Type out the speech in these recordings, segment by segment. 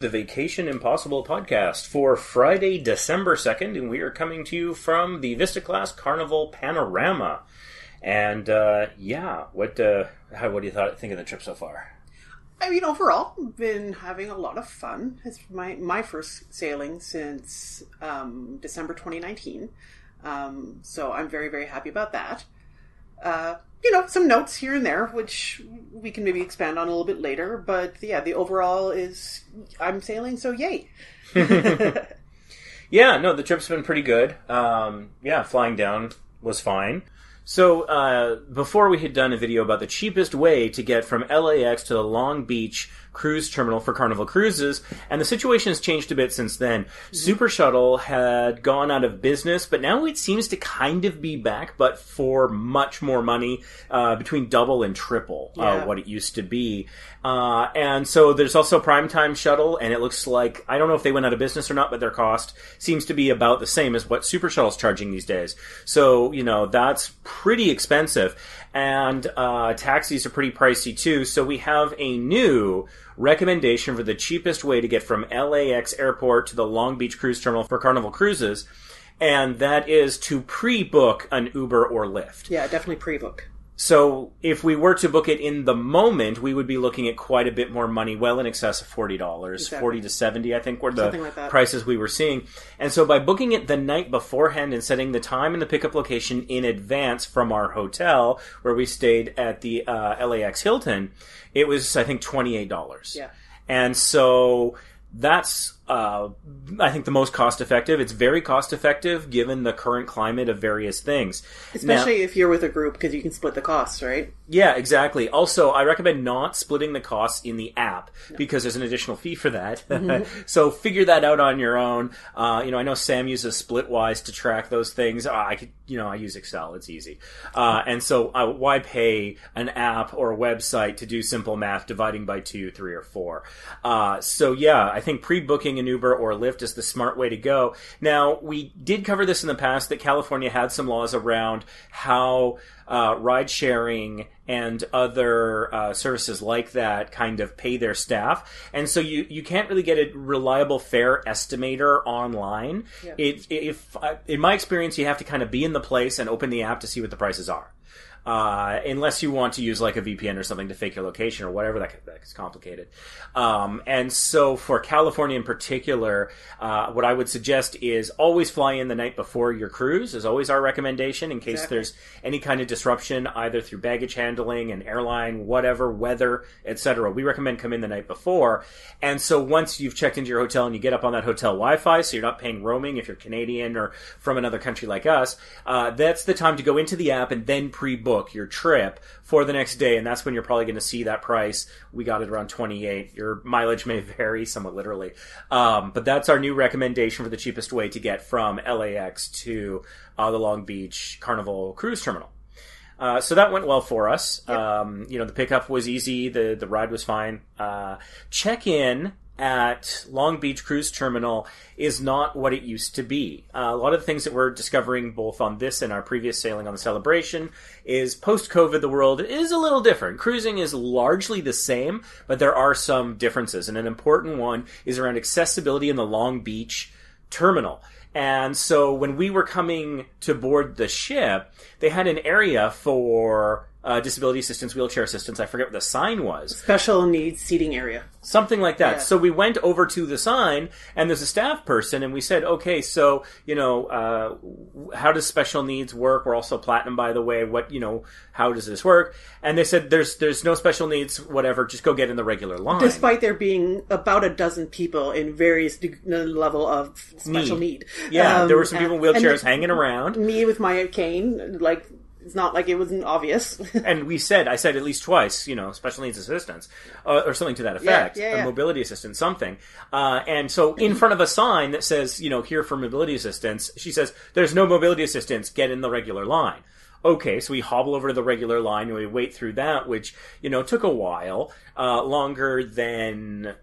the Vacation Impossible podcast for Friday, December 2nd, and we are coming to you from the Vista Class Carnival Panorama. And uh, yeah, what uh, how what do you thought, think of the trip so far? I mean, overall, been having a lot of fun. It's my my first sailing since um, December 2019, um, so I'm very very happy about that. Uh, you know, some notes here and there, which we can maybe expand on a little bit later. But yeah, the overall is I'm sailing, so yay. yeah, no, the trip's been pretty good. Um, yeah, flying down was fine. So, uh, before we had done a video about the cheapest way to get from LAX to the Long Beach cruise terminal for Carnival Cruises, and the situation has changed a bit since then. Mm-hmm. Super Shuttle had gone out of business, but now it seems to kind of be back, but for much more money, uh, between double and triple uh, what it used to be. Uh, and so there's also Primetime Shuttle, and it looks like I don't know if they went out of business or not, but their cost seems to be about the same as what Super Shuttle's charging these days. So you know that's pretty expensive and uh, taxis are pretty pricey too. So we have a new recommendation for the cheapest way to get from LAX airport to the Long Beach cruise terminal for Carnival Cruises, and that is to pre-book an Uber or Lyft. Yeah, definitely pre-book. So if we were to book it in the moment, we would be looking at quite a bit more money, well in excess of forty dollars, exactly. forty to seventy, I think, were the like prices we were seeing. And so by booking it the night beforehand and setting the time and the pickup location in advance from our hotel where we stayed at the uh, LAX Hilton, it was I think twenty eight dollars. Yeah. And so that's uh, I think the most cost effective. It's very cost effective given the current climate of various things. Especially now, if you're with a group because you can split the costs, right? Yeah, exactly. Also, I recommend not splitting the costs in the app no. because there's an additional fee for that. Mm-hmm. so figure that out on your own. Uh, you know, I know Sam uses Splitwise to track those things. Uh, I could, you know, I use Excel. It's easy. Uh, and so uh, why pay an app or a website to do simple math dividing by two, three, or four? Uh, so yeah, I think pre-booking an Uber or Lyft is the smart way to go. Now, we did cover this in the past that California had some laws around how uh, ride sharing and other uh, services like that kind of pay their staff, and so you you can't really get a reliable fare estimator online. Yeah. It, if uh, in my experience, you have to kind of be in the place and open the app to see what the prices are uh, unless you want to use like a VPN or something to fake your location or whatever. That, that's complicated. Um, and so for California in particular, uh, what I would suggest is always fly in the night before your cruise. Is always our recommendation in case exactly. there's any kind of disruption, either through baggage handling and airline, whatever, weather, etc. We recommend come in the night before. And so once you've checked into your hotel and you get up on that hotel Wi-Fi, so you're not paying roaming if you're Canadian or from another country like us, uh, that's the time to go into the app and then pre-book book your trip for the next day, and that's when you're probably going to see that price. We got it around 28. Your mileage may vary somewhat literally, um, but that's our new recommendation for the cheapest way to get from LAX to uh, the Long Beach Carnival Cruise Terminal. Uh, so that went well for us. Yep. Um, you know, the pickup was easy. The the ride was fine. Uh, check in at Long Beach Cruise Terminal is not what it used to be. Uh, a lot of the things that we're discovering both on this and our previous sailing on the Celebration is post COVID, the world is a little different. Cruising is largely the same, but there are some differences. And an important one is around accessibility in the Long Beach terminal. And so when we were coming to board the ship, they had an area for uh, disability assistance, wheelchair assistance. I forget what the sign was. Special needs seating area. Something like that. Yeah. So we went over to the sign, and there's a staff person, and we said, okay, so, you know, uh, how does special needs work? We're also platinum, by the way. What, you know, how does this work? And they said, there's, there's no special needs, whatever, just go get in the regular line. Despite there being about a dozen people in various de- level of special need. need. Yeah, um, there were some people in wheelchairs hanging around. Me with my cane, like, it's not like it wasn't obvious. and we said, I said at least twice, you know, special needs assistance uh, or something to that effect, yeah, yeah, yeah. mobility assistance, something. Uh, and so in front of a sign that says, you know, here for mobility assistance, she says, "There's no mobility assistance. Get in the regular line." Okay, so we hobble over to the regular line and we wait through that, which you know took a while, uh, longer than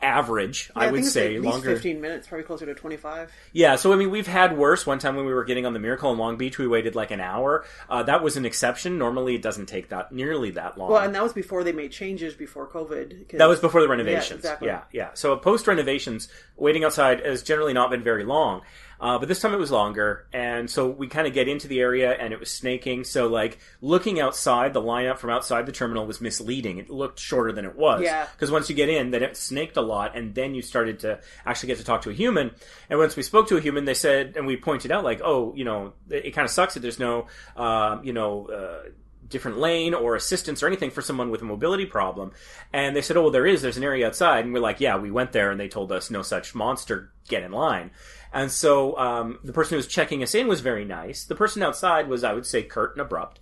average, Yeah, I, think would say longer. 15 minutes, probably closer to 25. Yeah, so I mean, we've had worse. One time when we were getting on the Miracle in Long Beach, we waited like an hour. Uh, that was an exception. Normally, it doesn't take that nearly that long. Well, and that was before they made changes before COVID. that was before the renovations. exactly. Yeah, yeah. So post renovations, waiting outside has generally not been very long. Uh, but this time it was longer, and so we kind of get into the area, and it was snaking. So like looking outside, the lineup from outside the terminal was misleading. It looked shorter than it was. Yeah. Because once you get in, then it snaked a lot, and then you started to actually get to talk to a human. And once we spoke to a human, they said, and we pointed out like, oh, you know, it, it kind of sucks that there's no, um, you know. Uh, different lane or assistance or anything for someone with a mobility problem. And they said, oh, well, there is. There's an area outside. And we're like, yeah, we went there and they told us no such monster. Get in line. And so um, the person who was checking us in was very nice. The person outside was, I would say, curt and abrupt.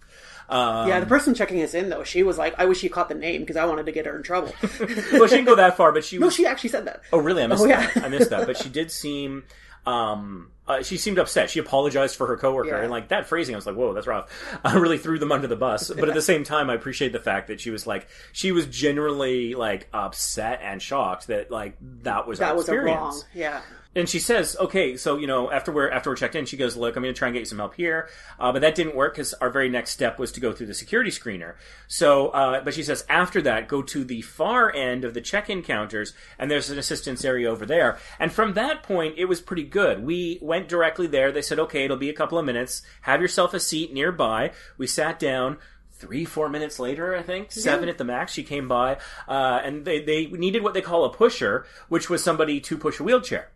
Um, Yeah, the person checking us in, though, she was like, I wish she caught the name because I wanted to get her in trouble. well, she didn't go that far, but she no, was. she actually said that. Oh, really? I missed Oh, yeah. that. I missed that. But she did seem. Um, uh, she seemed upset. She apologized for her coworker, Yeah. and like that phrasing, I was like, "Whoa, that's rough." I really threw them under the bus. But at the same time, I appreciate the fact that she was like, she was generally like upset and shocked that like that was That our was a experience. wrong. Yeah. And she says, "Okay, so you know, after we're after we're checked in, she goes, look, I'm going to try and get you some help here, uh, but that didn't work because our very next step was to go through the security screener. So, uh, but she says after that, go to the far end of the check-in counters, and there's an assistance area over there. And from that point, it was pretty good. We went directly there. They said, okay, it'll be a couple of minutes. Have yourself a seat nearby. We sat down." Three, four minutes later, I think, seven at the max, she came by, uh, and they, they needed what they call a pusher, which was somebody to push a wheelchair.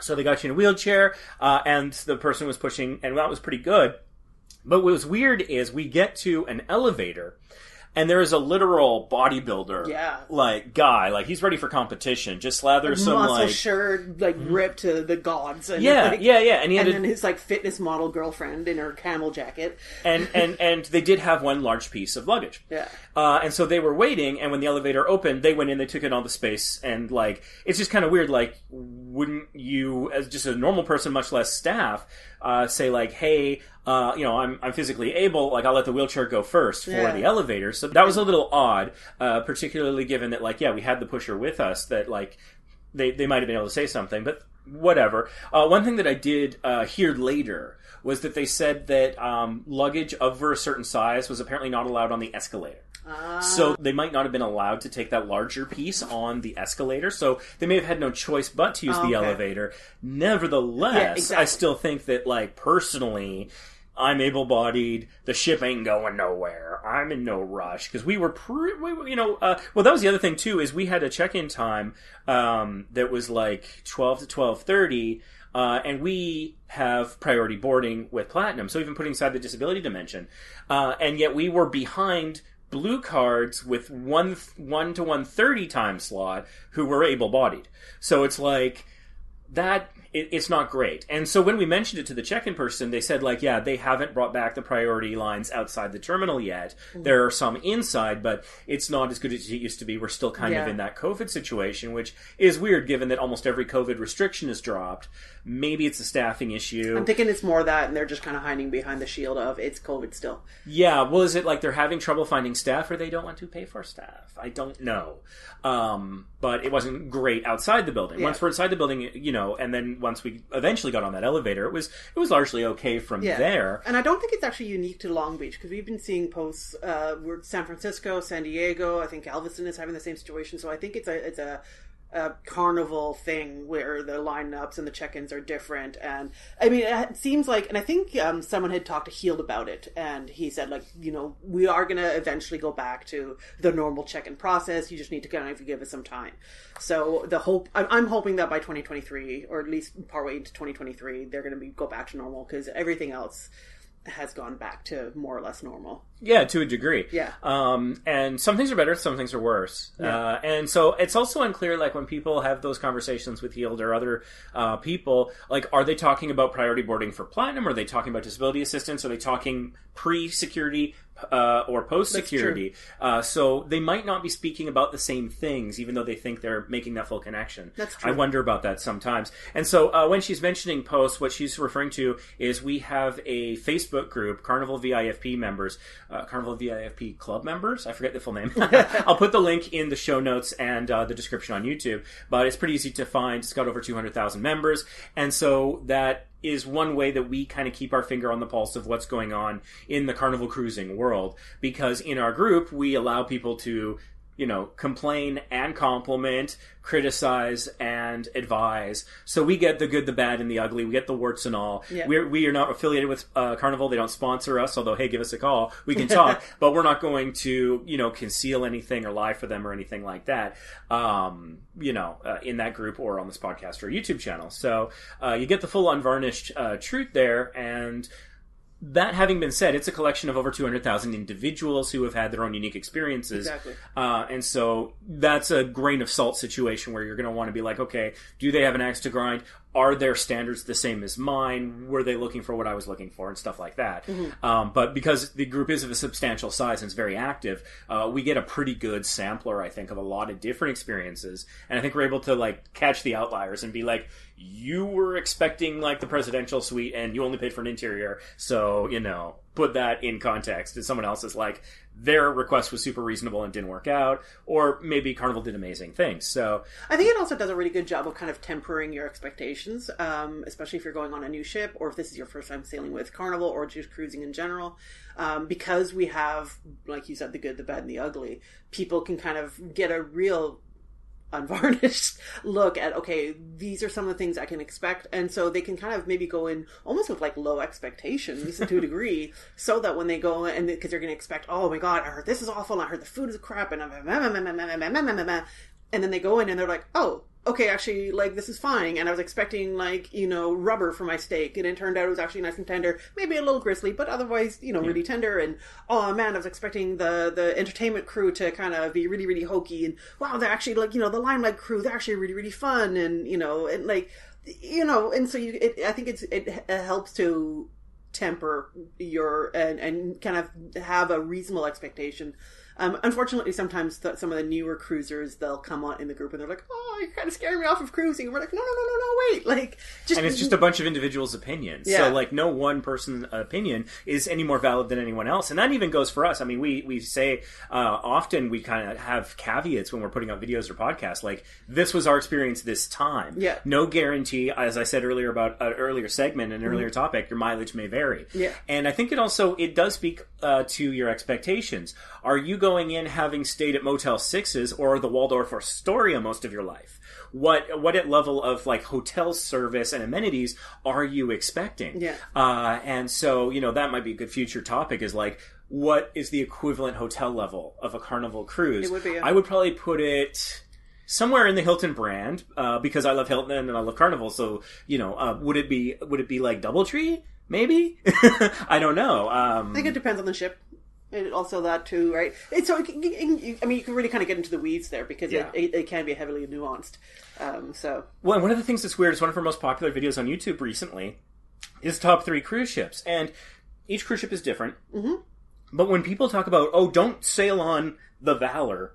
So they got you in a wheelchair, uh, and the person was pushing, and that was pretty good. But what was weird is we get to an elevator, and there is a literal bodybuilder, Yeah. like guy, like he's ready for competition. Just slather some Muscle like, shirt, like ripped to the gods. And yeah, like- yeah, yeah, and he And a, then his like fitness model girlfriend in her camel jacket. and and and they did have one large piece of luggage. Yeah. Uh, and so they were waiting, and when the elevator opened, they went in, they took in all the space, and like it's just kind of weird. Like, wouldn't you, as just a normal person, much less staff, uh, say like, "Hey, uh, you know, I'm I'm physically able, like I'll let the wheelchair go first for Yeah. the elevator." So that was a little odd, uh, particularly given that like, yeah, we had the pusher with us. That like they they might have been able to say something, but whatever. Uh, one thing that I did uh, hear later was that they said that um, luggage over a certain size was apparently not allowed on the escalator. So they might not have been allowed to take that larger piece on the escalator. So they may have had no choice but to use the Okay. elevator. Nevertheless, Yeah, exactly. I still think that, like personally, I'm able-bodied. The ship ain't going nowhere. I'm in no rush because we were, pre- we, you know. Uh, well, that was the other thing too. Is we had a check-in time um, that was like twelve to twelve thirty. Uh, and we have priority boarding with platinum, so even putting aside the disability dimension, uh, and yet we were behind blue cards with one one to one thirty time slot who were able bodied. So it's like that it, it's not great. And so when we mentioned it to the check-in person, they said like, yeah, they haven't brought back the priority lines outside the terminal yet. There are some inside, but it's not as good as it used to be. We're still kind of in that COVID situation, which is weird given that almost every COVID restriction is dropped. Maybe it's a staffing issue. I'm thinking it's more that, and they're just kind of hiding behind the shield of it's COVID still. Yeah, well, is it like they're having trouble finding staff or they don't want to pay for staff? I don't know. Um, but it wasn't great outside the building. Yeah. Once we're inside the building, you know, and then once we eventually got on that elevator, it was it was largely okay from Yeah. there. And I don't think it's actually unique to Long Beach because we've been seeing posts. Uh, San Francisco, San Diego. I think Galveston is having the same situation. So I think it's a it's a, a carnival thing where the lineups and the check-ins are different. And I mean, it seems like, and I think um, someone had talked to Heald about it, and he said like, you know, we are going to eventually go back to the normal check-in process. You just need to kind of give us some time. So the hope, I'm, I'm hoping that by 2023, or at least partway into 2023, they're going to be go back to normal because everything else has gone back to more or less normal. Yeah, to a degree. Yeah. Um, and some things are better, some things are worse. Uh, and so it's also unclear, like when people have those conversations with Heald or other uh, people, like are they talking about priority boarding for platinum? Are they talking about disability assistance? Are they talking pre-security, uh, or post security. Uh, so they might not be speaking about the same things, even though they think they're making that full connection. That's true. I wonder about that sometimes. And so uh, when she's mentioning posts, what she's referring to is we have a Facebook group, Carnival VIFP members, uh, Carnival VIFP club members. I forget the full name. I'll put the link in the show notes and uh, the description on YouTube. But it's pretty easy to find. It's got over 200,000 members. And so that is one way that we kind of keep our finger on the pulse of what's going on in the carnival cruising world because in our group we allow people to you know complain and compliment criticize and advise. So we get the good the bad and the ugly. We get the warts and all. Yeah. we're, we are not affiliated with uh, carnival. They don't sponsor us although hey give us a call. We can talk. But we're not going to you know conceal anything or lie for them or anything like that um, you know uh, in that group or on this podcast or youtube channel. So uh, you get the full unvarnished uh, truth there. And that having been said, it's a collection of over 200,000 individuals who have had their own unique experiences. Exactly. Uh, and so that's a grain of salt situation where you're going to want to be like, okay, do they have an axe to grind? Are their standards the same as mine? Were they looking for what I was looking for and stuff like that? Um, but because the group is of a substantial size and it's very active, uh, we get a pretty good sampler, I think, of a lot of different experiences. And I think we're able to like catch the outliers and be like, you were expecting like the presidential suite and you only paid for an interior, so you know, put that in context. And someone else is like, their request was super reasonable and didn't work out, or maybe Carnival did amazing things. So I think it also does a really good job of kind of tempering your expectations, um, especially if you're going on a new ship or if this is your first time sailing with Carnival or just cruising in general. Um, because we have, like you said, the good, the bad, and the ugly, people can kind of get a real unvarnished look at okay these are some of the things i can expect. And so they can kind of maybe go in almost with like low expectations to a degree so that when they go and because they're going to expect oh my god i heard this is awful and i heard the food is crap and and then they go in and they're like oh okay actually like this is fine. And i was expecting like you know rubber for my steak. And it turned out it was actually nice and tender. Maybe a little gristly but otherwise you know really tender. And oh man i was expecting the the entertainment crew to kind of be really really hokey. And wow they're actually like you know the limelight crew they're actually really really fun. And you know and like you know and so you it, i think it's it, it helps to temper your and and kind of have a reasonable expectation um, unfortunately, sometimes th- some of the newer cruisers they'll come on in the group and they're like, "Oh, you're kind of scaring me off of cruising." And we're like, "No, no, no, no, no, wait!" Like, just and it's just a bunch of individuals' opinions. Yeah. So like no one person's opinion is any more valid than anyone else, and that even goes for us. I mean, we we say uh, often we kind of have caveats when we're putting out videos or podcasts, like this was our experience this time. Yeah. No guarantee, as I said earlier about an earlier segment, and an earlier topic, your mileage may vary. Mm-hmm. Yeah. And I think it also it does speak uh, to your expectations. Are you going in having stayed at Motel Sixes or the Waldorf Astoria most of your life? What what at level of like hotel service and amenities are you expecting? Yeah. Uh, and so you know that might be a good future topic. Is like what is the equivalent hotel level of a Carnival cruise? It would be, yeah. I would probably put it somewhere in the Hilton brand uh, because I love Hilton and I love Carnival. So you know, uh, would it be would it be like DoubleTree? Maybe I don't know. Um, I think it depends on the ship. And also that too, right? It's so it can- I mean, you can really kind of get into the weeds there because Yeah. it, it, it can be heavily nuanced. Um, so Well, and one of the things that's weird is one of our most popular videos on YouTube recently is top three cruise ships, and each cruise ship is different. Mm-hmm. But when people talk about, oh, don't sail on the Valor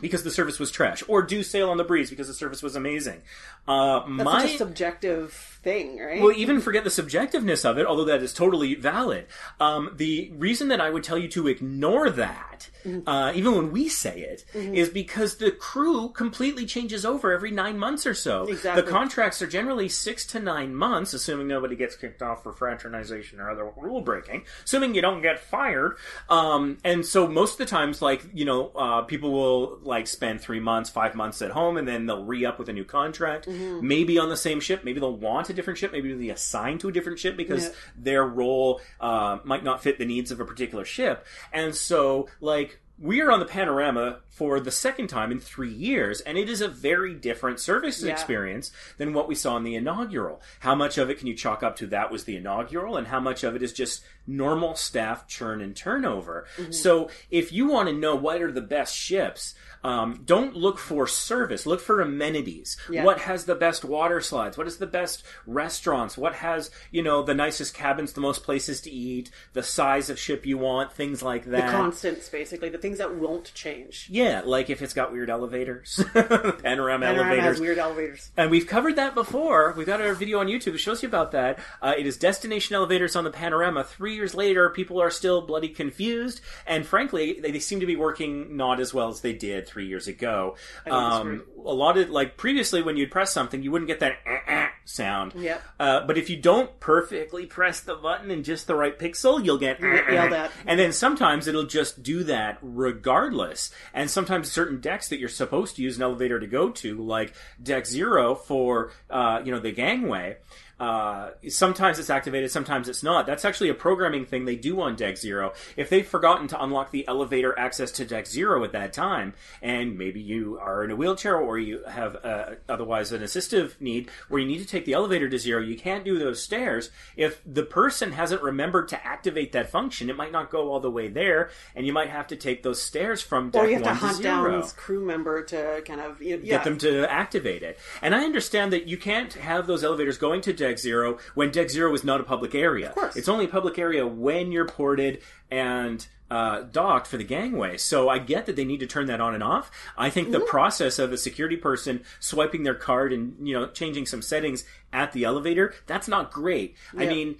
because the service was trash, or do sail on the Breeze because the service was amazing, uh, that's my such a subjective thing, right? well, even forget the subjectiveness of it, although that is totally valid. Um, the reason that I would tell you to ignore that, uh, even when we say it, is because the crew completely changes over every nine months or so. Exactly. The contracts are generally six to nine months, assuming nobody gets kicked off for fraternization or other rule breaking, assuming you don't get fired. Um, and so most of the times, like, you know, uh, people will like spend three months, five months at home, and then they'll re up with a new contract. Maybe on the same ship, maybe they'll want a different ship, maybe they'll be assigned to a different ship because Yeah. their role uh, might not fit the needs of a particular ship. And so, like, we are on the panorama for the second time in three years, and it is a very different service Yeah. experience than what we saw in the inaugural. How much of it can you chalk up to that was the inaugural, and how much of it is just normal staff churn and turnover? So, if you want to know what are the best ships, Um, don't look for service. Look for amenities. Yeah. What has the best water slides? What is the best restaurants? What has you know the nicest cabins, the most places to eat, the size of ship you want, things like The that. constants, basically, the things that won't change. yeah, like if it's got weird elevators, panorama Panorama elevators. has weird elevators. And we've covered that before. We've got our video on YouTube that shows you about that. Uh, it is destination elevators on the panorama. Three years later, people are still bloody confused, and frankly, they, they seem to be working not as well as they did three years ago. Um, a lot of like previously, when you'd press something, you wouldn't get that eh, eh sound. Yep. Uh, but if you don't perfectly press the button in just the right pixel, you'll get You yelled at. and then sometimes it'll just do that regardless. And sometimes certain decks that you're supposed to use an elevator to go to, like deck zero for uh, you know the gangway. Uh, sometimes it's activated, sometimes it's not. That's actually a programming thing they do on Deck Zero. If they've forgotten to unlock the elevator access to Deck Zero at that time, and maybe you are in a wheelchair or you have uh, otherwise an assistive need where you need to take the elevator to zero, you can't do those stairs. If the person hasn't remembered to activate that function, it might not go all the way there, and you might have to take those stairs from Deck Or you have to hunt zero down this crew member to kind of you know, yeah. get them to activate it. And I understand that you can't have those elevators going to Deck Zero when Deck Zero is not a public area. Of course. It's only a public area when you're ported and uh, docked for the gangway. So I get that they need to turn that on and off. I think Mm-hmm. the process of a security person swiping their card and you know changing some settings at the elevator that's not great. I mean,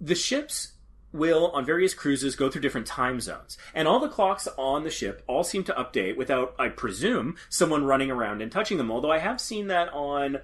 the ships will on various cruises go through different time zones and all the clocks on the ship all seem to update without i presume someone running around and touching them although i have seen that on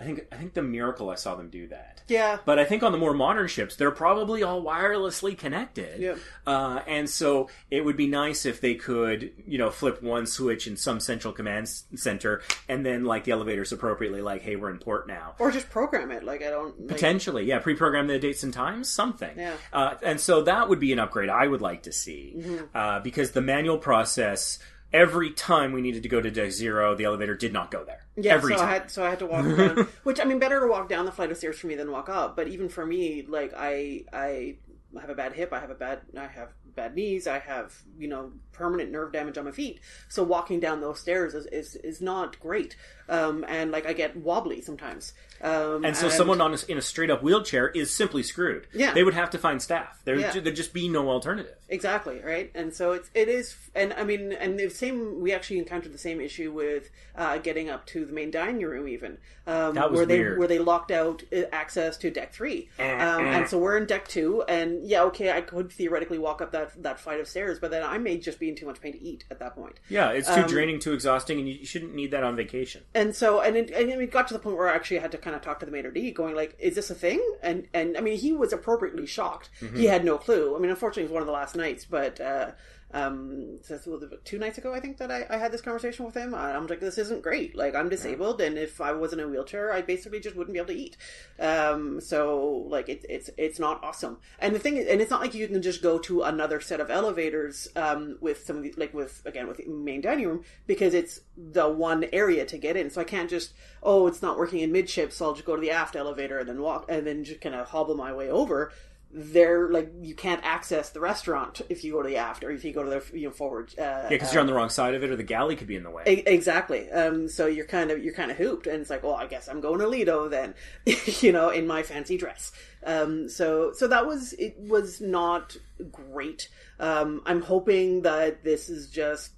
i think i think the miracle i saw them do that yeah. but I think on the more modern ships, they're probably all wirelessly connected. Yep. Uh, and so it would be nice if they could, you know, flip one switch in some central command center and then, like, the elevators appropriately, like, hey, we're in port now. Or just program it. Like I don't like, Potentially, yeah, pre-program the dates and times, something. Yeah. Uh, and so that would be an upgrade I would like to see Mm-hmm. uh, because the manual process. Every time we needed to go to deck zero, the elevator did not go there. Yeah, Every so time. I had so I had to walk down. which I mean, better to walk down the flight of stairs for me than walk up. But even for me, like I I have a bad hip, I have a bad I have bad knees, I have you know permanent nerve damage on my feet. So walking down those stairs is is, is not great. Um, and like I get wobbly sometimes. Um, And so someone on a, in a straight up wheelchair is simply screwed. Yeah. They would have to find staff. There Yeah. there'd just be no alternative. Exactly right, and so it's it is, and I mean, and the same. We actually encountered the same issue with uh, getting up to the main dining room, even um, That was where they weird. where they locked out uh, access to deck three, um, and so we're in deck two, and yeah, okay, I could theoretically walk up that that flight of stairs, but then I may just be in too much pain to eat at that point. Yeah, it's Um, too draining, too exhausting, and you, you shouldn't need that on vacation. And so, and it, and it got to the point where I actually had to kind of talk to the maitre d, going like, "Is this a thing?" And and I mean, he was appropriately shocked. Mm-hmm. He had no clue. I mean, unfortunately, it was one of the last nights, but uh, um, so this was two nights ago, I think that I, I had this conversation with him. I- I'm like, "This isn't great. Like, I'm disabled, and if I was in a wheelchair, I basically just wouldn't be able to eat. Um, so like, it's it's it's not awesome. And the thing, is, and it's not like you can just go to another set of elevators um, with some of the, like with again with the main dining room because it's the one area to get in. So I can't just oh it's not working in midship, so I'll just go to the aft elevator and then walk and then just kind of hobble my way over. There, like you can't access the restaurant if you go to the aft or if you go to the you know forward. Uh, Yeah, because you're on the wrong side of it, or the galley could be in the way. E- Exactly. Um, so you're kind of you're kind of hooped, and it's like, well, I guess I'm going to Lido then, you know, in my fancy dress. Um, so so that was it was not great. Um, I'm hoping that this is just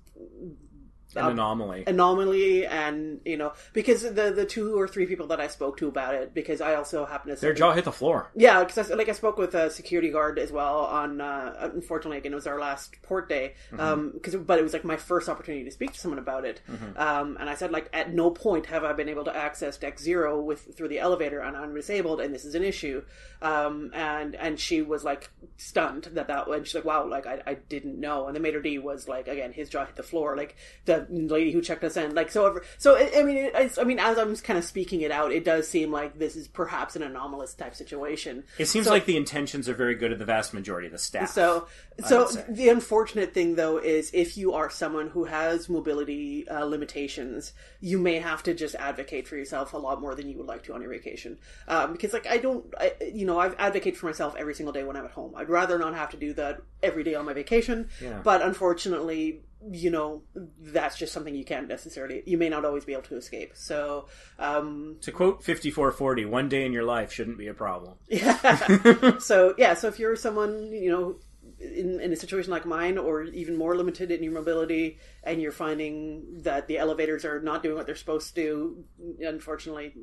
An anomaly. anomaly, and you know, because the the two or three people that I spoke to about it, because I also happen to Their jaw hit the floor. yeah, because like I spoke with a security guard as well on. Uh, unfortunately, again, it was our last port day. Um, because but it was like my first opportunity to speak to someone about it. Um, and I said like at no point have I been able to access deck zero with through the elevator, and I'm disabled, and this is an issue. Um, and and she was like stunned that that and she's like wow like I, I didn't know. And the maitre d was like again his jaw hit the floor like the lady who checked us in like so ever so I mean it, I mean as I'm kind of speaking it out, it does seem like this is perhaps an anomalous type situation. It seems So- like the intentions are very good of the vast majority of the staff. So, so the unfortunate thing though is if you are someone who has mobility uh, limitations, you may have to just advocate for yourself a lot more than you would like to on your vacation. Um, because like I don't, I, you know, I advocate for myself every single day when I'm at home. I'd rather not have to do that every day on my vacation. Yeah. But unfortunately, you know that's just something you can't necessarily you may not always be able to escape so um To quote 5440, one day in your life shouldn't be a problem. yeah so yeah so if you're someone you know in, in a situation like mine or even more limited in your mobility and you're finding that the elevators are not doing what they're supposed to unfortunately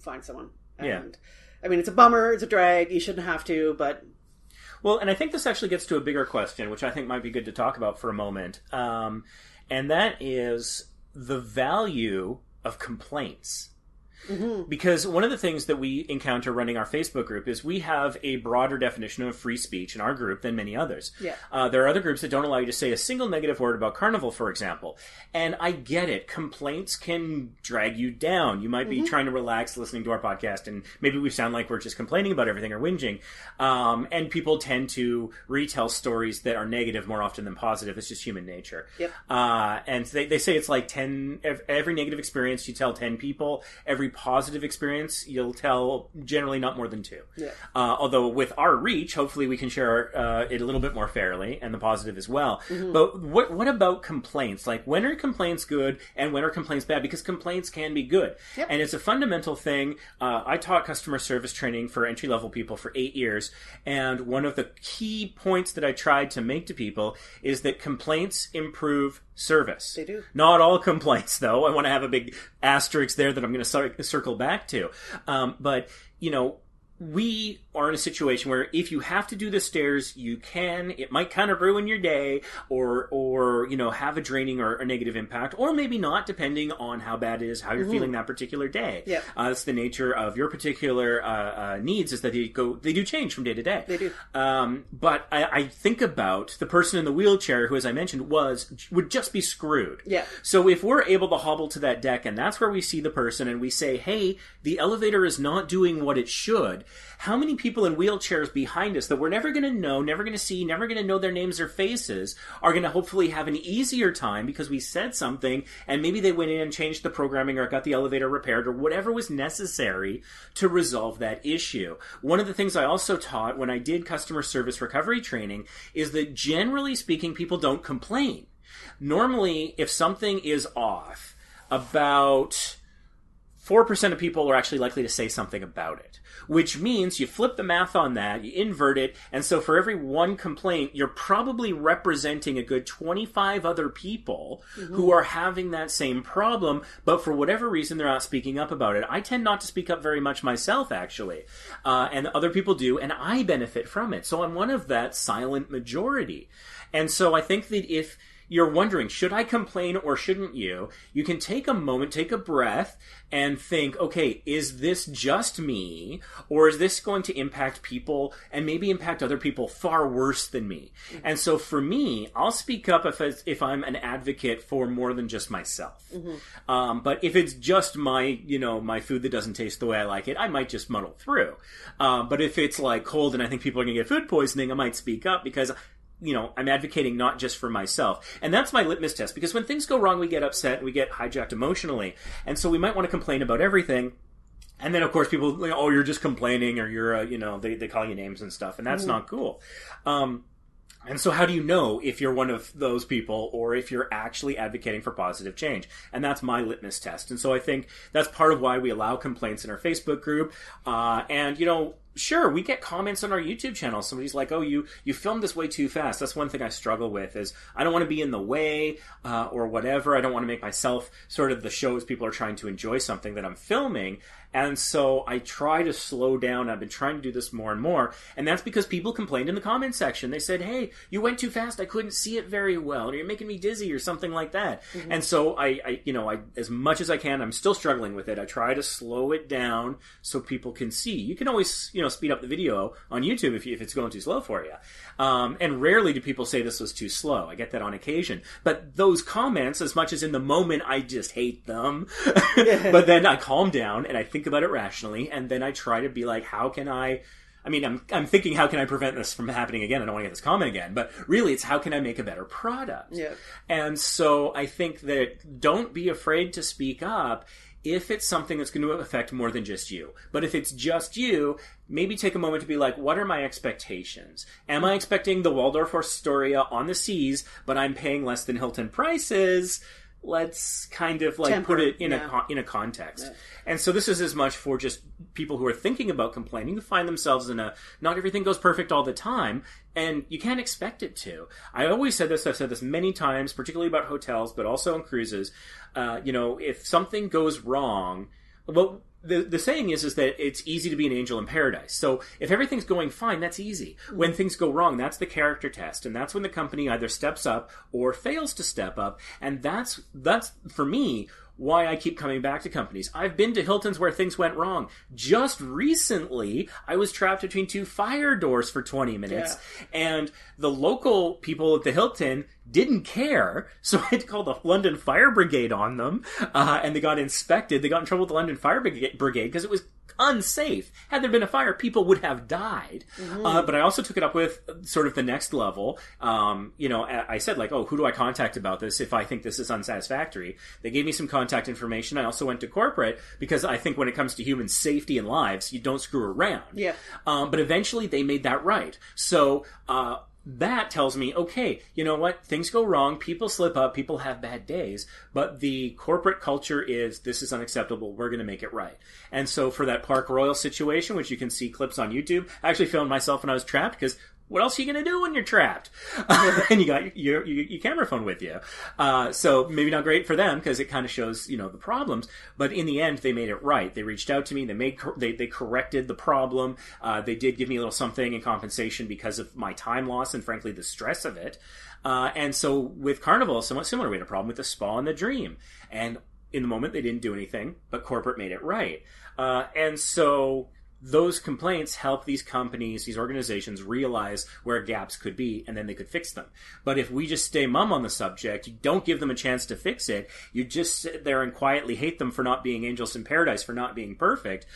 find someone Yeah. i mean it's a bummer it's a drag you shouldn't have to but Well, and I think this actually gets to a bigger question, which I think might be good to talk about for a moment. Um, and that is the value of complaints. Because one of the things that we encounter running our Facebook group is we have a broader definition of free speech in our group than many others. Yeah. Uh, there are other groups that don't allow you to say a single negative word about Carnival, for example. And I get it. Complaints can drag you down. You might be trying to relax listening to our podcast, and maybe we sound like we're just complaining about everything or whinging. Um, and people tend to retell stories that are negative more often than positive. It's just human nature. Yep. Uh, and they, they say it's like 10, every negative experience you tell 10 people, every positive experience you'll tell generally not more than two. Yeah. Uh, although with our reach, hopefully we can share uh, it a little bit more fairly and the positive as well. But what, what about complaints? Like when are complaints good and when are complaints bad? Because complaints can be good. Yep. And it's a fundamental thing. Uh, I taught customer service training for entry level people for eight years. And one of the key points that I tried to make to people is that complaints improve service. They do. Not all complaints, though. I want to have a big asterisk there that I'm going to cir- circle back to. Um, but, you know, we are in a situation where if you have to do the stairs, you can. It might kind of ruin your day, or or you know have a draining or a negative impact, or maybe not, depending on how bad it is, how you're feeling that particular day. Yep. uh, that's the nature of your particular uh, uh, needs. Is that they go they do change from day to day. They do. Um, but I, I think about the person in the wheelchair who, as I mentioned, was would just be screwed. Yeah. So if we're able to hobble to that deck and that's where we see the person and we say, hey, the elevator is not doing what it should, how many people in wheelchairs behind us that we're never going to know, never going to see, never going to know their names or faces are going to hopefully have an easier time because we said something and maybe they went in and changed the programming or got the elevator repaired or whatever was necessary to resolve that issue. One of the things I also taught when I did customer service recovery training is that generally speaking, people don't complain normally if something is off about 4% of people are actually likely to say something about it which means you flip the math on that you invert it and so for every one complaint you're probably representing a good 25 other people who are having that same problem but for whatever reason they're not speaking up about it. I tend not to speak up very much myself actually uh, and other people do and i benefit from it. So i'm one of that silent majority. And so i think that if you're wondering, should I complain or shouldn't you? You can take a moment, take a breath, and think, okay, is this just me? Or is this going to impact people and maybe impact other people far worse than me? And so for me, I'll speak up if, if I'm an advocate for more than just myself. Um, but if it's just my, you know, my food that doesn't taste the way I like it, I might just muddle through. Um, but if it's like cold and I think people are going to get food poisoning, I might speak up because you know, I'm advocating not just for myself. And that's my litmus test because when things go wrong, we get upset, we get hijacked emotionally. And so we might want to complain about everything. And then, of course, people, oh, you're just complaining or you're, uh, you know, they, they call you names and stuff. And that's not cool. Um, and so, how do you know if you're one of those people or if you're actually advocating for positive change? And that's my litmus test. And so, I think that's part of why we allow complaints in our Facebook group. Uh, and, you know, sure we get comments on our youtube channel. Somebody's like oh you you filmed this way too fast. That's one thing i struggle with is i don't want to be in the way uh, or whatever. I don't want to make myself sort of the show as people are trying to enjoy something that i'm filming and so i try to slow down. I've been trying to do this more and more. And that's because people complained in the comment section. They said hey you went too fast. I couldn't see it very well or you're making me dizzy or something like that. And so I, I you know i as much as i can i'm still struggling with it. I try to slow it down so people can see. You can always you know speed up the video on youtube if, you, if it's going too slow for you um, and rarely do people say this was too slow. I get that on occasion. But those comments as much as in the moment i just hate them. But then i calm down and i think about it rationally and then i try to be like how can i I mean, I'm, I'm thinking, how can I prevent this from happening again? I don't want to get this comment again, but really, it's how can I make a better product? Yeah. And so I think that don't be afraid to speak up if it's something that's going to affect more than just you. But if it's just you, maybe take a moment to be like, what are my expectations? Am I expecting the Waldorf Astoria on the seas, but I'm paying less than Hilton prices? Let's kind of like Temper, put it in yeah. a con- in a context. And so this is as much for just people who are thinking about complaining who find themselves in a not everything goes perfect all the time and you can't expect it to. I always said this, I've said this many times, particularly about hotels, but also on cruises. Uh, you know, if something goes wrong, well, the, the saying is is that it's easy to be an angel in paradise. So if everything's going fine, that's easy. When things go wrong, that's the character test, and that's when the company either steps up or fails to step up. And that's that's for me why I keep coming back to companies. I've been to Hiltons where things went wrong. Just recently, I was trapped between two fire doors for 20 minutes, and the local people at the Hilton didn't care, so I had to call the London Fire Brigade on them, uh, and they got inspected. They got in trouble with the London Fire Brigade because it was unsafe. Had there been a fire, people would have died. Uh, but I also took it up with sort of the next level. Um, you know, I I said like, oh, who do I contact about this if I think this is unsatisfactory? They gave me some contact information. I also went to corporate because I think when it comes to human safety and lives, you don't screw around. Yeah. Um, but eventually they made that right. So, uh, that tells me, okay, you know what? Things go wrong. People slip up. People have bad days. But the corporate culture is this is unacceptable. We're going to make it right. And so for that Park Royal situation, which you can see clips on YouTube, I actually filmed myself when I was trapped because what else are you going to do when you're trapped? and you got your, your, your camera phone with you. Uh, so maybe not great for them because it kind of shows, you know, the problems. But in the end, they made it right. They reached out to me. They made, they, they corrected the problem. Uh, they did give me a little something in compensation because of my time loss and frankly the stress of it. Uh, and so with Carnival, somewhat similar. We had a problem with the spa and the dream. And in the moment, they didn't do anything, but corporate made it right. Uh, and so those complaints help these companies, these organizations realize where gaps could be and then they could fix them. But if we just stay mum on the subject, you don't give them a chance to fix it, you just sit there and quietly hate them for not being angels in paradise, for not being perfect.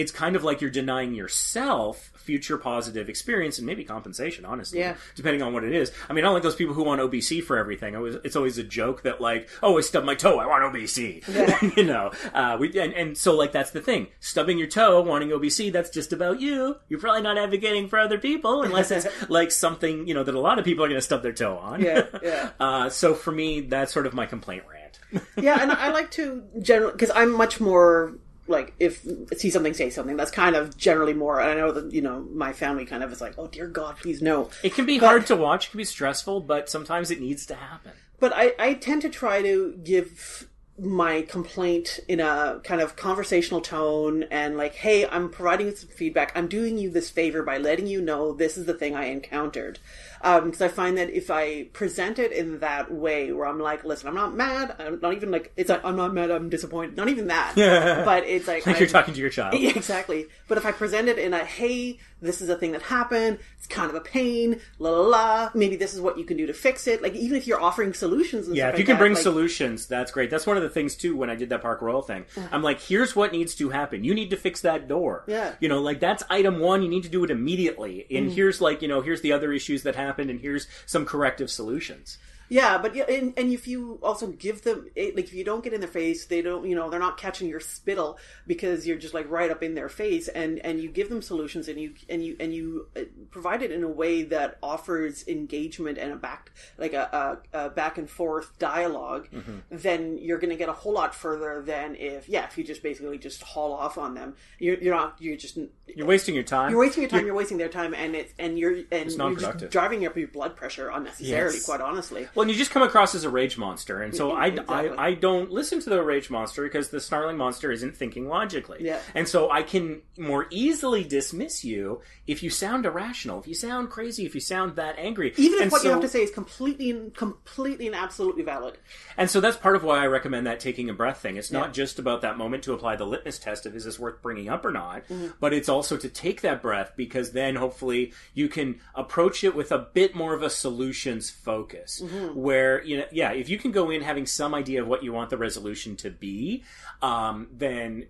It's kind of like you're denying yourself future positive experience and maybe compensation, honestly, Yeah. depending on what it is. I mean, I don't like those people who want OBC for everything. It was, it's always a joke that like, oh, I stubbed my toe, I want OBC. you know, uh, we and, and so like that's the thing. Stubbing your toe, wanting OBC, that's just about you. You're probably not advocating for other people unless it's like something you know that a lot of people are going to stub their toe on. Yeah, yeah. uh, so for me, that's sort of my complaint rant. yeah, and I like to generally because I'm much more like if see something say something. That's kind of generally more. I know that you know my family kind of is like, oh dear God, please no. It can be hard to watch. It can be stressful, but sometimes it needs to happen. But I, I tend to try to give my complaint in a kind of conversational tone and like, hey, I'm providing you some feedback. I'm doing you this favor by letting you know this is the thing I encountered. Um, because I find that if I present it in that way, where I'm like, listen, I'm not mad. I'm not even like, it's like, I'm not mad. I'm disappointed. Not even that. but it's like, Like you're talking to your child. yeah, exactly. But if I present it in a, hey, this is a thing that happened, it's kind of a pain, la la la, maybe this is what you can do to fix it. Like, even if you're offering solutions and Yeah, if you like can that, bring like, solutions, that's great. That's one of the things too. When I did that Park Royal thing, I'm like, here's what needs to happen. You need to fix that door. Yeah. you know, like that's item one. You need to do it immediately. And mm-hmm. here's like, you know, here's the other issues that happened, and here's some corrective solutions. Yeah, but yeah, and, and if you also give them like if you don't get in their face, they don't you know they're not catching your spittle because you're just like right up in their face, and and you give them solutions and you and you and you uh, provide it in a way that offers engagement and a back like a, a, a back and forth dialog then you're going to get a whole lot further than if yeah if you just basically just haul off on them. You're, you're not you're just You're wasting your time. you're wasting your time. You're, wasting their time, and it's and you're and you're just driving up your blood pressure unnecessarily. Yes. Quite honestly. Well, and you just come across as a rage monster, and so I, Exactly. I, I don't listen to the rage monster because the snarling monster isn't thinking logically. Yeah. And so I can more easily dismiss you if you sound irrational, if you sound crazy, if you sound that angry. Even if And what you have to say is completely, and completely and absolutely valid. And so that's part of why I recommend that taking a breath thing. It's not Yeah. just about that moment to apply the litmus test of is this worth bringing up or not, Mm-hmm. but it's also to take that breath because then hopefully you can approach it with a bit more of a solutions focus. Mm-hmm. Where, you know, yeah, if you can go in having some idea of what you want the resolution to be, um, then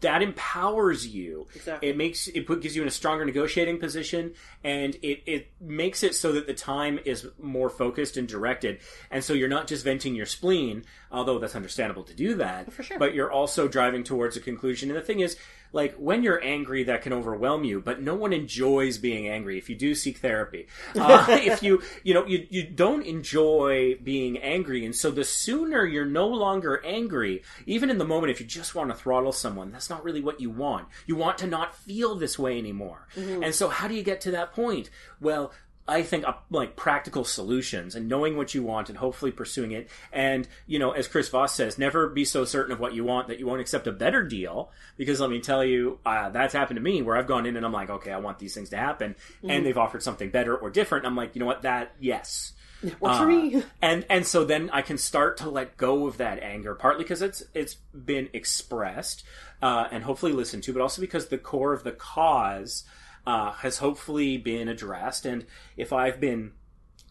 that empowers you. Exactly. It makes it put, gives you in a stronger negotiating position, and it it makes it so that the time is more focused and directed, and so you're not just venting your spleen, although that's understandable to do that. For sure. But you're also driving towards a conclusion. And the thing is, like when you're angry, that can overwhelm you. But no one enjoys being angry. If you do seek therapy, uh, if you you know you you don't enjoy being angry, and so the sooner you're no longer angry, even in the moment, if you just want to throttle someone, that's not really what you want. You want to not feel this way anymore. And so, how do you get to that point? Well. I think uh, like practical solutions and knowing what you want and hopefully pursuing it. And you know, as Chris Voss says, never be so certain of what you want that you won't accept a better deal. Because let me tell you, uh, that's happened to me where I've gone in and I'm like, okay, I want these things to happen, and they've offered something better or different. I'm like, you know what, that yes. Works for Uh, me. and and so then I can start to let go of that anger, partly because it's it's been expressed uh, and hopefully listened to, but also because the core of the cause uh, has hopefully been addressed. And if I've been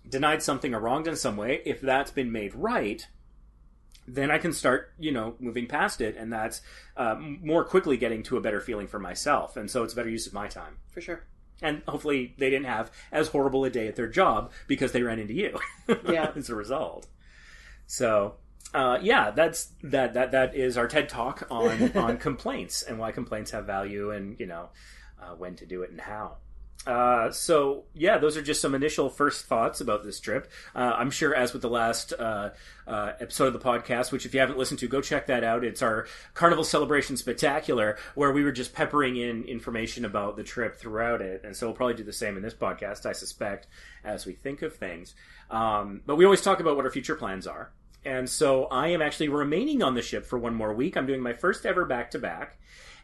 denied something or wronged in some way, if that's been made right, then I can start, you know, moving past it, and that's uh, more quickly getting to a better feeling for myself. And so it's a better use of my time. For sure. And hopefully they didn't have as horrible a day at their job because they ran into you. Yeah. as a result. So, uh, yeah, that's that that that is our TED talk on on complaints and why complaints have value and you know uh, when to do it and how. Uh, so yeah, those are just some initial first thoughts about this trip. Uh, I'm sure, as with the last uh, uh, episode of the podcast, which if you haven't listened to, go check that out. It's our Carnival Celebration Spectacular, where we were just peppering in information about the trip throughout it, and so we'll probably do the same in this podcast, I suspect, as we think of things. Um, but we always talk about what our future plans are. And so I am actually remaining on the ship for one more week. I'm doing my first ever back to back.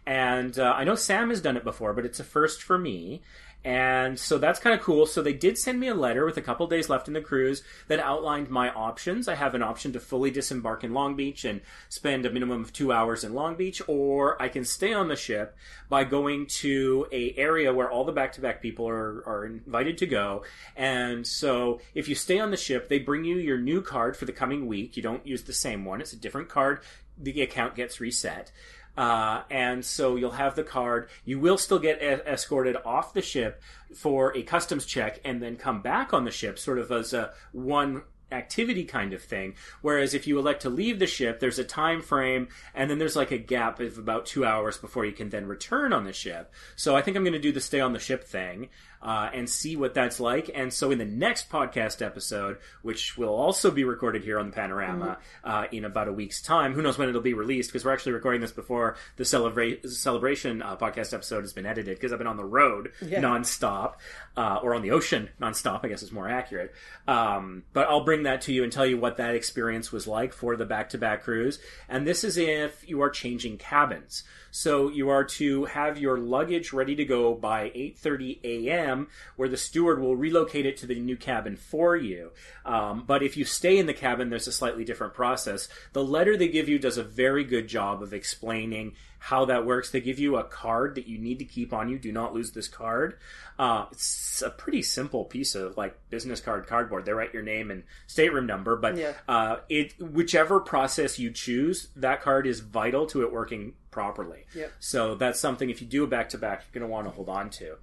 And uh, I know Sam has done it before, but it's a first for me. And so that's kind of cool. So they did send me a letter with a couple days left in the cruise that outlined my options. I have an option to fully disembark in Long Beach and spend a minimum of two hours in Long Beach, or I can stay on the ship by going to a area where all the back-to-back people are, are invited to go. And so if you stay on the ship, they bring you your new card for the coming week. You don't use the same one. It's a different card. The account gets reset. Uh, and so you'll have the card. You will still get escorted off the ship for a customs check and then come back on the ship, sort of as a one activity kind of thing. Whereas if you elect to leave the ship, there's a time frame and then there's like a gap of about two hours before you can then return on the ship. So I think I'm going to do the stay on the ship thing. Uh, and see what that's like. And so, in the next podcast episode, which will also be recorded here on the Panorama uh, in about a week's time, who knows when it'll be released? Because we're actually recording this before the celebra- celebration uh, podcast episode has been edited. Because I've been on the road Yeah. nonstop, uh, or on the ocean nonstop. I guess is more accurate. Um, but I'll bring that to you and tell you what that experience was like for the back-to-back cruise. And this is if you are changing cabins. So you are to have your luggage ready to go by 8:30 a.m., where the steward will relocate it to the new cabin for you. Um, but if you stay in the cabin, there's a slightly different process. The letter they give you does a very good job of explaining how that works. They give you a card that you need to keep on you. Do not lose this card. Uh, it's a pretty simple piece of like business card cardboard. They write your name and stateroom number, but Yeah. uh, it whichever process you choose, that card is vital to it working properly. Yep. So that's something if you do a back to back, you're going to want to hold on to.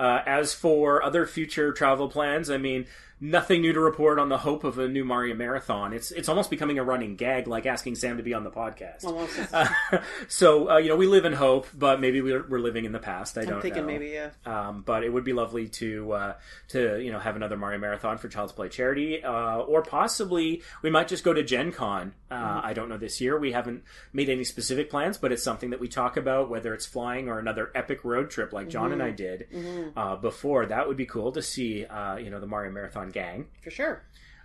Uh, as for other future travel plans, I mean, nothing new to report on the hope of a new Mario Marathon. It's it's almost becoming a running gag, like asking Sam to be on the podcast. Almost. Uh, so uh, you know, we live in hope, but maybe we're, we're living in the past. I I'm don't thinking know. maybe, yeah. Um, but it would be lovely to uh, to you know have another Mario Marathon for Child's Play charity, uh, or possibly we might just go to Gen Con. Uh, Mm-hmm. I don't know this year. We haven't made any specific plans, but it's something that we talk about, whether it's flying or another epic road trip like John Mm-hmm. and I did uh, before. That would be cool to see. Uh, you know, the Mario Marathon gang. For sure.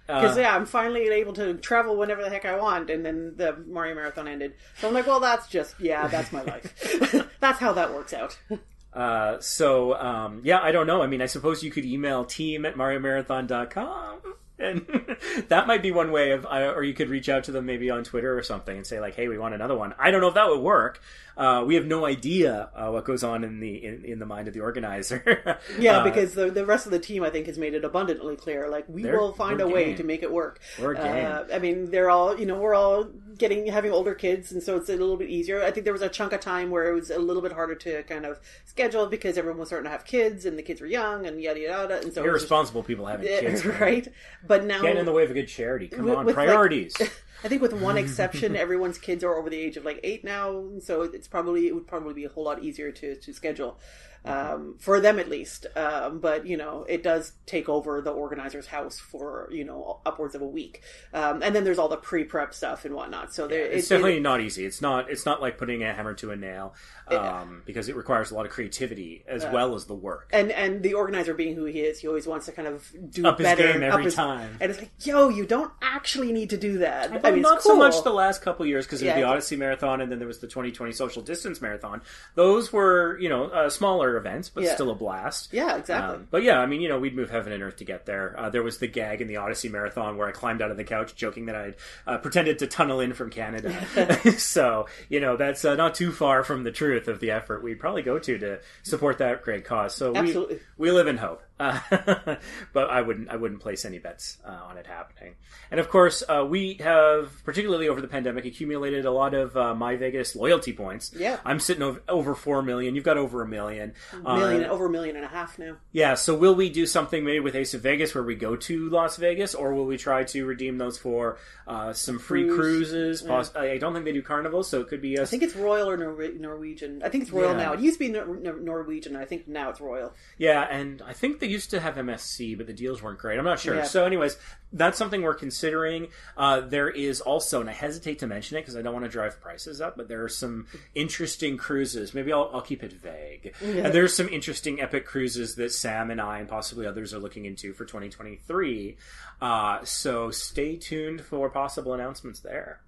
Uh, Because yeah, I'm finally able to travel whenever the heck I want, and then the Mario Marathon ended. So I'm like, well, that's just yeah, that's my life. that's how that works out. Uh, so um, yeah, I don't know. I mean, I suppose you could email team at mariomarathon.com. And that might be one way of, uh, or you could reach out to them maybe on Twitter or something and say like, "Hey, we want another one." I don't know if that would work. Uh, we have no idea uh, what goes on in the in, in the mind of the organizer. Yeah, Uh, because the the rest of the team, I think, has made it abundantly clear. Like we will find a way to make it work. We're game. Uh, I mean, they're all you know, we're all getting having older kids, and so it's a little bit easier. I think there was a chunk of time where it was a little bit harder to kind of schedule because everyone was starting to have kids, and the kids were young, and yada yada. yada And so was just- irresponsible people having kids. right? But now Getting in the way of a good charity. Come With- on, with, like- priorities. I think with one exception, everyone's kids are over the age of like eight now, and so it's probably it would probably be a whole lot easier to to schedule um, for them at least. Um, but you know, it does take over the organizer's house for you know upwards of a week, um, and then there's all the pre prep stuff and whatnot. So there, it's it- definitely it- not easy. It's not. It's not like putting a hammer to a nail, um, because it requires a lot of creativity as well as the work. and and the organizer being who he is, he always wants to kind of do Up his better, game up every his- time. And it's like, yo, you don't actually need to do that. But I mean, not it's so much the last couple years because Yeah. the Odyssey Marathon and then there was the 2020 Social Distance Marathon. Those were, you know, uh, smaller events, but Yeah. still a blast. Yeah, exactly. Um, but yeah, I mean, you know, we'd move heaven and earth to get there. Uh, there was the gag in the Odyssey Marathon where I climbed out of the couch joking that I'd uh, pretended to tunnel in from Canada. so, you know, that's uh, not too far from the truth of the effort we'd probably go to to support that great cause. So we, Absolutely. we live in hope. Uh, but I wouldn't I wouldn't place any bets uh, on it happening. And of course, uh, we have particularly over the pandemic accumulated a lot of uh, My Vegas loyalty points. Yeah. I'm sitting over, over four million. You've got over a million. million Uh, over a million and a half now. yeah. So will we do something maybe with Ace of Vegas where we go to Las Vegas, or will we try to redeem those for uh, some free Cruise. cruises? Poss- I don't think they do carnivals, so it could be us. I think it's Royal or Nor- Norwegian. I think it's Royal Yeah. now. It used to be Nor- Nor- Norwegian. I think now it's Royal. Yeah, and I think they used to have MSC, but the deals weren't great. I'm not sure. Yeah. So, anyways, that's something we're considering. Uh, there is also, and I hesitate to mention it because I don't want to drive prices up, but there are some interesting cruises. Maybe I'll, I'll keep it vague. And there's some interesting epic cruises that Sam and I and possibly others are looking into for 2023. Uh, so stay tuned for possible announcements there.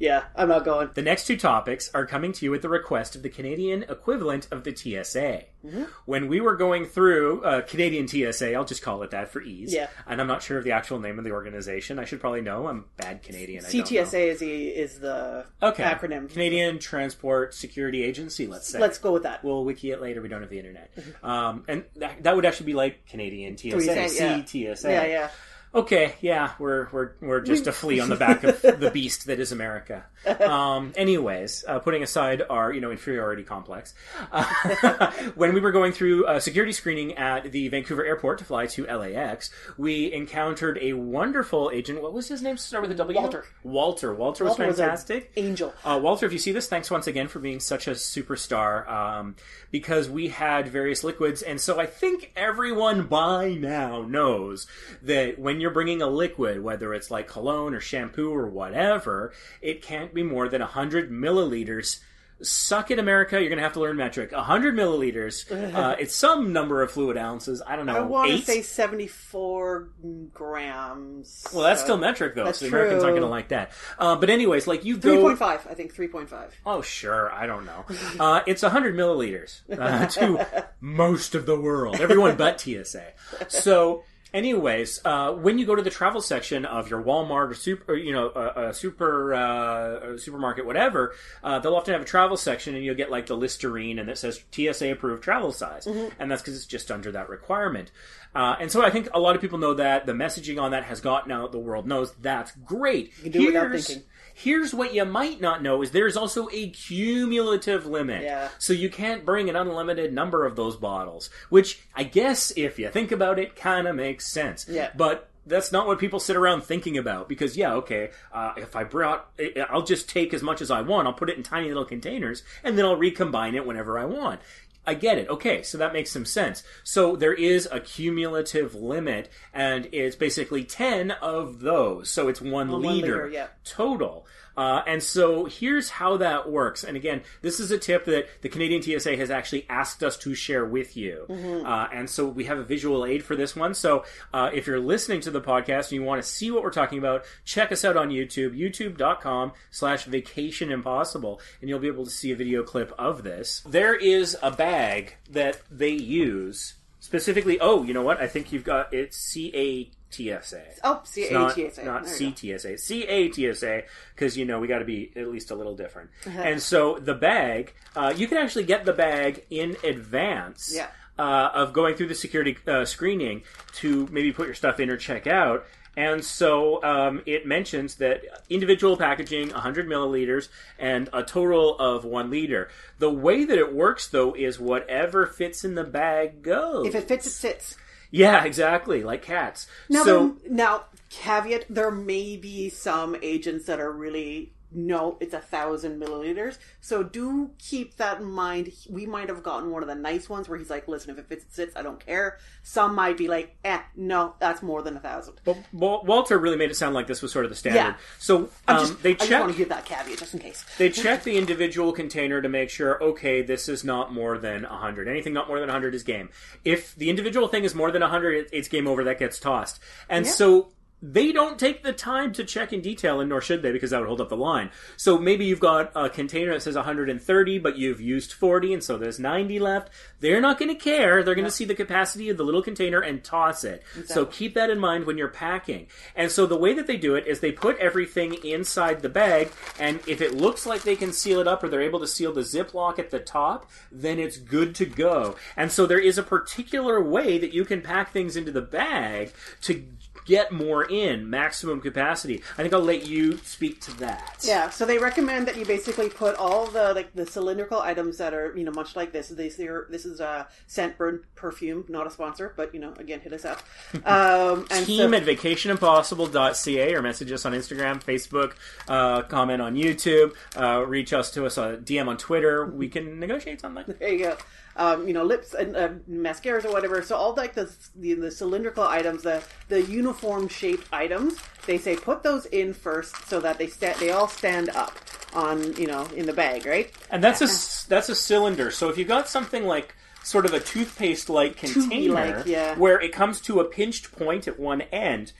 Yeah, I'm not going. The next two topics are coming to you at the request of the Canadian equivalent of the TSA. Mm-hmm. When we were going through uh, Canadian TSA, I'll just call it that for ease. Yeah. And I'm not sure of the actual name of the organization. I should probably know. I'm bad Canadian. I don't know. CTSA is the is the Okay. acronym. Canadian Transport Security Agency. Let's say. Let's go with that. We'll wiki it later. We don't have the internet. Um, and that, that would actually be like Canadian TSA, yeah. CTSA. Yeah, yeah. Okay, yeah, we're we're we're just a flea on the back of the beast that is America. Um, anyways, uh, putting aside our you know inferiority complex, uh, when we were going through uh, security screening at the Vancouver airport to fly to LAX, we encountered a wonderful agent. What was his name? Start with a W. Walter. Walter. Walter was Walter was fantastic. angel. Uh, Walter, if you see this, thanks once again for being such a superstar. Um, because we had various liquids, and so I think everyone by now knows that when you're bringing a liquid, whether it's like cologne or shampoo or whatever, it can't be more than 100 milliliters. Suck it, America! You're gonna have to learn metric. 100 milliliters. Uh, it's some number of fluid ounces. I don't know. I want to say 74 grams. well, that's So- still metric though, that's so the Americans aren't gonna like that. Uh, but anyways, like you go 3.5. I think 3.5. Oh, sure. I don't know. Uh, it's 100 milliliters uh, to most of the world, everyone but TSA. So, anyways, uh, when you go to the travel section of your Walmart or super, or, you know, a, a super uh, supermarket, whatever, uh, they'll often have a travel section, and you'll get like the Listerine, and it says TSA approved travel size, and that's because it's just under that requirement. Uh, and so I think a lot of people know that the messaging on that has gotten out. The world knows that's great. You can do it without thinking. Here's what you might not know is there's also a cumulative limit. Yeah. So you can't bring an unlimited number of those bottles, which I guess if you think about it kind of makes sense. Yeah. But that's not what people sit around thinking about because yeah, okay, uh, if I brought I'll just take as much as I want, I'll put it in tiny little containers and then I'll recombine it whenever I want. I get it. Okay, so that makes some sense. So there is a cumulative limit, and it's basically 10 of those. So it's one, liter, yeah. total. Uh, and so here's how that works. And again, this is a tip that the Canadian TSA has actually asked us to share with you. Uh, and so we have a visual aid for this one. So uh, if you're listening to the podcast and you want to see what we're talking about, check us out on YouTube, youtube.com slash vacation impossible, and you'll be able to see a video clip of this. There is a bag that they use specifically. Oh, you know what? I think you've got it's C A TSA. Oh, not, CATSA. not There you go. CTSA, CATSA, because you know we got to be at least a little different. Uh-huh. And so the bag, uh, you can actually get the bag in advance Yeah. uh, of going through the security uh, screening to maybe put your stuff in or check out. And so um, it mentions that individual packaging, 100 milliliters, and a total of one liter. The way that it works, though, is whatever fits in the bag goes. If it fits, it fits. Yeah, exactly, like cats. Now, so there- now, caveat: there may be some agents that are really no, it's a thousand milliliters. So do keep that in mind. We might have gotten one of the nice ones where he's like, "Listen, if it fits, it sits. I don't care." Some might be like, "Eh, no, that's more than a thousand. But Walter really made it sound like this was sort of the standard. Yeah. So um, just, they I just check want to give that caveat just in case. they check the individual container to make sure okay this is not more than a 100 anything not more than a 100 is game if the individual thing is more than a 100 it's game over that gets tossed and Yeah. so they don't take the time to check in detail, and nor should they, because that would hold up the line. So maybe you've got a container that says 130, but you've used 40, and so there's 90 left. They're not going to care. They're going to see the capacity of the little container and toss it. So keep that in mind when you're packing. And so the way that they do it is they put everything inside the bag, and if it looks like they can seal it up or they're able to seal the ziplock at the top, then it's good to go. And so there is a particular way that you can pack things into the bag to get more in maximum capacity. I think I'll let you speak to that. Yeah, so they recommend that you basically put all the like the cylindrical items that are you know much like this. This are, this is a Scentbird perfume, not a sponsor, but you know again hit us up. Um, and Team so, at vacationimpossible.ca or message us on Instagram, Facebook, uh, comment on YouTube, uh, reach us to us on DM on Twitter. We can negotiate something. there you go. Um, you know lips and uh, mascaras or whatever. So all like the, the the cylindrical items, the the uniform shaped items, they say put those in first so that they sta- they all stand up on you know in the bag, right? And that's a that's a cylinder. So if you got something like sort of a toothpaste like container yeah. where it comes to a pinched point at one end,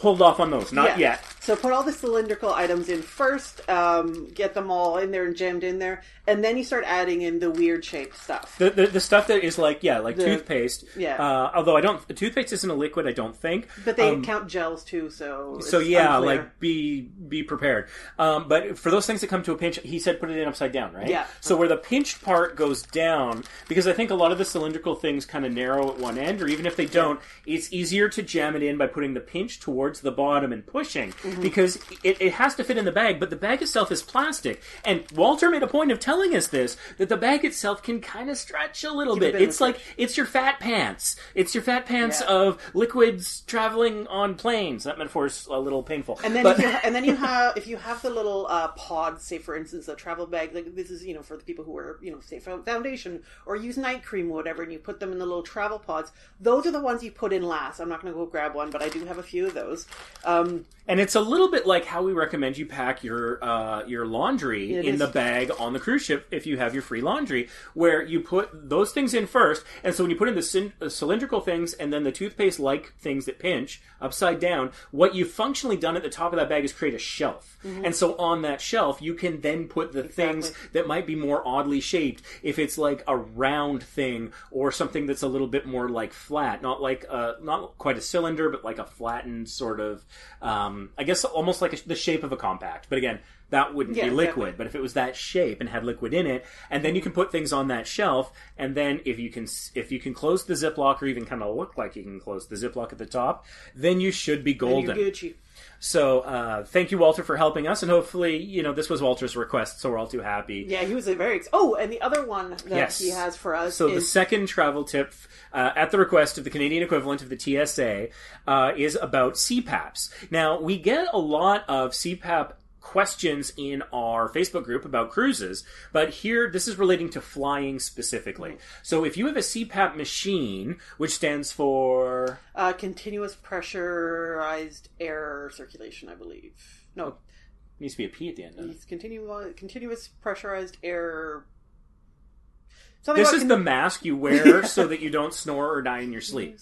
hold off on those. Not Yeah. yet. So put all the cylindrical items in first, um, get them all in there and jammed in there, and then you start adding in the weird shaped stuff. The, the, the stuff that is like yeah like The- toothpaste yeah. uh, although I don't toothpaste isn't a liquid I don't think But they Um, count gels too, so so yeah unclear. like be be prepared um, but for those things that come to a pinch he said put it in upside down right Yeah. so where the pinched part goes down because I think a lot of the cylindrical things kind of narrow at one end or even if they don't it's easier to jam it in by putting the pinch towards the bottom and pushing Mm-hmm. because it, it has to fit in the bag but the bag itself is plastic and Walter made a point of telling us this that the bag itself can kind of stretch a little Keep bit it's like it's your fat pants it's your fat pants Yeah. of liquids traveling on planes that metaphor is a little painful And then, But- if you, and then you have if you have the little uh, pods, say for instance a travel bag. Like this is you know for the people who are you know say foundation or use night cream or whatever, and you put them in the little travel pods. Those are the ones you put in last. I'm not going to go grab one, but I do have a few of those. Um, And it's a little bit like how we recommend you pack your uh, your laundry in is. the bag on the cruise ship if you have your free laundry, where you put those things in first. And so when you put in the uh, cylindrical things and then the toothpaste like things that pinch upside down, what you've functionally done at the top of that bag is create a shelf. And so on that shelf, you can then put the things that might be more oddly shaped. If it's like a round thing or something that's a little bit more like flat, not like a, not quite a cylinder, but like a flattened sort of, um, I guess almost like a, the shape of a compact. But again, that wouldn't Yeah, be liquid. exactly. But if it was that shape and had liquid in it, and then you can put things on that shelf, and then if you can if you can close the ziplock or even kind of look like you can close the ziplock at the top, then you should be golden. So uh, thank you, Walter, for helping us, and hopefully, you know, this was Walter's request, so we're all too happy. Yeah, he was a very. Ex- oh, and the other one that Yes. he has for us So the second travel tip, uh, at the request of the Canadian equivalent of the TSA, uh, is about CPAPs. Now we get a lot of CPAP questions in our Facebook group about cruises, but here this is relating to flying specifically. So if you have a CPAP machine, which stands for uh, continuous pressurized air circulation, I believe. No, it needs to be a P at the end. it? it's continuous continuous pressurized air Something This is con- the mask you wear so that you don't snore or die in your sleep.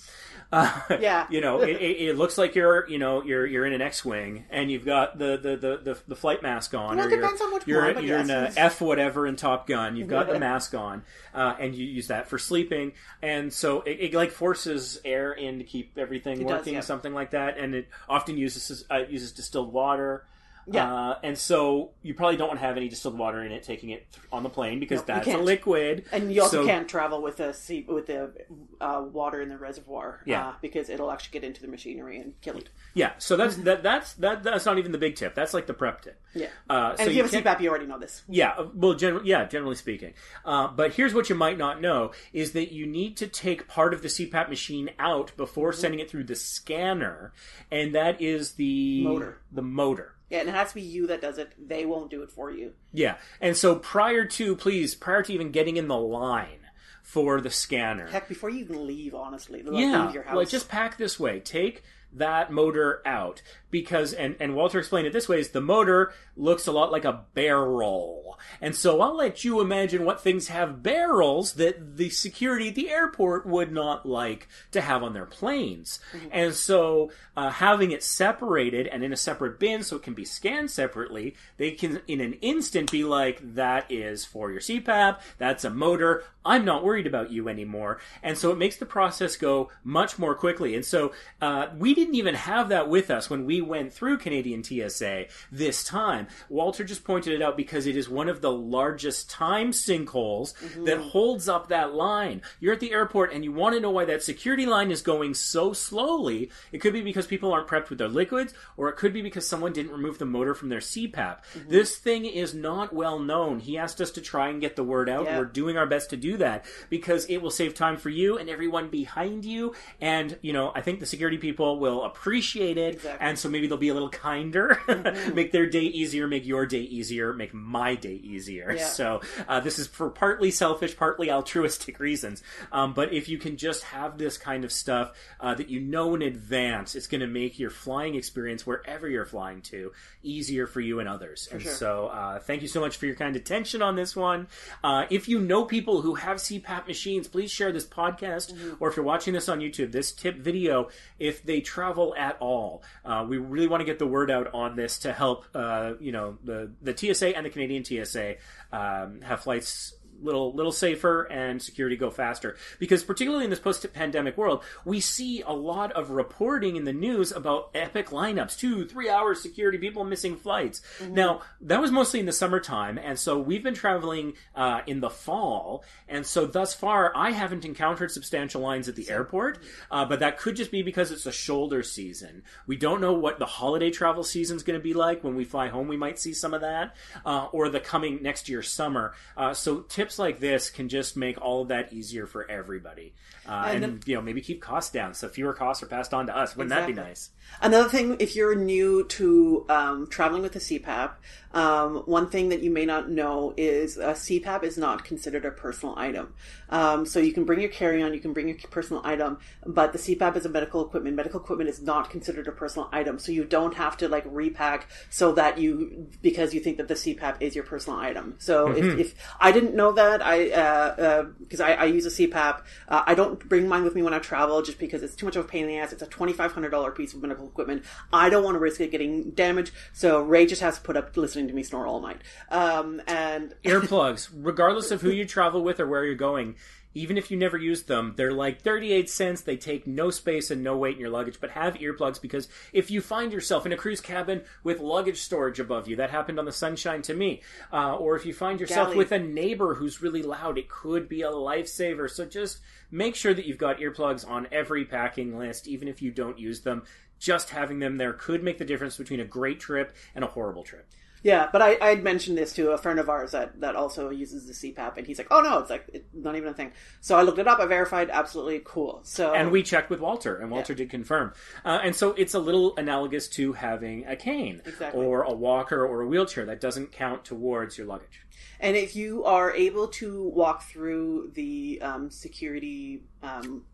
Uh, Yeah. you know, it, it, it looks like you're, you know, you're you're in an X-wing and you've got the the, the, the, the flight mask on. Well, or you're, depends on which you're, one, but you're yes, in a it's- F whatever in Top Gun. You've got the mask on, uh, and you use that for sleeping, and so it, it like forces air in to keep everything It does, working, yeah. something like that, and it often uses uh, uses distilled water. Yeah. Uh, and so you probably don't want to have any distilled water in it, taking it th- on the plane because that's a liquid. And you also So- can't travel with the sea, with the uh, water in the reservoir, Yeah. uh, because it'll actually get into the machinery and kill it. Yeah, so that's that that's that that's not even the big tip. That's like the prep tip. Yeah. Uh, And so if you, have a CPAP, you already know this. Yeah, uh, well, generally, yeah, generally speaking. Uh, but here's what you might not know: is that you need to take part of the CPAP machine out before Mm-hmm. sending it through the scanner, and that is the Motor. The motor. Yeah, and it has to be you that does it. They won't do it for you. Yeah, and so prior to, please, prior to even getting in the line for the scanner, Heck, before you even leave, honestly, like, yeah, leave your house. like just pack this way. Take that motor out. Because, and and Walter explained it this way: is the motor looks a lot like a barrel, and so I'll let you imagine what things have barrels that the security at the airport would not like to have on their planes, and so uh, having it separated and in a separate bin so it can be scanned separately, they can in an instant be like, that is for your CPAP, that's a motor. I'm not worried about you anymore, and so it makes the process go much more quickly. And so uh, we didn't even have that with us when we went through Canadian TSA this time. Walter just pointed it out because it is one of the largest time sinkholes mm-hmm. that holds up that line. You're at the airport and you want to know why that security line is going so slowly. It could be because people aren't prepped with their liquids, or it could be because someone didn't remove the motor from their CPAP. Mm-hmm. This thing is not well known. He asked us to try and get the word out. Yeah. We're doing our best to do that because it will save time for you and everyone behind you. And, you know, I think the security people will appreciate it. Exactly. And so maybe they'll be a little kinder, make their day easier, make your day easier, make my day easier. Yeah. So uh, this is for partly selfish, partly altruistic reasons. Um, but if you can just have this kind of stuff uh, that you know in advance, it's going to make your flying experience wherever you're flying to easier for you and others. and sure. so uh, thank you so much for your kind attention on this one. Uh, if you know people who have CPAP machines, please share this podcast, or if you're watching this on YouTube, this tip video, if they travel at all. Uh, we really want to get the word out on this to help, uh, you know, the the TSA and the Canadian TSA um, have flights little little safer and security go faster. Because particularly in this post-pandemic world we see a lot of reporting in the news about epic lineups. Two three hours security people missing flights. Now that was mostly in the summertime and so we've been traveling uh, in the fall and so thus far i haven't encountered substantial lines at the airport uh, but that could just be because it's a shoulder season. We don't know what the holiday travel season is going to be like. When we fly home we might see some of that uh, or the coming next year summer. Uh, so tips like this can just make all of that easier for everybody. Uh, and, And you know maybe keep costs down so fewer costs are passed on to us. Wouldn't that be nice? Another thing, if you're new to um, traveling with a CPAP, um, one thing that you may not know is a CPAP is not considered a personal item. Um, so you can bring your carry-on, you can bring your personal item, but the CPAP is a medical equipment. Medical equipment is not considered a personal item, so you don't have to like repack so that you because you think that the CPAP is your personal item. So if, if I didn't know that, I because I, I use a CPAP, uh, I don't bring mine with me when I travel just because it's too much of a pain in the ass. It's a twenty five hundred dollar piece of medical equipment. I don't want to risk it getting damaged, so Ray just has to put up listening to me snore all night. Um, and earplugs regardless of who you travel with or where you're going even if you never use them they're like 38 cents they take no space and no weight in your luggage but have earplugs because if you find yourself in a cruise cabin with luggage storage above you that happened on the sunshine to me uh, or if you find yourself Galley. with a neighbor who's really loud it could be a lifesaver so just make sure that you've got earplugs on every packing list even if you don't use them just having them there could make the difference between a great trip and a horrible trip Yeah, but I I'd mentioned this to a friend of ours that that also uses the CPAP, and he's like, "Oh no, it's like it's not even a thing." So I looked it up. I verified, absolutely cool. So and we checked with Walter, and Walter did confirm. Uh, and so it's a little analogous to having a cane Exactly. or a walker or a wheelchair that doesn't count towards your luggage. And if you are able to walk through the um, security, um,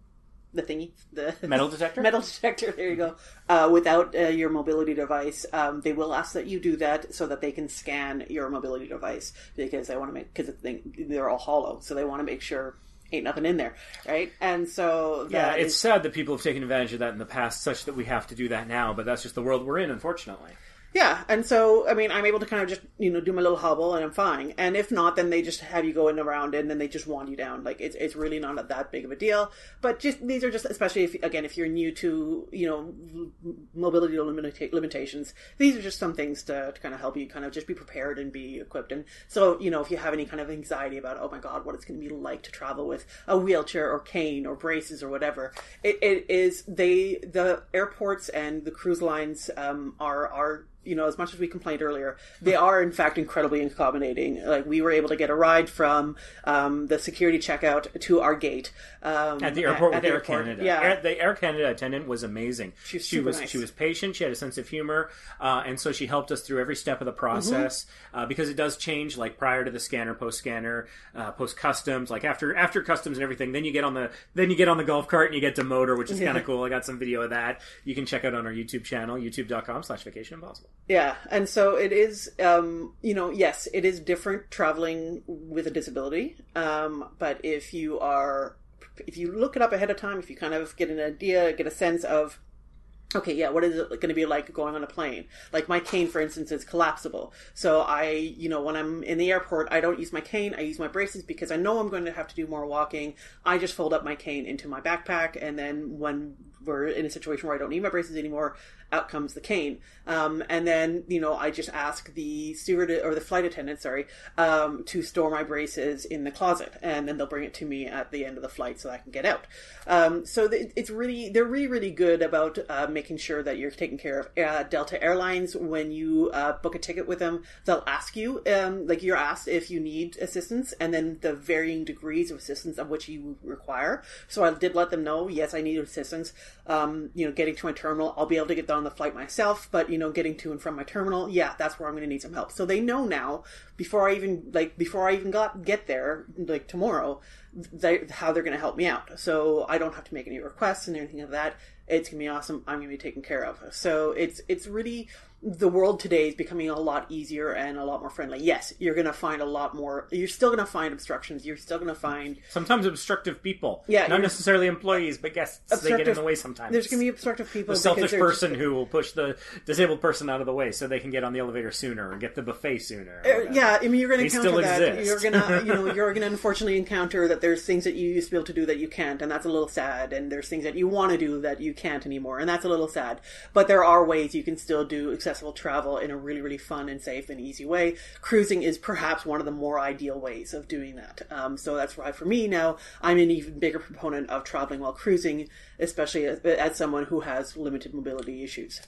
the thingy, the Metal detector? metal detector. There you go. Uh, without uh, your mobility device, um, they will ask that you do that so that they can scan your mobility device because they want to make because they, they're all hollow, so they want to make sure ain't nothing in there, right? And so Yeah, it's is- sad that people have taken advantage of that in the past, such that we have to do that now. But that's just the world we're in, unfortunately. Yeah, and so I mean, I'm able to kind of just you know do my little hobble, and I'm fine. And if not, then they just have you going around, and then they just wand you down. Like it's it's really not that big of a deal. But just these are just especially if again if you're new to you know mobility limita- limitations, these are just some things to, to kind of help you kind of just be prepared and be equipped. And so you know if you have any kind of anxiety about oh my god what it's going to be like to travel with a wheelchair or cane or braces or whatever, it, it is they the airports and the cruise lines um, are are you know, as much as we complained earlier, they are in fact incredibly accommodating. Like we were able to get a ride from um, the security checkout to our gate um, At the airport at with the Air Canada. Yeah, Air, the Air Canada attendant was amazing. She super was nice. she was patient. She had a sense of humor, uh, and so she helped us through every step of the process Mm-hmm. uh, because it does change. Like prior to the scanner, post scanner, uh, post customs. Like after after customs and everything, then you get on the then you get on the golf cart and you get to motor, which is kind of cool. I got some video of that. You can check out on our YouTube channel, youtube.com/slash Vacation Impossible. Yeah, and so it is. Um, you know, yes, it is different traveling with a disability. Um, but if you are, if you look it up ahead of time, if you kind of get an idea, get a sense of. Okay, yeah, what is it going to be like going on a plane? Like my cane, for instance, is collapsible. So I, you know, when I'm in the airport, I don't use my cane. I use my braces because I know I'm going to have to do more walking. I just fold up my cane into my backpack, and then when we're in a situation where I don't need my braces anymore, out comes the cane. Um, and then, you know, I just ask the steward or the flight attendant, sorry, um, to store my braces in the closet. And then they'll bring it to me at the end of the flight so I can get out. Um, so it's really, they're really, really good about uh, making sure that you're taken care of. Uh, Delta Airlines, when you uh, book a ticket with them, they'll ask you, um, like you're asked if you need assistance and then the varying degrees of assistance of which you require. So I did let them know, yes, I need assistance. Um, you know, getting to my terminal, I'll be able to get on the flight myself, but you know, getting to and from my terminal, yeah, that's where I'm going to need some help. So they know now before I even like before I even got get there, like tomorrow, they, how they're going to help me out. So I don't have to make any requests and anything of that. It's gonna be awesome. I'm gonna be taken care of. So it's it's really the world today is becoming a lot easier and a lot more friendly. Yes, you're gonna find a lot more. You're still gonna find obstructions. You're still gonna find Sometimes obstructive people, Yeah, not necessarily employees, but guests. They get in the way sometimes. there's gonna be obstructive people. the selfish they're just- person who will push the disabled person out of the way so they can get on the elevator sooner or get the buffet sooner. Uh, yeah, I mean, you're going to encounter still that. exist. You're gonna, you know, you're going to unfortunately encounter that there's things that you used to be able to do that you can't, and that's a little sad. And there's things that you want to do that you can't anymore, and that's a little sad. But there are ways you can still do accessible travel in a really, really fun and safe and easy way. Cruising is perhaps one of the more ideal ways of doing that. Um, so that's why for me now, I'm an even bigger proponent of traveling while cruising, especially as, as someone who has limited mobility issues.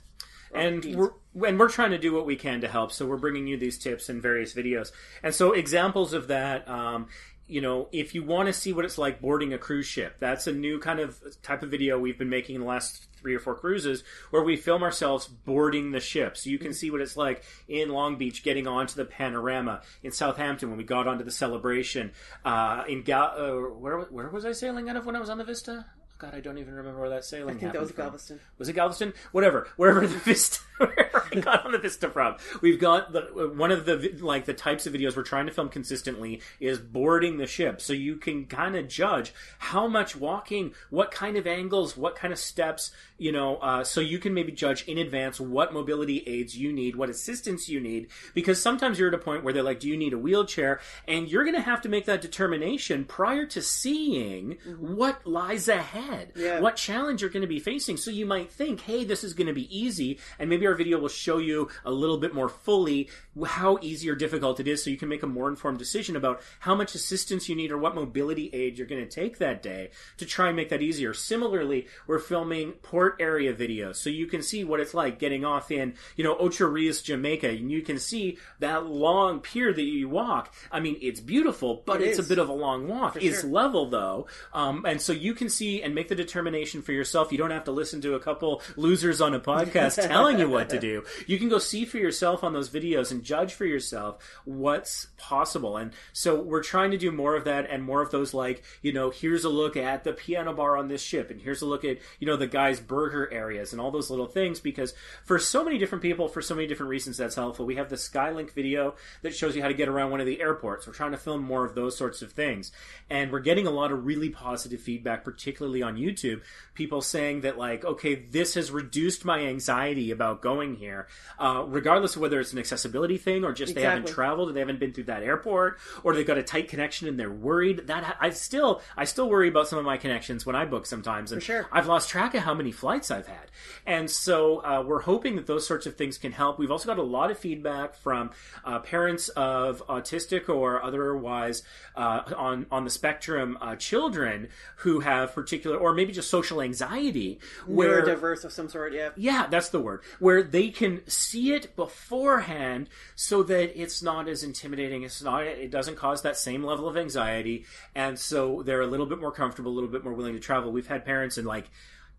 and we're and we're trying to do what we can to help. So we're bringing you these tips in various videos. And so examples of that, um, you know, if you want to see what it's like boarding a cruise ship, that's a new kind of type of video we've been making in the last three or four cruises where we film ourselves boarding the ship. So you can see what it's like in Long Beach getting onto the panorama, in Southampton when we got onto the celebration, uh, in Gal- uh, where where was I sailing out of when I was on the Vista? God, I don't even remember where that sailing. I think that was from. Galveston. Was it Galveston? Whatever, wherever the Vista, wherever I got on the Vista from. We've got the one of the like the types of videos we're trying to film consistently is boarding the ship, so you can kind of judge how much walking, what kind of angles, what kind of steps, you know, uh, so you can maybe judge in advance what mobility aids you need, what assistance you need, because sometimes you're at a point where they're like, "Do you need a wheelchair?" and you're going to have to make that determination prior to seeing what lies ahead Yeah. what challenge you're going to be facing. So you might think, hey, this is going to be easy, and maybe video will show you a little bit more fully how easy or difficult it is so you can make a more informed decision about how much assistance you need or what mobility aid you're going to take that day to try and make that easier. Similarly, we're filming port area videos so you can see what it's like getting off in, you know, Ocho Rios, Jamaica, and you can see that long pier that you walk. I mean, it's beautiful, but It it's is. a bit of a long walk. It's sure. level though, um, and so you can see and make the determination for yourself. You don't have to listen to a couple losers on a podcast telling you what what to do. You can go see for yourself on those videos and judge for yourself what's possible. And so we're trying to do more of that and more of those like, you know, here's a look at the piano bar on this ship and here's a look at, you know, the guy's burger areas and all those little things because for so many different people, for so many different reasons, that's helpful. We have the Skylink video that shows you how to get around one of the airports. We're trying to film more of those sorts of things. And we're getting a lot of really positive feedback, particularly on YouTube. People saying that, like, okay, this has reduced my anxiety about going here, uh, regardless of whether it's an accessibility thing or just they haven't traveled or they haven't been through that airport or they've got a tight connection and they're worried. That I still, I still worry about some of my connections when I book sometimes. And sure. I've lost track of how many flights I've had. And so uh, we're hoping that those sorts of things can help. We've also got a lot of feedback from uh, parents of autistic or otherwise uh, on on the spectrum uh, children who have particular or maybe just social anxiety where diverse of some sort, yeah. yeah, that's the word. Where they can see it beforehand so that it's not as intimidating. It's not, it doesn't cause that same level of anxiety. And so they're a little bit more comfortable, a little bit more willing to travel. We've had parents and like,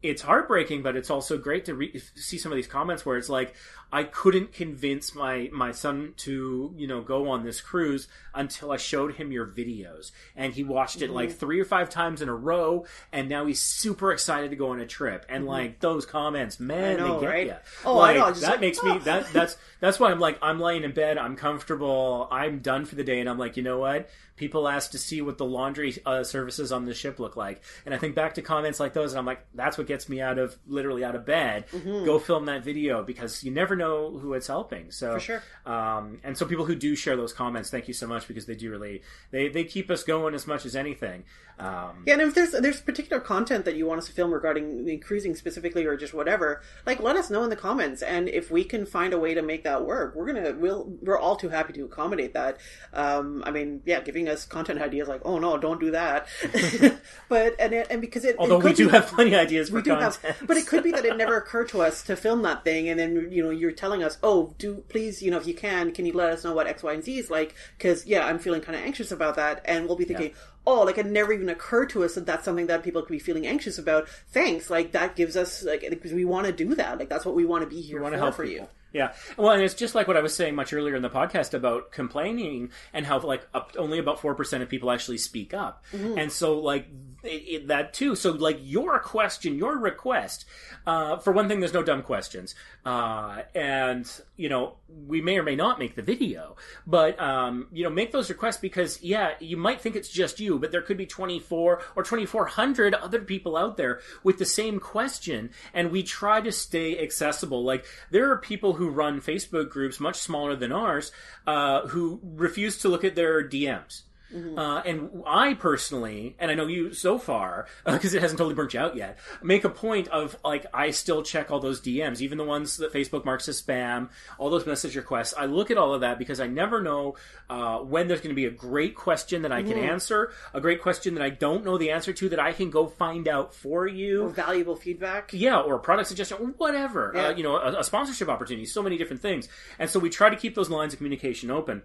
it's heartbreaking, but it's also great to re- see some of these comments where it's like, I couldn't convince my, my son to, you know, go on this cruise until I showed him your videos. And he watched it Mm-hmm. like three or five times in a row, and now he's super excited to go on a trip. And like those comments, man, Mm-hmm. Know, they get right? you. Oh, I know, that like, makes me oh. that that's that's why I'm like I'm laying in bed, I'm comfortable, I'm done for the day, and I'm like, you know what? People ask to see what the laundry uh, services on the ship look like, and I think back to comments like those, and I'm like, that's what gets me out of literally out of bed. Mm-hmm. Go film that video because you never know who it's helping. So For sure. um, and so people who do share those comments, thank you so much because they do really they they keep us going as much as anything. Um, Yeah, and if there's there's particular content that you want us to film regarding cruising specifically or just whatever, like let us know in the comments, and if we can find a way to make that work, we're gonna we'll we're all too happy to accommodate that. Um, I mean, yeah, giving us content ideas like, oh no, don't do that, but and it, and because it although it we do be- have plenty of ideas for we do content, have, but it could be that it never occurred to us to film that thing, and then you know you're telling us, oh, do please, you know, if you can, can you let us know what X, Y, and Z is like? Because yeah, I'm feeling kind of anxious about that, and we'll be thinking, oh, like it never even occurred to us that that's something that people could be feeling anxious about. Thanks, like that gives us like because we want to do that, like that's what we want to be here want for to help for people. you. Yeah, well, and it's just like what I was saying much earlier in the podcast about complaining and how like up, only about four percent of people actually speak up, Mm-hmm. and so like it, it, that too. So like your question, your request, uh, for one thing, there's no dumb questions, uh, and you know we may or may not make the video, but um, you know make those requests because yeah, you might think it's just you, but there could be 24 or 2400 other people out there with the same question, and we try to stay accessible. Like there are people who run Facebook groups much smaller than ours uh, who refuse to look at their DMs. Uh, and I personally, and I know you so far, because it hasn't totally burnt you out yet, make a point of like I still check all those DMs, even the ones that Facebook marks as spam, all those message requests. I look at all of that because I never know uh, when there's going to be a great question that I can answer, a great question that I don't know the answer to that I can go find out for you. Valuable feedback. Yeah, or a product suggestion, or whatever. Yeah. Uh, you know, a, a sponsorship opportunity, so many different things. And so we try to keep those lines of communication open.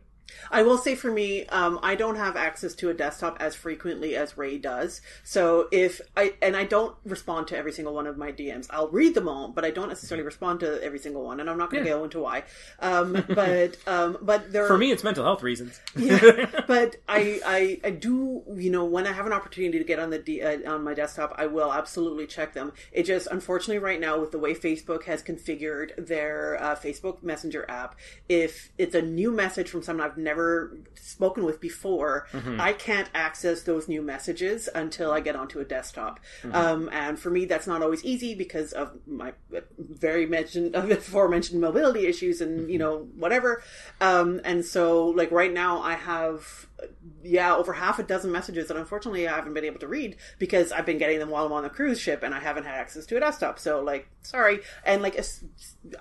I will say for me, um, I don't have access to a desktop as frequently as Ray does. So if I and I don't respond to every single one of my DMs, I'll read them all, but I don't necessarily respond to every single one, and I'm not going to Yeah. go into why. Um, but um, but there For me, it's mental health reasons. yeah, but I, I I do you know when I have an opportunity to get on the D, uh, on my desktop, I will absolutely check them. It just unfortunately right now with the way Facebook has configured their uh, Facebook Messenger app, if it's a new message from someone I've never spoken with before, I can't access those new messages until I get onto a desktop. Um, and for me, that's not always easy because of my very mentioned aforementioned mobility issues and you know whatever. Um, and so like right now, I have yeah, over half a dozen messages that unfortunately I haven't been able to read because I've been getting them while I'm on the cruise ship and I haven't had access to a desktop. So like, sorry. And like,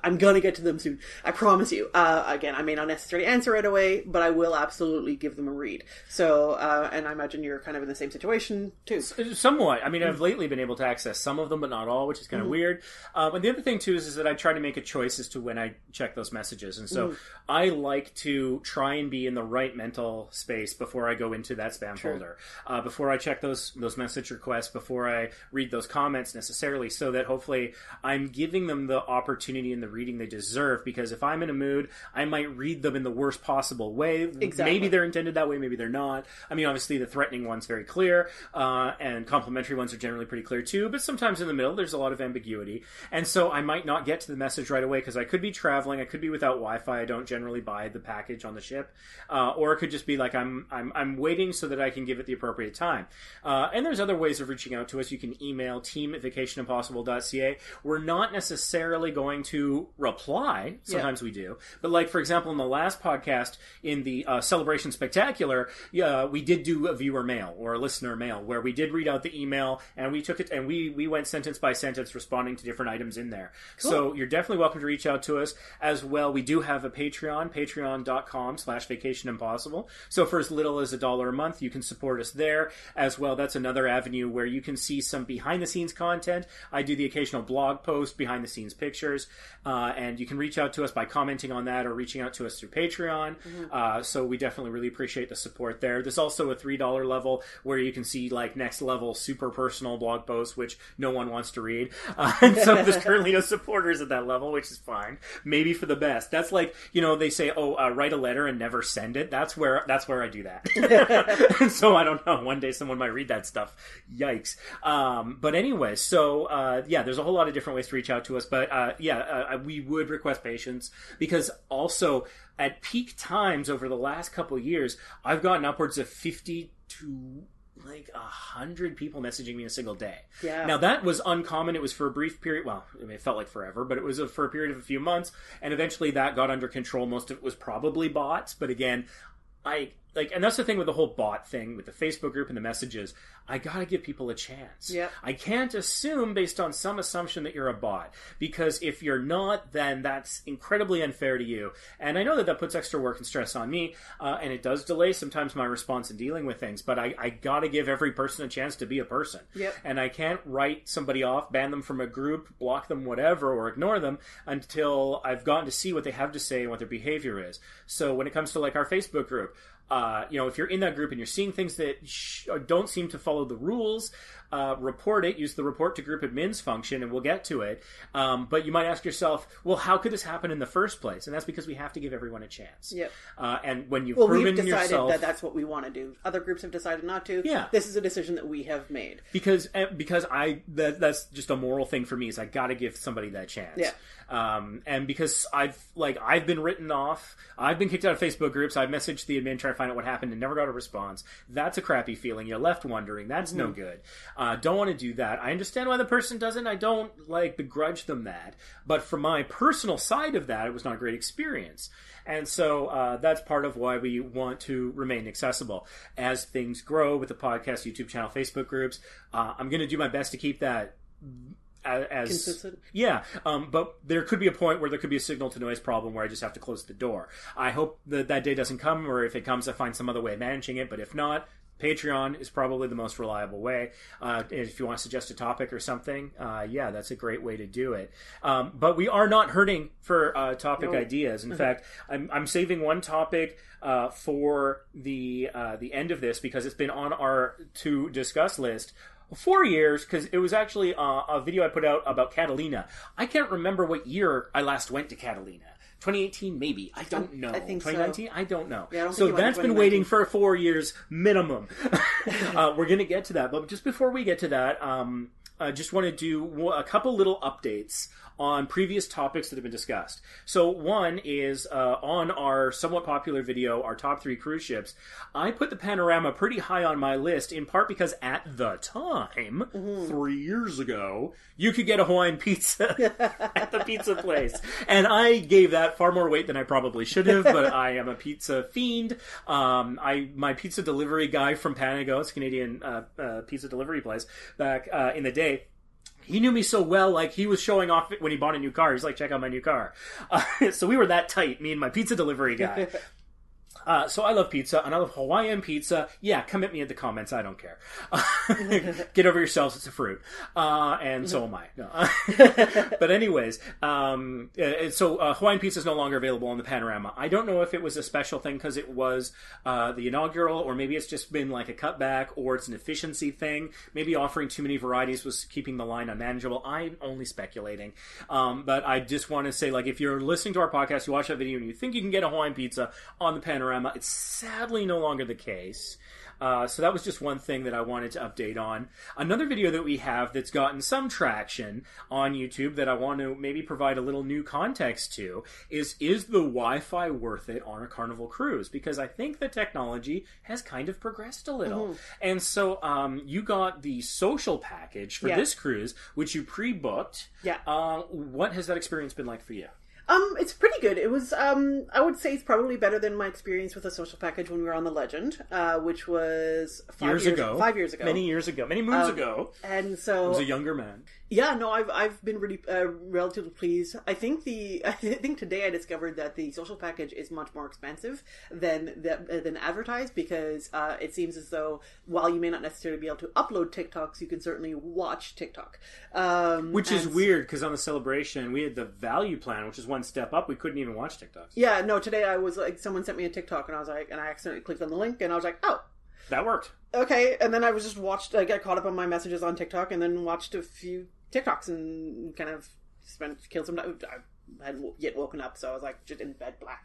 I'm gonna get to them soon. I promise you. Uh, again, I may not necessarily answer right away, but I will absolutely give them a read. So, uh, and I imagine you're kind of in the same situation too. Somewhat. I mean, I've lately been able to access some of them, but not all, which is kind of weird. Um, and the other thing too is, is that I try to make a choice as to when I check those messages, and so I like to try and be in the right mental space before I go into that spam folder, uh, before I check those those message requests, before I read those comments necessarily, so that hopefully I'm giving them the opportunity and the reading they deserve. Because if I'm in a mood, I might read them in the worst possible way. Exactly. Maybe they're intended that way, maybe they're not. I mean, obviously the threatening one's very clear, uh, and complimentary ones are generally pretty clear too. But sometimes in the middle, there's a lot of ambiguity, and so I might not get to the message right away because I could be traveling, I could be without Wi-Fi. I don't generally buy the package on the ship, uh, or it could just be like I'm I'm I'm waiting so that I can give it the appropriate time. Uh, and there's other ways of reaching out to us. You can email team at vacationimpossible.ca. We're not necessarily going to reply. Sometimes we do, but like for example, in the last podcast in the uh, celebration spectacular, uh, we did do a viewer mail or a listener mail where we did read out the email and we took it and we we went sentence by sentence responding to different items in there. So you're definitely welcome to reach out to us as well. We do have a Patreon, patreon.com slash vacation impossible. So for as little as a dollar a month, you can support us there as well. That's another avenue where you can see some behind the scenes content. I do the occasional blog post, behind the scenes pictures, uh, and you can reach out to us by commenting on that or reaching out to us through Patreon. Uh, so we definitely really appreciate the support there. There's also a three dollar level where you can see like next level super personal blog posts, which no one wants to read. Uh, and so there's currently no supporters at that level, which is fine. Maybe for the best. That's like you know they say, oh, uh, write a letter and never send it. That's where that's where I do that. so I don't know. One day someone might read that stuff. Yikes. Um, but anyway, so uh, yeah, there's a whole lot of different ways to reach out to us. But uh, yeah, uh, we would request patience because also at peak times over the last couple of years, I've gotten upwards of 50 to like a hundred people messaging me in a single day. Yeah. Now that was uncommon. It was for a brief period. Well, I mean, it felt like forever, but it was a, for a period of a few months, and eventually that got under control. Most of it was probably bots, but again, I like, and that's the thing with the whole bot thing with the Facebook group and the messages. I gotta give people a chance. Yep. I can't assume based on some assumption that you're a bot because if you're not, then that's incredibly unfair to you. And I know that that puts extra work and stress on me, uh, and it does delay sometimes my response in dealing with things. But I, I gotta give every person a chance to be a person. Yep. And I can't write somebody off, ban them from a group, block them, whatever, or ignore them until I've gotten to see what they have to say and what their behavior is. So when it comes to like our Facebook group, uh, you know, if you're in that group and you're seeing things that sh- don't seem to follow the rules, uh, report it. Use the report to group admins function, and we'll get to it. Um, but you might ask yourself, well, how could this happen in the first place? And that's because we have to give everyone a chance. Yep. Uh, and when you've Well, proven we've decided yourself, that that's what we want to do. Other groups have decided not to. Yeah. This is a decision that we have made. because eh, because I that, that's just a moral thing for me is I got to give somebody that chance. Yeah. Um, and because I've like I've been written off, I've been kicked out of Facebook groups. I've messaged the admin trying to find out what happened and never got a response. That's a crappy feeling. You're left wondering. That's no good. Uh, don't want to do that. I understand why the person doesn't. I don't like begrudge them that. But from my personal side of that, it was not a great experience. And so uh, that's part of why we want to remain accessible. As things grow with the podcast, YouTube channel, Facebook groups, uh, I'm going to do my best to keep that as Consistent. yeah, um, but there could be a point where there could be a signal to noise problem where I just have to close the door. I hope that that day doesn't come, or if it comes, I find some other way of managing it. But if not, Patreon is probably the most reliable way. Uh, if you want to suggest a topic or something, uh, yeah, that's a great way to do it. Um, but we are not hurting for uh, topic No. ideas. In fact, I'm, I'm saving one topic uh, for the uh, the end of this because it's been on our to discuss list four years because it was actually uh, a video I put out about Catalina. I can't remember what year I last went to Catalina. 2018, maybe. I don't know. I think so. 2019, I don't know. Yeah, I don't so that's been waiting for four years minimum. uh, we're going to get to that, but just before we get to that, um, I just want to do a couple little updates on previous topics that have been discussed. So one is uh, on our somewhat popular video, our top three cruise ships. I put the Panorama pretty high on my list, in part because at the time, Mm-hmm. three years ago, you could get a Hawaiian pizza at the pizza place, and I gave that far more weight than I probably should have. But I am a pizza fiend. Um, I my pizza delivery guy from Panago, it's Canadian uh, uh, pizza delivery place, back uh, in the day he knew me so well, like he was showing off when he bought a new car. He's like, check out my new car. Uh, so we were that tight, me and my pizza delivery guy. Uh, so I love pizza, and I love Hawaiian pizza. Yeah, come at me in the comments. I don't care. Get over yourselves. It's a fruit, uh, and so am I. No. but anyways, um, uh, so uh, Hawaiian pizza is no longer available on the Panorama. I don't know if it was a special thing because it was uh, the inaugural, or maybe it's just been like a cutback, or it's an efficiency thing. Maybe offering too many varieties was keeping the line unmanageable. I'm only speculating, um, but I just want to say, like, if you're listening to our podcast, you watch that video, and you think you can get a Hawaiian pizza on the Panorama, it's sadly no longer the case. Uh, so that was just one thing that I wanted to update on. Another video that we have that's gotten some traction on YouTube that I want to maybe provide a little new context to is is the Wi-Fi worth it on a Carnival cruise? Because I think the technology has kind of progressed a little, and so um, you got the social package for Yeah. this cruise, which you pre-booked. Yeah. Uh, what has that experience been like for you? Um, it's pretty good. It was, um, I would say it's probably better than my experience with a social package when we were on the Legend, uh, which was five Years ago, Five years ago. many years ago, many moons Um, ago. And I so, was a younger man. Yeah, no, I've I've been really uh, relatively pleased. I think the I think today I discovered that the social package is much more expensive than the, than advertised because uh, it seems as though while you may not necessarily be able to upload TikToks, you can certainly watch TikTok. Um, Which is weird because on the celebration we had the value plan, which is one step up. We couldn't even watch TikToks. Yeah, no. Today I was like, someone sent me a TikTok, and I was like, and I accidentally clicked on the link, and I was like, oh, That worked. okay. And then I was just watched. I got caught up on my messages on TikTok, and then watched a few TikToks and kind of spent killed some. time. I hadn't yet woken up, so I was like just in bed, blah.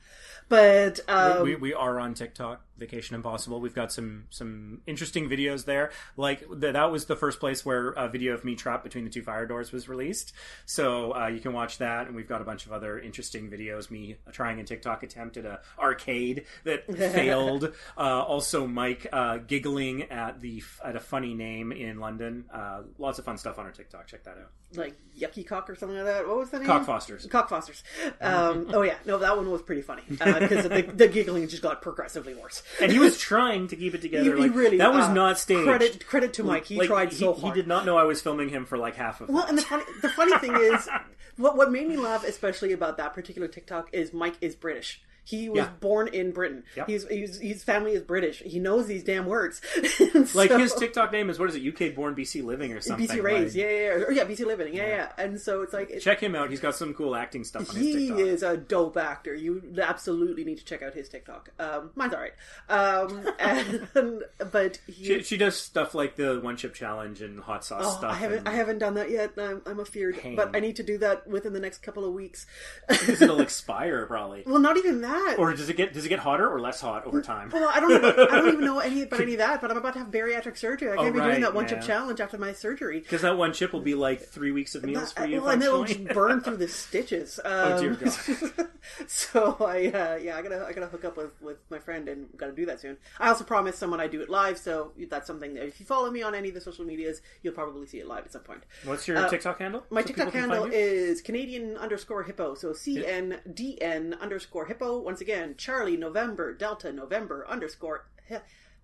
But um, we, we are on TikTok, Vacation Impossible. We've got some some interesting videos there. Like th- that was the first place where a video of me trapped between the two fire doors was released. So uh, you can watch that, and we've got a bunch of other interesting videos. Me trying a TikTok attempt at a arcade that failed. Uh, also, Mike uh, giggling at the at a funny name in London. Uh, lots of fun stuff on our TikTok. Check that out. Like Yucky Cock or something like that. What was the name? Cockfosters. Cock Fosters. Um, oh yeah, no, that one was pretty funny because the, the giggling just got progressively worse. And he was trying to keep it together. He- he really that was uh, not staged. Credit credit to Mike. He Like, tried so he, hard. He did not know I was filming him for like half of. Well, that. and the funny the funny thing is, what what made me laugh especially about that particular TikTok is Mike is British. He was Yeah. born in Britain. Yep. He's, he's his family is British. He knows these damn words. Like So- his TikTok name is what is it? UK born BC living or something. BC Raised, like- yeah, yeah, yeah, or yeah, BC Living, yeah, yeah. And so it's like it, Check him out. He's got some cool acting stuff on his he TikTok. is a dope actor. You absolutely need to check out his TikTok. Um, mine's alright, um, and but he, She, she does stuff like the one chip challenge and hot sauce Oh, stuff. I haven't and I haven't done that yet. I'm, I'm afeared, Pain. but I need to do that within the next couple of weeks. it'll expire probably. well, not even that. Or does it get does it get hotter or less hot over time? Well, I don't. Know, I don't even know any about any of that. But I'm about to have bariatric surgery. I can't Oh, be right, doing that one chip challenge after my surgery. Because that one chip will be like three weeks of meals for you. well, and it'll just burn through the stitches. Um, Oh, dear God. so I, uh, yeah, I gotta, I gotta hook up with, with my friend and gotta do that soon. I also promised someone I'd do it live, so that's something that if you follow me on any of the social medias, you'll probably see it live at some point. What's your Uh, TikTok handle? My so TikTok handle is Canadian underscore hippo. So C N D N underscore hippo. Once again, Charlie November Delta November underscore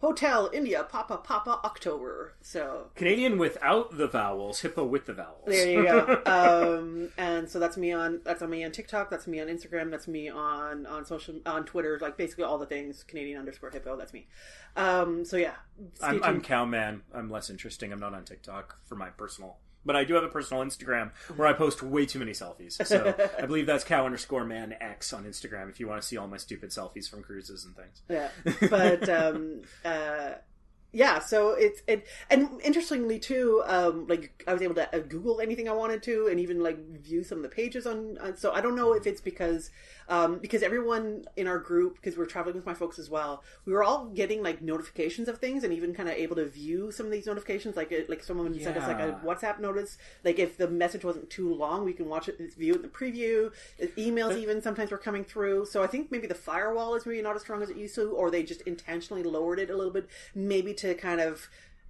Hotel India Papa Papa October. So Canadian without the vowels, hippo with the vowels. there you go. um, and so that's me on that's on me on TikTok. That's me on Instagram. That's me on on social on Twitter. Like basically all the things Canadian underscore hippo. That's me. Um, so yeah, I'm, I'm cowman. I'm less interesting. I'm not on TikTok for my personal, but I do have a personal Instagram where I post way too many selfies. So I believe that's cow underscore man X on Instagram. If you want to see all my stupid selfies from cruises and things. Yeah, but um, uh, yeah. So it's it, and interestingly too, um, like I was able to uh, Google anything I wanted to, and even like view some of the pages on. on so I don't know if it's because um, because everyone in our group, because we're traveling with my folks as well, we were all getting like notifications of things, and even kind of able to view some of these notifications. Like it, like someone sent us like a WhatsApp notice. Like if the message wasn't too long, we can watch it, view it in the preview. Uh, Emails even sometimes were coming through. So I think maybe the firewall is maybe not as strong as it used to, or they just intentionally lowered it a little bit, maybe to kind of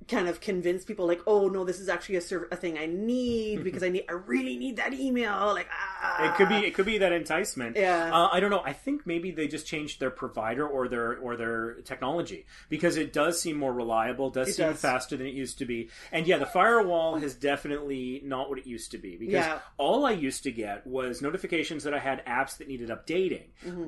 kind of convince people like oh no this is actually a, serv- a thing i need because i need i really need that email like ah. It could be it could be that enticement. Yeah. Uh, I don't know. I think maybe they just changed their provider or their or their technology because it does seem more reliable, does It seem does. faster than it used to be. And yeah, the firewall has definitely not what it used to be because Yeah. all I used to get was notifications that I had apps that needed updating.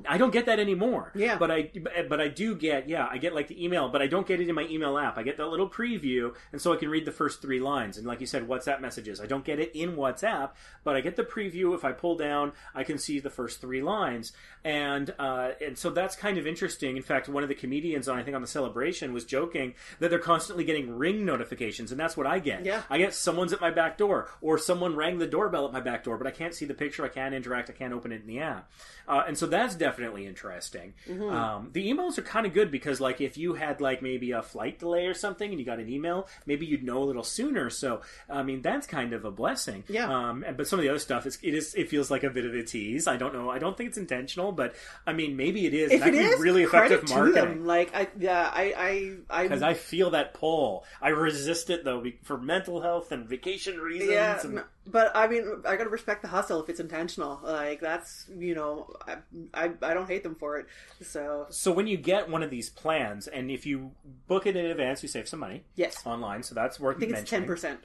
I don't get that anymore. Mm-hmm. Yeah. But I but I do get yeah, I get like the email, but I don't get it in my email app. I get that little preview and so I can read the first 3 lines and like you said WhatsApp messages. I don't get it in WhatsApp, but I get the preview if I pull down, I can see the first 3 lines. And uh and so that's kind of interesting. In fact, one of the comedians on I think on the celebration was joking that they're constantly getting ring notifications and that's what I get. Yeah. I get someone's at my back door or someone rang the doorbell at my back door, but I can't see the picture, I can't interact, I can't open it in the app. Uh, and so that's definitely interesting. Mm-hmm. Um, the emails are kind of good because, like, if you had like maybe a flight delay or something, and you got an email, maybe you'd know a little sooner. So, I mean, that's kind of a blessing. Yeah. Um, and, but some of the other stuff is it is it feels like a bit of a tease. I don't know. I don't think it's intentional, but I mean, maybe it is. if that it is really effective marketing. like i yeah i i Because i I feel that pull. I resist it though for mental health and vacation reasons. yeah and- no, but i mean i gotta respect the hustle if it's intentional like that's you know i i, I don't hate them for it so So when you get one of these plans, and if you book it in advance, you save some money. Yes. online, so that's worth i think it's 10%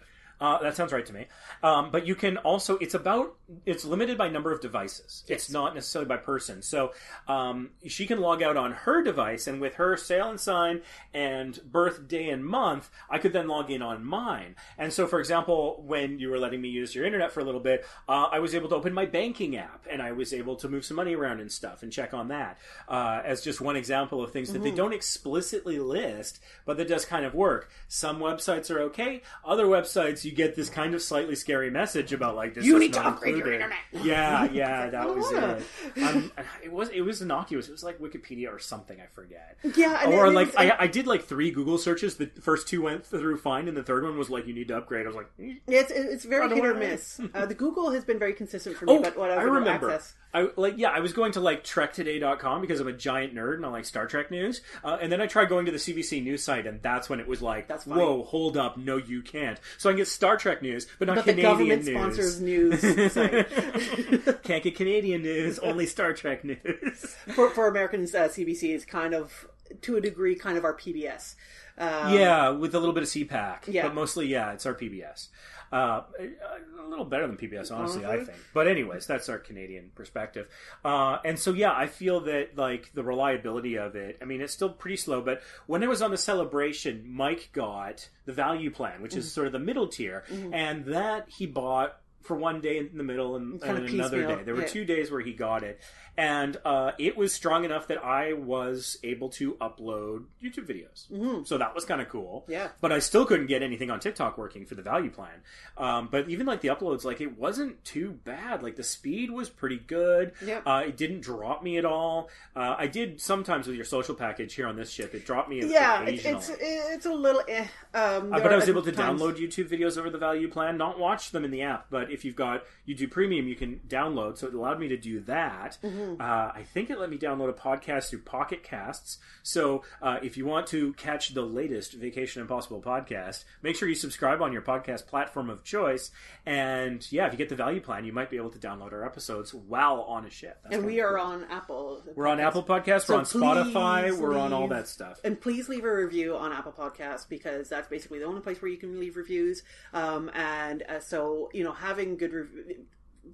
Uh, that sounds right to me. Um, but you can also, it's about, it's limited by number of devices. It's not necessarily by person. So um, she can log out on her device, and with her Sail and Sign and birth day and month, I could then log in on mine. And so, for example, when you were letting me use your internet for a little bit, uh, I was able to open my banking app, and I was able to move some money around and stuff and check on that uh, as just one example of things that they don't explicitly list, but that does kind of work. Some websites are okay. Other websites, you get this kind of slightly scary message about like this. You need to upgrade your internet. Yeah, yeah, that was it. Um, it was it was innocuous. It was like Wikipedia or something. I forget. Yeah, and or like I, I did like three Google searches. The first two went through fine, and the third one was like you need to upgrade. I was like, eh. It's it's very hit or miss. Uh, the Google has been very consistent for me, Oh, but what I, I remember. access. I like yeah, I was going to like trektoday.com because I'm a giant nerd and I like Star Trek news. Uh, and then I tried going to the CBC news site and that's when it was like, That's funny. whoa, hold up, no you can't. So I can get Star Trek news, but not But the Canadian government news. sponsors news site. Can't get Canadian news, only Star Trek news. for, for Americans, uh, CBC is kind of, to a degree, kind of our PBS. Um, yeah, with a little bit of CPAC. Yeah. But mostly, yeah, it's our PBS. Uh, a little better than PBS, honestly, I Mhm. think. But anyways, that's our Canadian perspective. Uh, and so, yeah, I feel that like the reliability of it. I mean, it's still pretty slow. But when it was on the celebration, Mike got the value plan, which Mm-hmm. is sort of the middle tier, and that he bought. For one day in the middle and, and another day. There were yeah. two days where he got it. And uh, it was strong enough that I was able to upload YouTube videos. So that was kind of cool. Mm-hmm. Yeah. But I still couldn't get anything on TikTok working for the value plan. Um, but even like the uploads, like it wasn't too bad. Like the speed was pretty good. Yeah. Uh, it didn't drop me at all. Uh, I did sometimes with your social package here on this ship. It dropped me. Yeah, it's it's a little eh. Um, Uh, but I was able to times- download YouTube videos over the value plan, not watch them in the app. But if you've got YouTube Premium, you can download. So it allowed me to do that. Mm-hmm. Uh, I think it let me download a podcast through Pocket Casts. So uh, if you want to catch the latest Vacation Impossible podcast, make sure you subscribe on your podcast platform of choice. And yeah, if you get the value plan, you might be able to download our episodes while on a ship. That's And we are cool. on Apple. We're on Apple Podcasts. So we're on Spotify. please We're on all that stuff. And please leave a review on Apple Podcasts because that's basically the only place where you can leave reviews. Um, and uh, so, you know, having good review.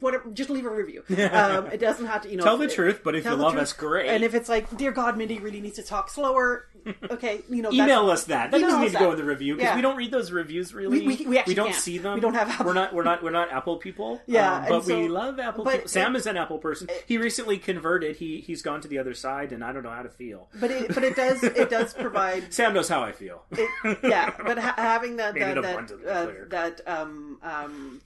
Whatever, just leave a review. Um, it doesn't have to, you know. Tell the it- truth, but if you love truth. us, great. And if it's like, dear God, Mindy really needs to talk slower, okay, you know, Email us that. That doesn't need to go in the review because Yeah. we don't read those reviews really. We- we- we actually don't can't. see them. We don't have Apple. We're not. We're not. We're not Apple people. Yeah, um, but so- we love Apple. but people. Sam it- is an Apple person. He recently converted. He he's gone to the other side, and I don't know how to feel. But it, but it does it does provide Sam knows how I feel. it, yeah, but ha- having that that that, uh, that um um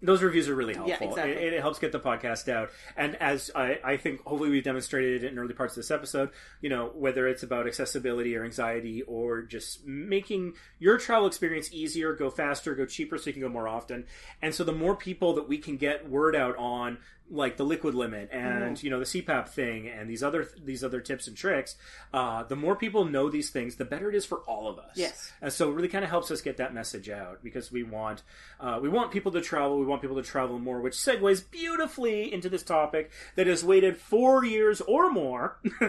those reviews are really helpful. Yeah, exactly. it, it helps get the podcast out. And as I, I think, hopefully, we've demonstrated in early parts of this episode, you know, whether it's about accessibility or anxiety or just making your travel experience easier, go faster, go cheaper, so you can go more often. And so, the more people that we can get word out on, like the liquid limit and Mm. you know the CPAP thing and these other these other tips and tricks, uh, the more people know these things, the better it is for all of us. Yes. And so it really kind of helps us get that message out because we want uh, we want people to travel. We want people to travel more, which segues beautifully into this topic that has waited four years or more.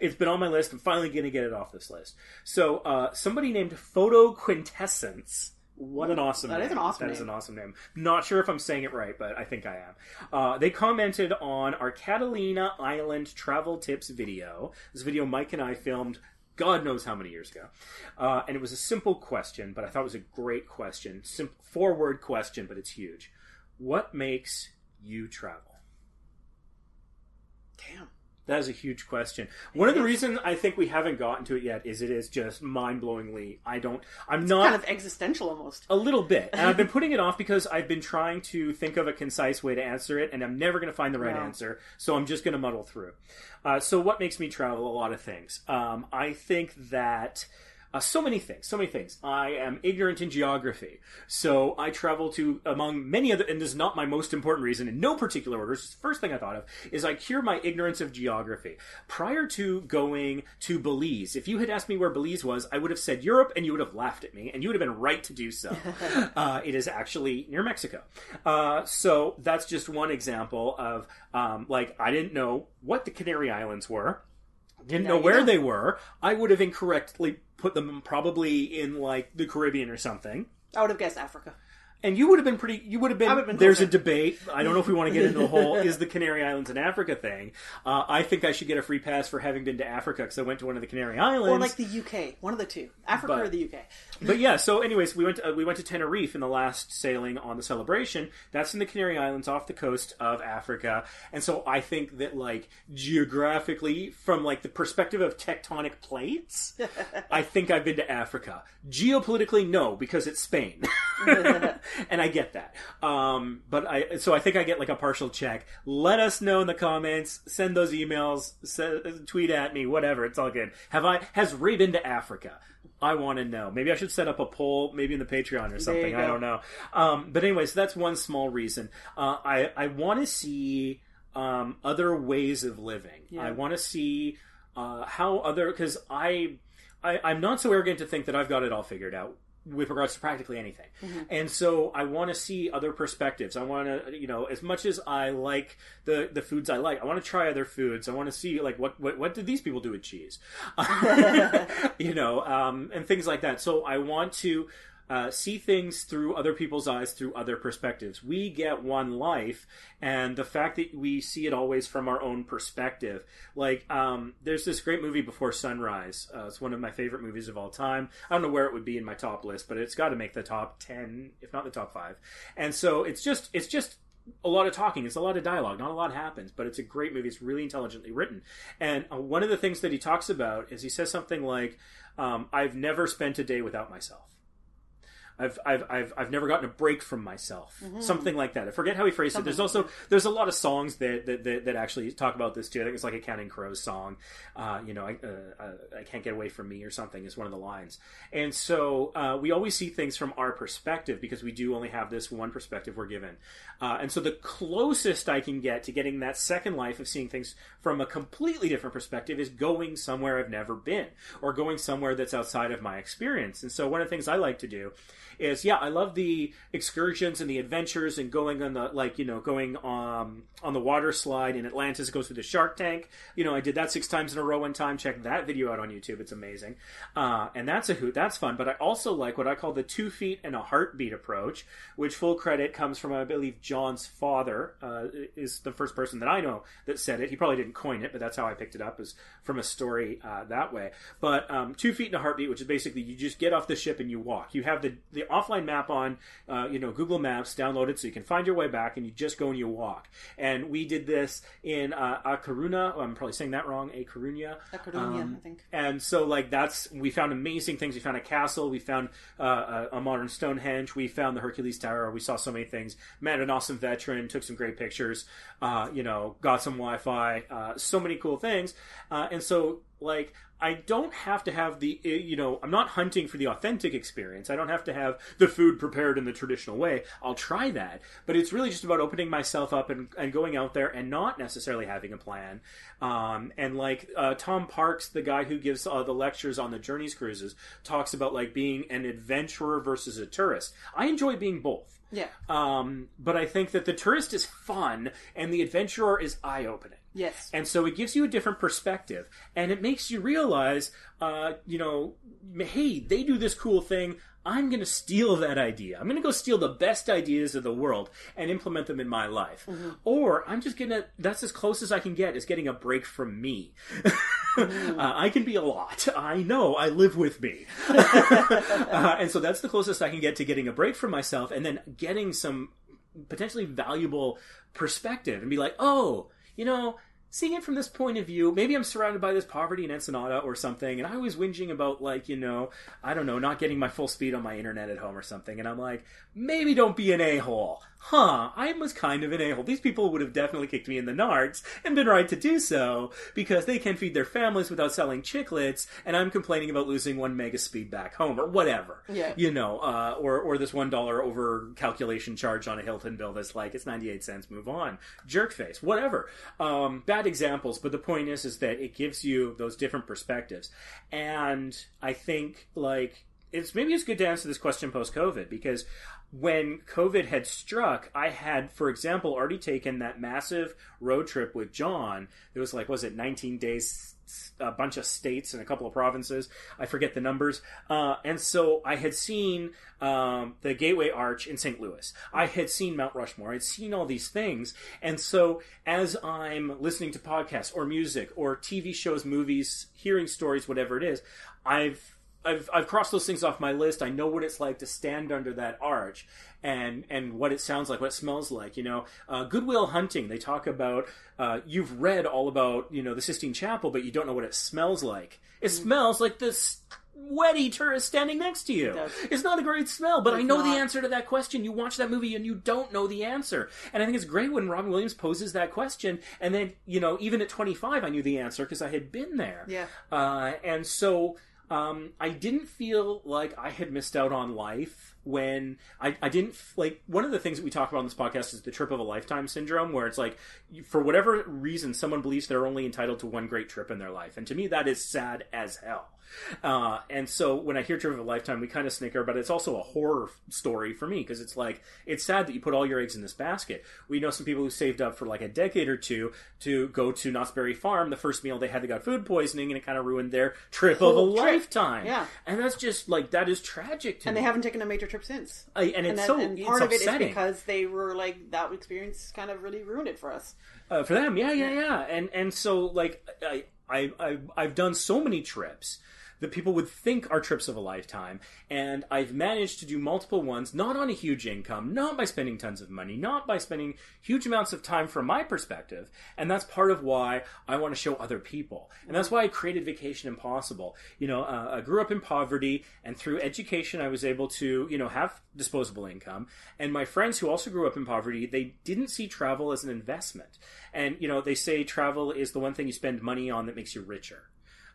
it's been on my list. I'm finally going to get it off this list. So uh, somebody named Photo Quintessence. What an awesome That name. is an awesome That is name. an awesome name. Not sure if I'm saying it right, but I think I am. Uh, they commented on our Catalina Island travel tips video. This video Mike and I filmed God knows how many years ago. Uh, and it was a simple question, but I thought it was a great question. Sim- four word question, but it's huge. What makes you travel? Damn. That is a huge question. One of the reasons I think we haven't gotten to it yet is it is just mind blowingly. I don't. I'm not Kind of existential almost. a little bit, and I've been putting it off because I've been trying to think of a concise way to answer it, and I'm never going to find the right No. answer. So I'm just going to muddle through. Uh, so what makes me travel? A lot of things. Um, I think that. Uh, so many things, so many things. I am ignorant in geography, so I travel to among many other, and this is not my most important reason in no particular order. It's the first thing I thought of is I cure my ignorance of geography. Prior to going to Belize, if you had asked me where Belize was, I would have said Europe, and you would have laughed at me, and you would have been right to do so. uh, it is actually near Mexico. Uh, so that's just one example of um, like I didn't know what the Canary Islands were didn't Now know where know. they were. I would have incorrectly put them probably in like the Caribbean or something. I would have guessed Africa. And you would have been pretty. You would have been. Would have been there's a debate. I don't know if we want to get into the whole is the Canary Islands in Africa thing. Uh, I think I should get a free pass for having been to Africa because I went to one of the Canary Islands. Or like the UK. One of the two. Africa But- or the UK. but yeah, so anyways, we went to, uh, we went to Tenerife in the last sailing on the celebration. That's in the Canary Islands off the coast of Africa. And so I think that like geographically from like the perspective of tectonic plates, I think I've been to Africa. Geopolitically no, because it's Spain. and I get that. Um, but I so I think I get like a partial check. Let us know in the comments, send those emails, se- tweet at me, whatever. It's all good. Have I has Ray been to Africa? I want to know. Maybe I should set up a poll, maybe in the Patreon or something. I don't know. Um, but anyways, that's one small reason. Uh, I I want to see um, other ways of living. I want to see uh, how other because I, I I'm not so arrogant to think that I've got it all figured out with regards to practically anything. And so I want to see other perspectives. I want to, you know, as much as I like the the foods I like, I want to try other foods. I want to see like what what what did these people do with cheese, you know, um, and things like that. So I want to. Uh, see things through other people's eyes, through other perspectives. We get one life, and the fact that we see it always from our own perspective. Like, um, there's this great movie, Before Sunrise. Uh, it's one of my favorite movies of all time. I don't know where it would be in my top list, but it's got to make the top ten, if not the top five. And so it's just, it's just a lot of talking. It's a lot of dialogue. Not a lot happens, but it's a great movie. It's really intelligently written. And uh, one of the things that he talks about is he says something like, um, "I've never spent a day without myself." I've, I've, I've, I've never gotten a break from myself. Something like that. I forget how he phrased it. There's also there's a lot of songs that, that, that, that actually talk about this too. I think it's like a Counting Crows song. Uh, you know, I, uh, uh, I can't get away from me or something is one of the lines. And so uh, we always see things from our perspective because we do only have this one perspective we're given. Uh, and so the closest I can get to getting that second life of seeing things from a completely different perspective is going somewhere I've never been or going somewhere that's outside of my experience. And so one of the things I like to do is yeah, I love the excursions and the adventures and going on the like you know going um on the water slide in Atlantis goes through the Shark Tank. You know, I did that six times in a row one time. Check that video out on YouTube; it's amazing. Uh, and that's a hoot. That's fun. But I also like what I call the two feet and a heartbeat approach, which full credit comes from I believe John's father uh, is the first person that I know that said it. He probably didn't coin it, but that's how I picked it up is from a story uh, that way. But um, two feet and a heartbeat, which is basically you just get off the ship and you walk. You have the the the offline map on, uh, you know, Google Maps, download it so you can find your way back, and you just go and you walk. And we did this in uh, A Coruna. I'm probably saying that wrong. A Coruña. A Coruña, I think. And so, like, that's we found amazing things. We found a castle. We found uh, a, a modern Stonehenge. We found the Hercules Tower. We saw so many things. Met an awesome veteran. Took some great pictures. Uh, you know, got some Wi-Fi. Uh, so many cool things. Uh, and so, like, I don't have to have the, uh, you know, I'm not hunting for the authentic experience. I don't have to have the food prepared in the traditional way. I'll try that. But it's really just about opening myself up and, and going out there and not necessarily having a plan. Um, and like uh, Tom Parks, the guy who gives uh, the lectures on the Journeys cruises, talks about like being an adventurer versus a tourist. I enjoy being both. Yeah. Um, but I think that the tourist is fun and the adventurer is eye opening. Yes. And so it gives you a different perspective, and it makes you realize, uh, you know, hey, they do this cool thing. I'm going to steal that idea. I'm going to go steal the best ideas of the world and implement them in my life. Or I'm just going to, that's as close as I can get, is getting a break from me. uh, I can be a lot. I know. I live with me. uh, and so that's the closest I can get to getting a break from myself and then getting some potentially valuable perspective and be like, oh, you know, seeing it from this point of view, maybe I'm surrounded by this poverty in Ensenada or something, and I was whinging about, like, you know, I don't know, not getting my full speed on my internet at home or something, and I'm like, maybe don't be an a hole. Huh, I was kind of an a hole. These people would have definitely kicked me in the nards and been right to do so because they can feed their families without selling chiclets, and I'm complaining about losing one mega speed back home or whatever. Yeah. You know, uh, or, or this $1 over calculation charge on a Hilton bill that's like, it's 98 cents, move on. Jerk face, whatever. Um, bad examples, but the point is, is that it gives you those different perspectives. And I think, like, it's maybe it's good to answer this question post COVID because when COVID had struck, I had, for example, already taken that massive road trip with John. It was like, was it 19 days, a bunch of states and a couple of provinces. I forget the numbers. Uh, and so I had seen um, the Gateway Arch in St. Louis. I had seen Mount Rushmore. I'd seen all these things. And so as I'm listening to podcasts or music or TV shows, movies, hearing stories, whatever it is, I've I've I've crossed those things off my list. I know what it's like to stand under that arch and and what it sounds like, what it smells like. You know, uh, Goodwill Hunting. They talk about uh, you've read all about you know the Sistine Chapel, but you don't know what it smells like. It smells like this sweaty tourist standing next to you. It's not a great smell, but I know not. the answer to that question. You watch that movie and you don't know the answer. And I think it's great when Robin Williams poses that question. And then, you know, even at 25, I knew the answer because I had been there. Yeah. Uh, and so um, I didn't feel like I had missed out on life when I, I didn't like one of the things that we talk about on this podcast is the trip of a lifetime syndrome where it's like for whatever reason someone believes they're only entitled to one great trip in their life. And to me that is sad as hell uh, and so when I hear Trip of a Lifetime, we kind of snicker, but it's also a horror story for me because it's like it's sad that you put all your eggs in this basket. We know some people who saved up for like a decade or two to go to Knott's Berry Farm. The first meal they had, they got food poisoning, and it kind of ruined their trip of a trip. lifetime. Yeah. and that's just like that is tragic to And me. they haven't taken a major trip since. I- and it's and, that- so and it's part of it is because they were like that experience kind of really ruined it for us. uh, for them. Yeah, yeah, yeah. And and so like I I I I've done so many trips that people would think are trips of a lifetime, and I've managed to do multiple ones, not on a huge income, not by spending tons of money, not by spending huge amounts of time from my perspective, and that's part of why I want to show other people, and that's why I created Vacation Impossible. You know, uh, I grew up in poverty, and through education, I was able to you know have disposable income, and my friends who also grew up in poverty, they didn't see travel as an investment. And, you know, they say travel is the one thing you spend money on that makes you richer.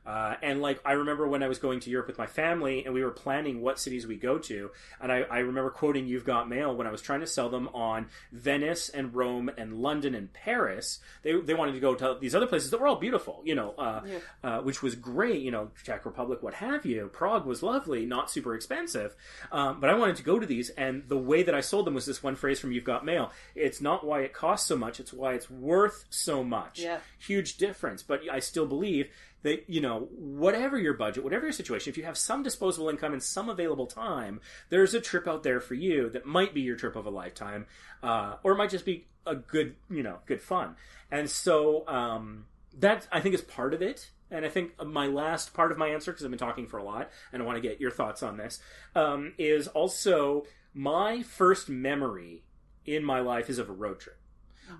Uh, and like I remember when I was going to Europe with my family, and we were planning what cities we go to, and I, I remember quoting "You've Got Mail" when I was trying to sell them on Venice and Rome and London and Paris. They they wanted to go to these other places that were all beautiful, you know, uh, uh, which was great, you know, Czech Republic, what have you. Prague was lovely, not super expensive, um, but I wanted to go to these, and the way that I sold them was this one phrase from "You've Got Mail." It's not why it costs so much; it's why it's worth so much Yeah. huge difference. But I still believe that, you know, whatever your budget, whatever your situation, if you have some disposable income and some available time, there's a trip out there for you that might be your trip of a lifetime, uh, or it might just be a good, you know, good fun. And so, um, that I think is part of it. and I think my last part of my answer, because I've been talking for a lot, and I want to get your thoughts on this, um, is also my first memory in my life is of a road trip.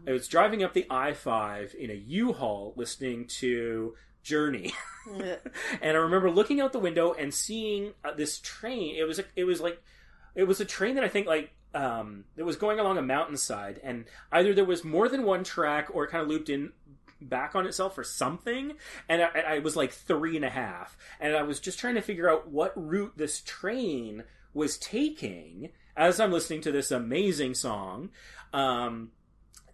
I was driving up the I five in a U-Haul, listening to Journey, and I remember looking out the window and seeing uh, this train. It was a, it was like it was a train that I think like um, it was going along a mountainside, and either there was more than one track or it kind of looped in back on itself or something. And I, I was like three and a half, and I was just trying to figure out what route this train was taking as I'm listening to this amazing song. Um,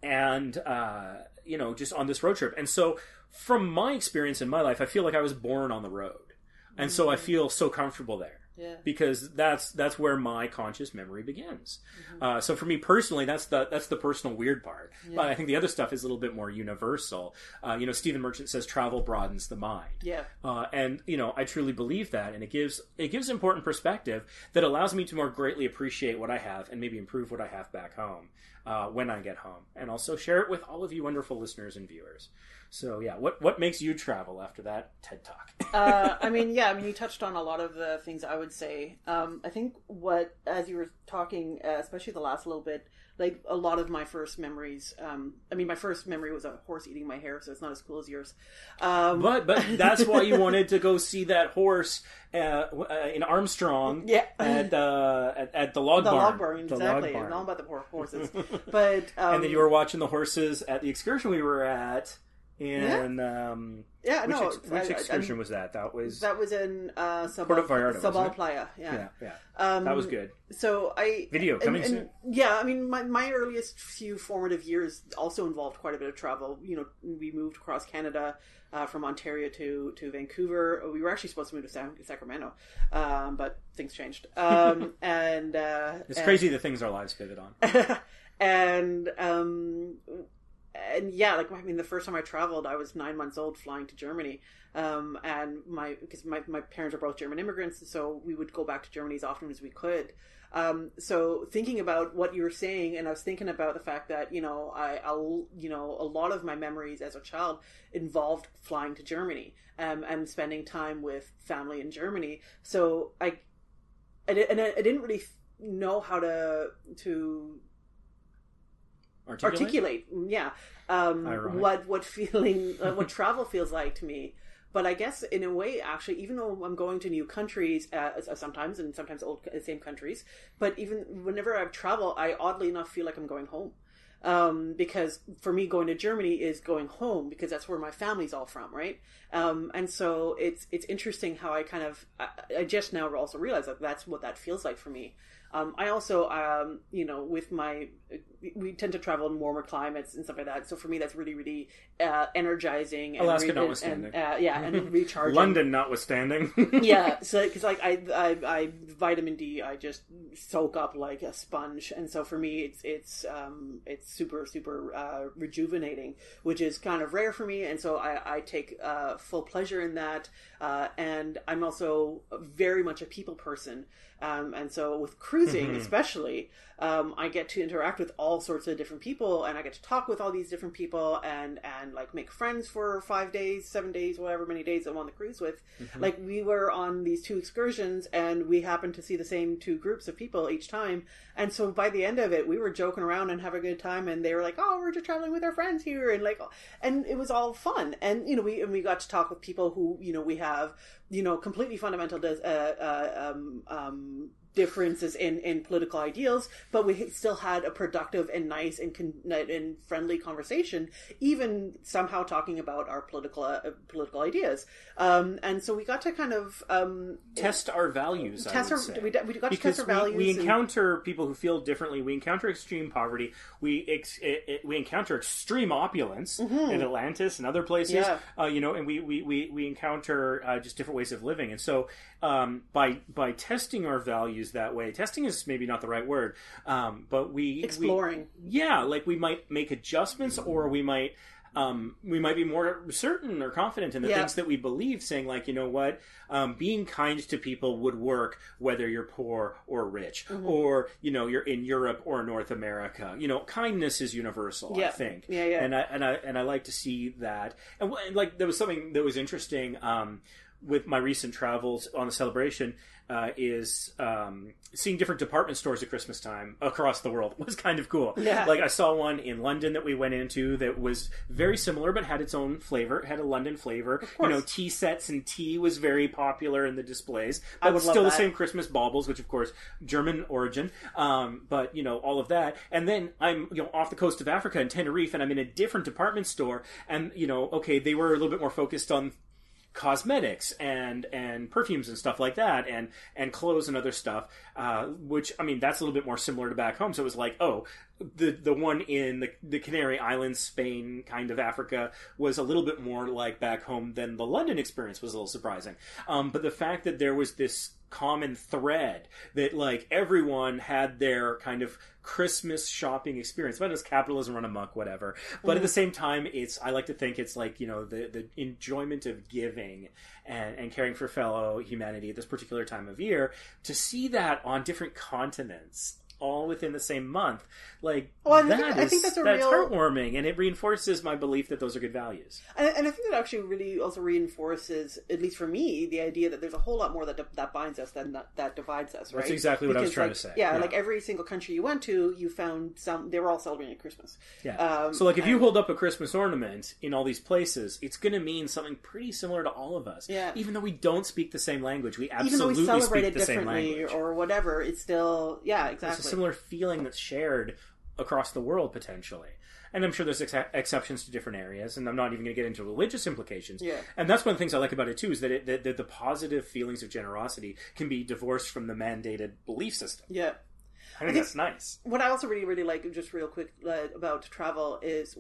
and uh, you know, just on this road trip. And so, from my experience in my life, I feel like I was born on the road, and so I feel so comfortable there. Yeah. Because that's that's where my conscious memory begins. Uh, so for me personally, that's the that's the personal weird part. But I think the other stuff is a little bit more universal. Uh, you know, Stephen Merchant says travel broadens the mind. Yeah. Uh, and you know, I truly believe that, and it gives it gives important perspective that allows me to more greatly appreciate what I have and maybe improve what I have back home uh, when I get home, and also share it with all of you wonderful listeners and viewers. So yeah, what what makes you travel after that TED talk? uh, I mean, yeah, I mean, you touched on a lot of the things I would say. Um, I think what, as you were talking, uh, especially the last little bit, like a lot of my first memories. Um, I mean, my first memory was a horse eating my hair, so it's not as cool as yours. Um, but but that's why you wanted to go see that horse uh, uh, in Armstrong. Yeah. At, uh, at at the log the barn. log barn, exactly. log barn. All about the poor horses, but um, and then you were watching the horses at the excursion we were at. In um, yeah, which, no, ex- which I- excursion I'm- was that? That was That was in uh, Sabal, Puerto Vallarta, wasn't Sabal it? Playa. Yeah. yeah yeah Um, that was good. So I Video and- coming and- soon. Yeah, I mean, my my earliest few formative years also involved quite a bit of travel. You know, we moved across Canada uh, from Ontario to to Vancouver. We were actually supposed to move to San, Sacramento, um, but things changed. Um, and uh, It's and- crazy the things our lives pivot on. and um and yeah like i mean the first time i traveled i was nine months old flying to germany. Um and my because my, my parents are both german immigrants so we would go back to germany as often as we could. Um so thinking about what you were saying and i was thinking about the fact that you know i I'll, you know a lot of my memories as a child involved flying to germany um and spending time with family in germany. So i I, and I, I didn't really know how to to Articulate. articulate yeah um what what feeling uh, what travel feels like to me but i guess in a way actually even though i'm going to new countries uh, uh, sometimes and sometimes old uh, same countries but even whenever i travel i oddly enough feel like i'm going home um, because for me going to Germany is going home because that's where my family's all from, right? Um, and so it's it's interesting how I kind of I, I just now also realize that that's what that feels like for me. Um, I also, um, you know, with my, we tend to travel in warmer climates and stuff like that. So for me, that's really, really uh, energizing. And Alaska re- notwithstanding. and, uh, yeah, and recharging. London notwithstanding. yeah, so because like I, I, I, vitamin D, I just soak up like a sponge, and so for me, it's it's um, it's super super uh, rejuvenating, which is kind of rare for me, and so I, I take uh, full pleasure in that. Uh, and I'm also very much a people person, um, and so with cruising, especially, um, I get to interact with all sorts of different people, and I get to talk with all these different people, and and like make friends for five days, seven days, whatever many days I'm on the cruise with. Like we were on these two excursions, and we happened to see the same two groups of people each time, and so by the end of it, we were joking around and having a good time, and they were like, "Oh, we're just traveling with our friends here," and like, and it was all fun, and you know, we and we got to talk with people who you know we have you know completely fundamental dis- uh, uh, um, um, differences in, in political ideals, but we still had a productive and nice and con- and friendly conversation, even somehow talking about our political uh, political ideas. Um, and so we got to kind of um, test our values. test I our we, we got to because test our values. we, we and- encounter people who feel differently. We encounter extreme poverty. We ex, it, it- we encounter extreme opulence in Atlantis and other places. Mm-hmm. Yeah. Uh, you know, and we we, we, we encounter uh, just different ways of living. And so um, by by testing our values that way, testing is maybe not the right word, um, but we we- exploring. yeah, like we might make adjustments or we might um, we might be more certain or confident in the Yeah. things that we believe, saying like, you know what, um, being kind to people would work whether you're poor or rich, Mm-hmm. or you know you're in Europe or North America. You know, kindness is universal. I think. Yeah, yeah. And I and I and I like to see that. And, and like there was something that was interesting. Um, with my recent travels on the celebration uh, is um, seeing different department stores at Christmas time across the world was kind of cool. Yeah. Like I saw one in London that we went into that was very similar but had its own flavor. It had a London flavor. You know, tea sets and tea was very popular in the displays. I But would love still the same Christmas baubles, which of course German origin. Um, but you know all of that, and then I'm you know off the coast of Africa in Tenerife, and I'm in a different department store, and you know okay they were a little bit more focused on cosmetics and and perfumes and stuff like that and and clothes and other stuff uh, which I mean that's a little bit more similar to back home. So it was like oh the the one in the, the Canary Islands Spain kind of Africa was a little bit more like back home than the London experience was a little surprising. Um, but the fact that there was this common thread that like everyone had their kind of Christmas shopping experience. But it's capitalism run amok, whatever. But at the mm-hmm. same time, it's I like to think it's like you know the the enjoyment of giving and, and caring for fellow humanity at this particular time of year. To see that on different continents. All within the same month, like Well, I that think- I think that's a that's real- heartwarming, and it reinforces my belief that those are good values. And, and I think that actually really also reinforces, at least for me, the idea that there's a whole lot more that that binds us than that, that divides us. Right? That's exactly what I was trying like, to say. Yeah, Yeah. like every single country you went to, you found some. They were all celebrating Christmas. Yeah. Um, so, like, if you hold up a Christmas ornament in all these places, it's going to mean something pretty similar to all of us. Yeah. Even though we don't speak the same language, we even though we absolutely celebrate speak it differently or whatever, it's still yeah, exactly. Similar feeling that's shared across the world potentially. And I'm sure there's ex- exceptions to different areas, and I'm not even going to get into religious implications. Yeah. And that's one of the things I like about it too is that, it, that, that the positive feelings of generosity can be divorced from the mandated belief system. yeah. I think, think- that's nice. What I also really, really like, just real quick uh, about travel, is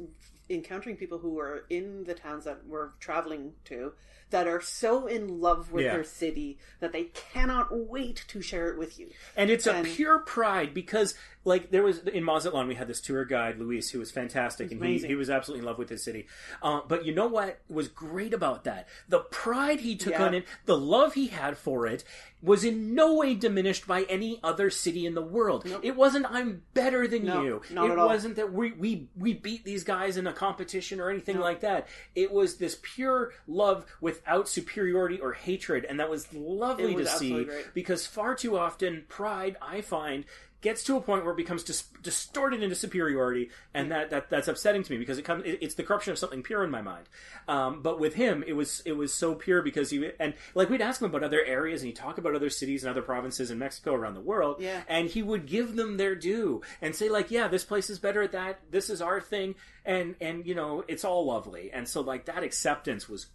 encountering people who are in the towns that we're traveling to that are so in love with Yeah. their city that they cannot wait to share it with you. And it's a pure pride because, like, there was in Mazatlan, we had this tour guide, Luis, who was fantastic, and he, he was absolutely in love with his city. Uh, but you know what was great about that? The pride he took Yeah. on it, the love he had for it, was in no way diminished by any other city in the world. It wasn't "I'm better than No, you." it wasn't that we we we beat these guys in a competition or anything like that. It was this pure love without superiority or hatred, and that was lovely was to see great. because far too often pride i find gets to a point where it becomes dis- distorted into superiority and that, that that's upsetting to me because it comes it, it's the corruption of something pure in my mind. Um, but with him it was it was so pure because he and like we'd ask him about other areas and he'd talk about other cities and other provinces in mexico around the world Yeah. and he would give them their due and say like yeah this place is better at that this is our thing and and you know it's all lovely. And so like that acceptance was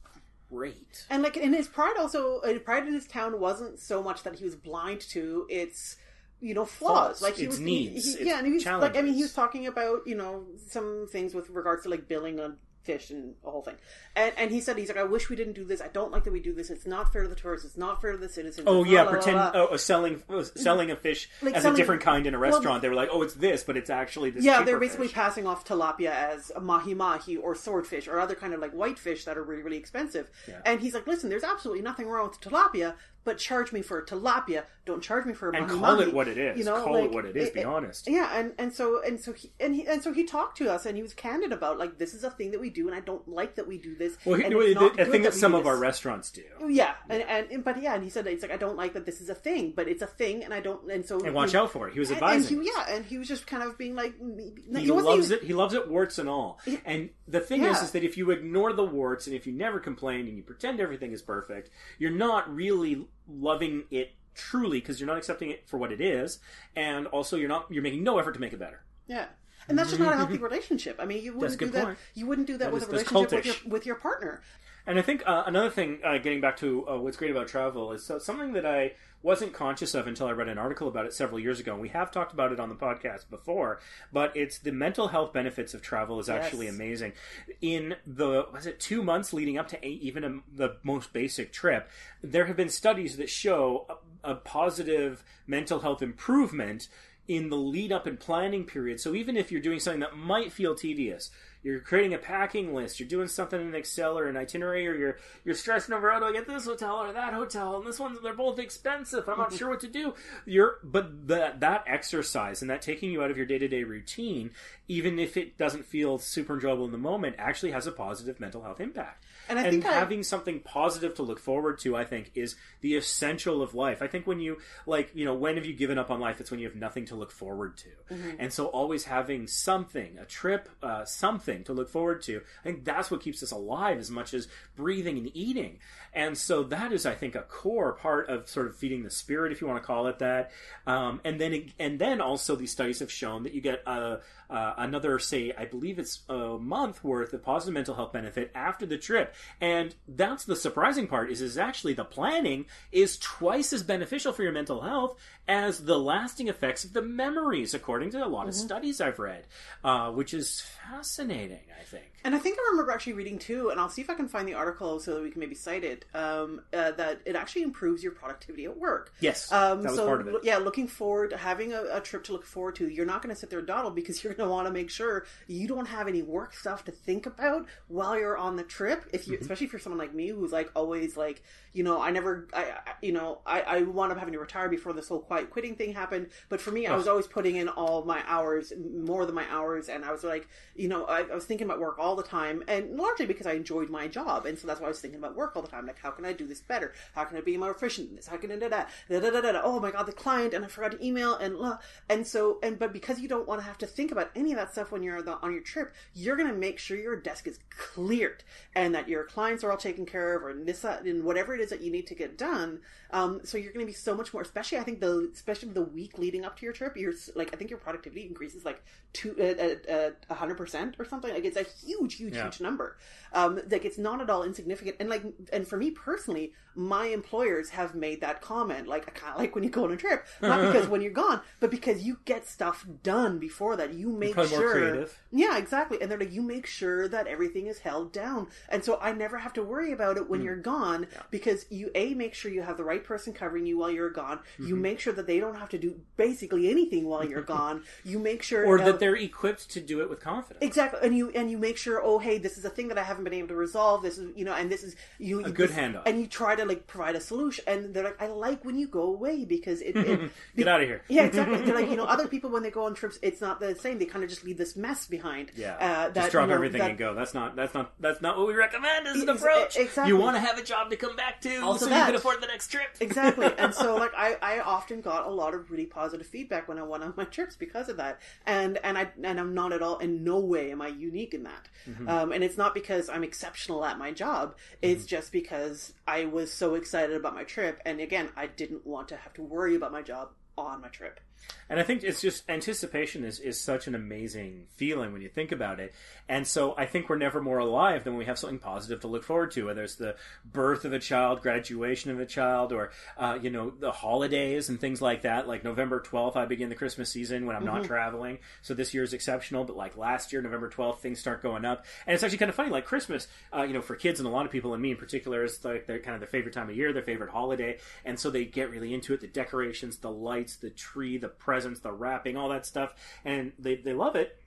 great. And like, in his pride, also pride in his town wasn't so much that he was blind to its, you know, flaws. Like he its was, he- needs, he- its yeah, and he was like, I mean, he was talking about you know some things with regards to like billing on fish and the whole thing. And and he said he's like, I wish we didn't do this. I don't like that we do this. It's not fair to the tourists. It's not fair to the citizens. Oh Blah, yeah, blah, pretend blah. oh, selling oh, selling a fish Like as selling- a different kind in a well, restaurant. they were like, oh, it's this, but it's actually this. Yeah, they're basically fish. passing off tilapia as mahi mahi or swordfish or other kind of like white fish that are really really expensive. Yeah. And he's like, listen, there's absolutely nothing wrong with tilapia, but charge me for tilapia. Don't charge me for a and mahi call mahi. it what it is. You know, call like, it what it is. be honest. Yeah, and and so and so he and he and so he talked to us and he was candid about like this is a thing that we do and I don't like that we do this. Well, he, and the, good thing that we some of our restaurants do. Yeah, and, and but yeah, and he said it's like I don't like that this is a thing, but it's a thing, and I don't, and so And watch out for it. He was and, advising. and he, yeah, and he was just kind of being like, he loves it. He loves it, warts and all. And the thing is, is that if you ignore the warts and if you never complain and you pretend everything is perfect, you're not really loving it truly because you're not accepting it for what it is, and also you're not you're making no effort to make it better. Yeah, and that's just not a healthy relationship. I mean, you wouldn't do that. point. You wouldn't do that, That with is- a relationship with your with your partner. And I think uh, another thing, uh, getting back to uh, what's great about travel, is something that I wasn't conscious of until I read an article about it several years ago. And we have talked about it on the podcast before, but it's the mental health benefits of travel is actually amazing. In the was it two months leading up to eight, even a, the most basic trip, there have been studies that show a, a positive mental health improvement in the lead up and planning period. So even if you're doing something that might feel tedious, you're creating a packing list, you're doing something in Excel or an itinerary, or you're you're stressing over how do I get this hotel or that hotel, and this one's they're both expensive. I'm not mm-hmm. sure what to do. You're but that that exercise and that taking you out of your day to day routine, even if it doesn't feel super enjoyable in the moment, actually has a positive mental health impact. And I and think I- having something positive to look forward to, I think, is the essential of life. I think when you like, you know, when have you given up on life? It's when you have nothing to look forward to, Mm-hmm. and so always having something, a trip, uh, something to look forward to. I think that's what keeps us alive as much as breathing and eating. And so that is, I think, a core part of sort of feeding the spirit, if you want to call it that. Um, and then, and then also, these studies have shown that you get uh, uh, another, say, I believe it's a month worth of positive mental health benefit after the trip. And that's the surprising part is, is actually the planning is twice as beneficial for your mental health as the lasting effects of the memories, according to a lot of studies I've read, uh, which is fascinating, I think. And I think I remember actually reading too, and I'll see if I can find the article so that we can maybe cite it. Um, uh, that it actually improves your productivity at work. Yes, Um, that was so part of it. yeah, looking forward, to having a, a trip to look forward to. You're not going to sit there and dawdle because you're to want to make sure you don't have any work stuff to think about while you're on the trip. If you, Mm-hmm. especially if you're someone like me who's like always like, you know, I never, I, I you know, I, I wound up having to retire before this whole quiet quitting thing happened. But for me, I oh. was always putting in all my hours, more than my hours, and I was like, you know, I, I was thinking about work all the time, and largely because I enjoyed my job, and so that's why I was thinking about work all the time. Like, how can I do this better? How can I be more efficient in this? How can I do that? Da, da, da, da, da. Oh my god, the client, and I forgot to email, and blah. and so, and but because you don't want to have to think about any of that stuff when you're on the- on your trip, you're gonna make sure your desk is cleared and that your clients are all taken care of, or this, that, and whatever it is that you need to get done. Um, so you're going to be so much more, especially I think the especially the week leading up to your trip. You're like I think your productivity increases like two a hundred percent or something. Like it's a huge, huge, Yeah. huge number. Um, like it's not at all insignificant. And like and for me personally, my employers have made that comment. Like I kind of like when you go on a trip, not because when you're gone, but because you get stuff done before that. You make sure. Yeah, exactly. And they're like, you make sure that everything is held down. And so I never have to worry about it when you're gone because you, A, make sure you have the right person covering you while you're gone. You Mm-hmm. make sure that they don't have to do basically anything while you're gone. You make sure. Or that they're equipped to do it with confidence. Exactly, and you and you make sure. Oh, hey, this is a thing that I haven't been able to resolve. This is you know, and this is you. A good this- handoff. and you try to like provide a solution. And they're like, I like when you go away because it. it Get out of here. yeah, exactly. They're like, you know, other people when they go on trips, it's not the same. They kind of just leave this mess behind. Yeah, uh, that, just drop you know, everything that- and go. That's not. That's not. That's not what we recommend as an approach. exactly. You want to have a job to come back to, Also so that. you can afford the next trip. exactly and so like I, I often got a lot of really positive feedback when i went on my trips because of that and and i and i'm not at all in no way am i unique in that Mm-hmm. um, and it's not because i'm exceptional at my job it's just because i was so excited about my trip and again i didn't want to have to worry about my job on my trip And I think it's just anticipation is, is such an amazing feeling when you think about it. And so I think we're never more alive than when we have something positive to look forward to, whether it's the birth of a child, graduation of a child, or, uh, you know, the holidays and things like that. Like November 12th, I begin the Christmas season when I'm not traveling. So this year is exceptional, but like last year, November 12th, things start going up. And it's actually kind of funny, like Christmas, uh, you know, for kids and a lot of people, and me in particular, is like their kind of their favorite time of year, their favorite holiday. And so they get really into it the decorations, the lights, the tree, the presents, the wrapping, all that stuff. And they, they love it.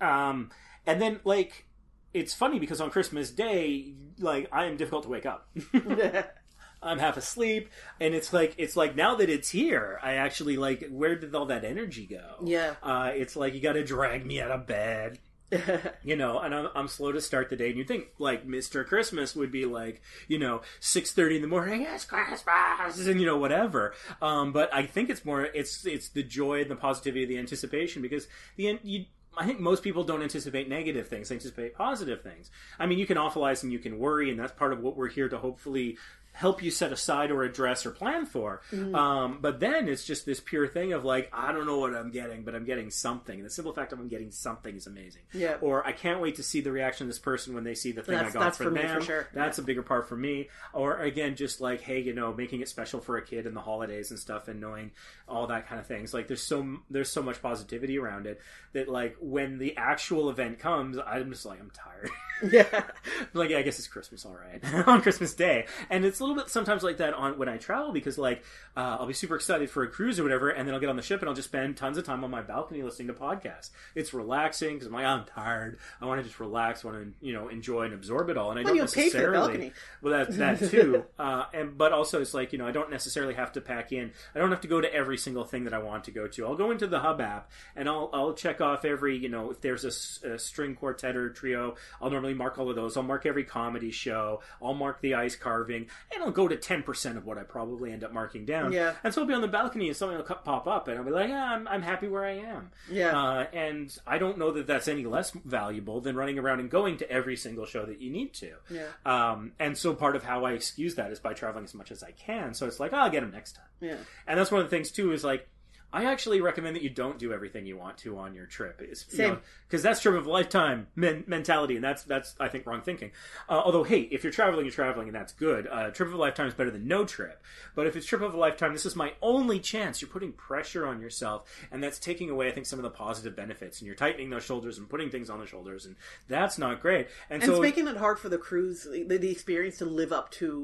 Um, and then, like, it's funny because on Christmas Day, like, I am difficult to wake up. I'm half asleep, and it's like it's like now that it's here, I actually like where did all that energy go? Yeah. uh, it's like you got to drag me out of bed, you know, and I'm, I'm slow to start the day. And you think like Mister Christmas would be like you know six thirty in the morning, it's Christmas, and you know whatever. Um, but I think it's more it's it's the joy and the positivity, the anticipation because the you. I think most people don't anticipate negative things; they anticipate positive things. I mean, you can awfulize and you can worry, and that's part of what we're here to hopefully help you set aside or address or plan for. Um, but then it's just this pure thing of like, I don't know what I'm getting, but I'm getting something. And the simple fact of I'm getting something is amazing. Yeah. Or I can't wait to see the reaction of this person when they see the thing That's- I got that's for for me, them. for sure. That's a bigger part for me. Or again, just like, hey, you know, making it special for a kid in the holidays and stuff, and knowing all that kind of things. Like, there's so there's so much positivity around it that like when the actual event comes, I'm just like, I'm tired. yeah like, yeah, I guess it's Christmas, all right, on Christmas Day, and it's a little bit sometimes like that on when I travel because like uh, I'll be super excited for a cruise or whatever, and then I'll get on the ship and I'll just spend tons of time on my balcony listening to podcasts. It's relaxing because I'm like I'm tired. I want to just relax. Want to you know enjoy and absorb it all. And I Well, don't you'll pay for necessarily. balcony. Well, that that too. uh, and but also it's like you know I don't necessarily have to pack in. I don't have to go to every single thing that I want to go to. I'll go into the Hub app and I'll I'll check off every you know if there's a string quartet or trio. I'll normally mark all of those. I'll mark every comedy show. I'll mark the ice carving, I'll go to ten percent of what I probably end up marking down. Yeah. And so I'll be on the balcony and something will pop up, and I'll be like, yeah, I'm I'm happy where I am. Yeah. Uh, and I don't know that that's any less valuable than running around and going to every single show that you need to. Yeah. Um, and so part of how I excuse that is by traveling as much as I can. So it's like, oh, I'll get them next time. Yeah. And that's one of the things too is like, I actually recommend that you don't do everything you want to on your trip. Same. Because that's trip of a lifetime men- mentality, and that's that's I think wrong thinking. Uh, although, hey, if you're traveling, you're traveling, and that's good. Uh, trip of a lifetime is better than no trip. But if it's trip of a lifetime, this is my only chance. You're putting pressure on yourself, and that's taking away, I think, some of the positive benefits. And you're tightening those shoulders and putting things on the shoulders, and that's not great. And, And so it's making it hard for the cruise, the, the experience to live up to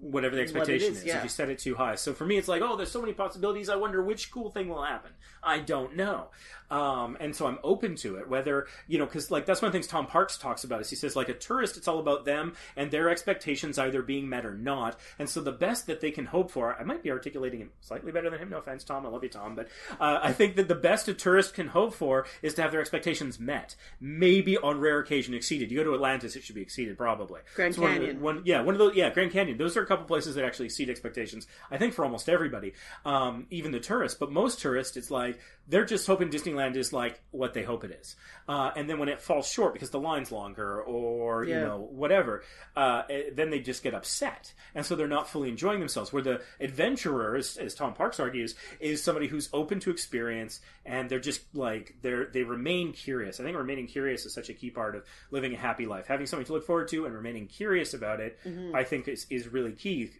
whatever the expectation is, is, yeah. if you set it too high. So for me, it's like, oh, there's so many possibilities. I wonder which cool thing will happen. I don't know. Um, and so I'm open to it. Whether you know, because like that's one of the things Tom Parks talks about. Is he says like a tourist, it's all about them and their expectations either being met or not. And so the best that they can hope for, I might be articulating it slightly better than him. No offense, Tom. I love you, Tom. But uh, I think that the best a tourist can hope for is to have their expectations met. Maybe on rare occasion exceeded. You go to Atlantis, it should be exceeded probably. Grand one Canyon. one yeah, one of those. Yeah, Grand Canyon. Those are a couple places that actually exceed expectations. I think for almost everybody, um, even the tourists. But most tourists, it's like they're just hoping Disneyland is like what they hope it is. Uh, and then when it falls short because the line's longer or you know whatever, uh, eh, then they just get upset, and so they're not fully enjoying themselves. Where the adventurer, as, as Tom Parks argues, is somebody who's open to experience, and they're just like they're they remain curious. I think remaining curious is such a key part of living a happy life. Having something to look forward to and remaining curious about it, I think is is really key.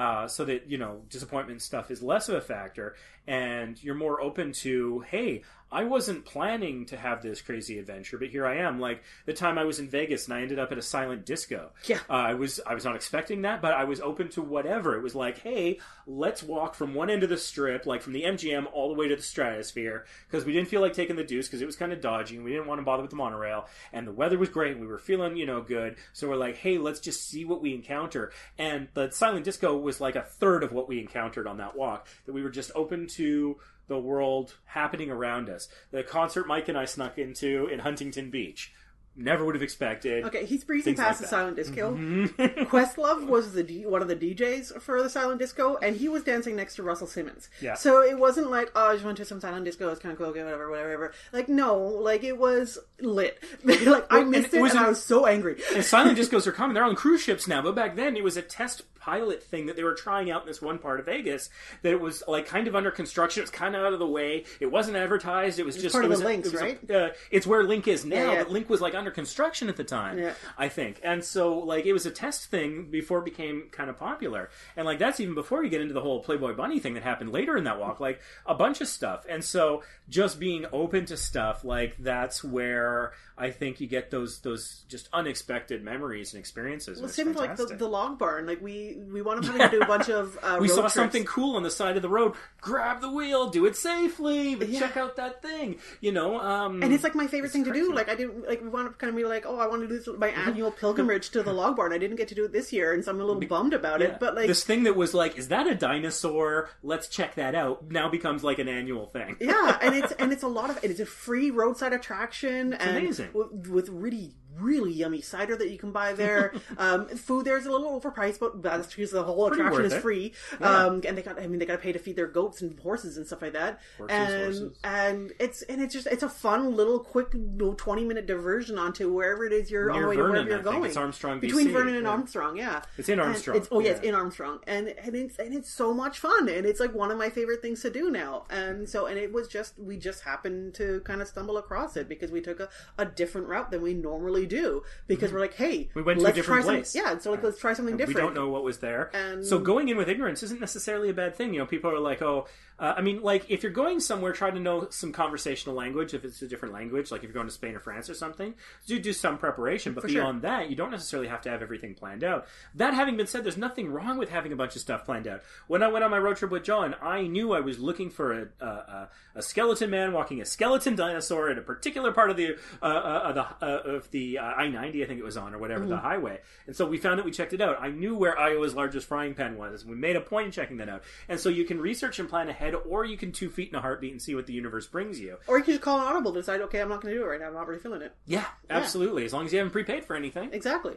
Uh, so that you know disappointment stuff is less of a factor, and you're more open to hey. I wasn't planning to have this crazy adventure, but here I am. Like the time I was in Vegas and I ended up at a silent disco. Yeah. Uh, I was I was not expecting that, but I was open to whatever. It was like, hey, let's walk from one end of the strip, like from the MGM all the way to the Stratosphere, because we didn't feel like taking the Deuce because it was kind of dodgy and we didn't want to bother with the monorail, and the weather was great and we were feeling you know good. So we're like, hey, let's just see what we encounter. And the silent disco was like a third of what we encountered on that walk. That we were just open to the world happening around us. The concert Mike and I snuck into in Huntington Beach. Never would have expected. Okay, he's breezing past the silent disco. Mhm. Questlove was the D- one of the DJs for the silent disco, and he was dancing next to Russell Simmons. Yeah. So it wasn't like, oh, I just went to some silent disco. It's kind of cool, okay, whatever, whatever, whatever. Like, no, like it was lit. like I Well, missed it it, was and an- I was so angry. and silent discos are common. They're on cruise ships now, but back then it was a test pilot thing that they were trying out in this one part of Vegas. That it was like kind of under construction. It was kind of out of the way. It wasn't advertised. It was just part of was the a- links, it was a- right? uh, it's where LINQ is now, Yeah, yeah. but LINQ was like under construction at the time. Yeah. I think, and so like it was a test thing before it became kind of popular, and like that's even before you get into the whole Playboy Bunny thing that happened later in that walk, like a bunch of stuff. And so just being open to stuff like that's where I think you get those those just unexpected memories and experiences. Well, it's same with like the, the log barn. Like we we wanted to do a bunch of uh, we saw trips. something cool on the side of the road. Grab the wheel, do it safely, but Yeah. check out that thing. You know, um, And it's like my favorite thing to do. Like I didn't like we want to kind of be like, oh, I want to do this, my annual pilgrimage to the log barn. I didn't get to do it this year, and so I'm a little bummed about Yeah. it. But like, this thing that was like, is that a dinosaur? Let's check that out. Now becomes like an annual thing. yeah, and it's and it's a lot of it's a free roadside attraction and amazing. With, really really yummy cider that you can buy there. um, food there is a little overpriced, but that's because the whole Pretty attraction is it. free. Yeah. Um, and they got I mean they got to pay to feed their goats and horses and stuff like that. Horses, and horses. and it's and it's just it's a fun little quick you know, twenty minute diversion onto wherever it is you're on the way to Vernon, wherever you're I going. It's Armstrong, between BC, Vernon and yeah. Armstrong. Yeah, It's in Armstrong, It's, oh yeah, it's in Armstrong, and and it's and it's so much fun, and it's like one of my favorite things to do now. And so, and it was just we just happened to kind of stumble across it because we took a, a different route than we normally do because we're like, hey, Mm-hmm. We went to a different try some- yeah, so like let's try something different. we don't know what was there. And- so going in with ignorance isn't necessarily a bad thing. You know, people are like, oh, uh, I mean, like if you're going somewhere, try to know some conversational language. If it's a different language, like if you're going to Spain or France or something, do do some preparation. But For sure. beyond that, you don't necessarily have to have everything planned out. That having been said, there's nothing wrong with having a bunch of stuff planned out. When I went on my road trip with John, I knew I was looking for a a, a, skeleton man walking a skeleton dinosaur in a particular part of the uh, uh, the uh, of the uh, I ninety, I think it was on or whatever the highway. And so we found it. We checked it out. I knew where Iowa's largest frying pan was. We made a point in checking that out. And so you can research and plan ahead, or you can two feet in a heartbeat and see what the universe brings you. Or you can just call an audible decide, okay, I'm not going to do it right now. I'm not really feeling it. Yeah, absolutely. As long as you haven't prepaid for anything. Exactly.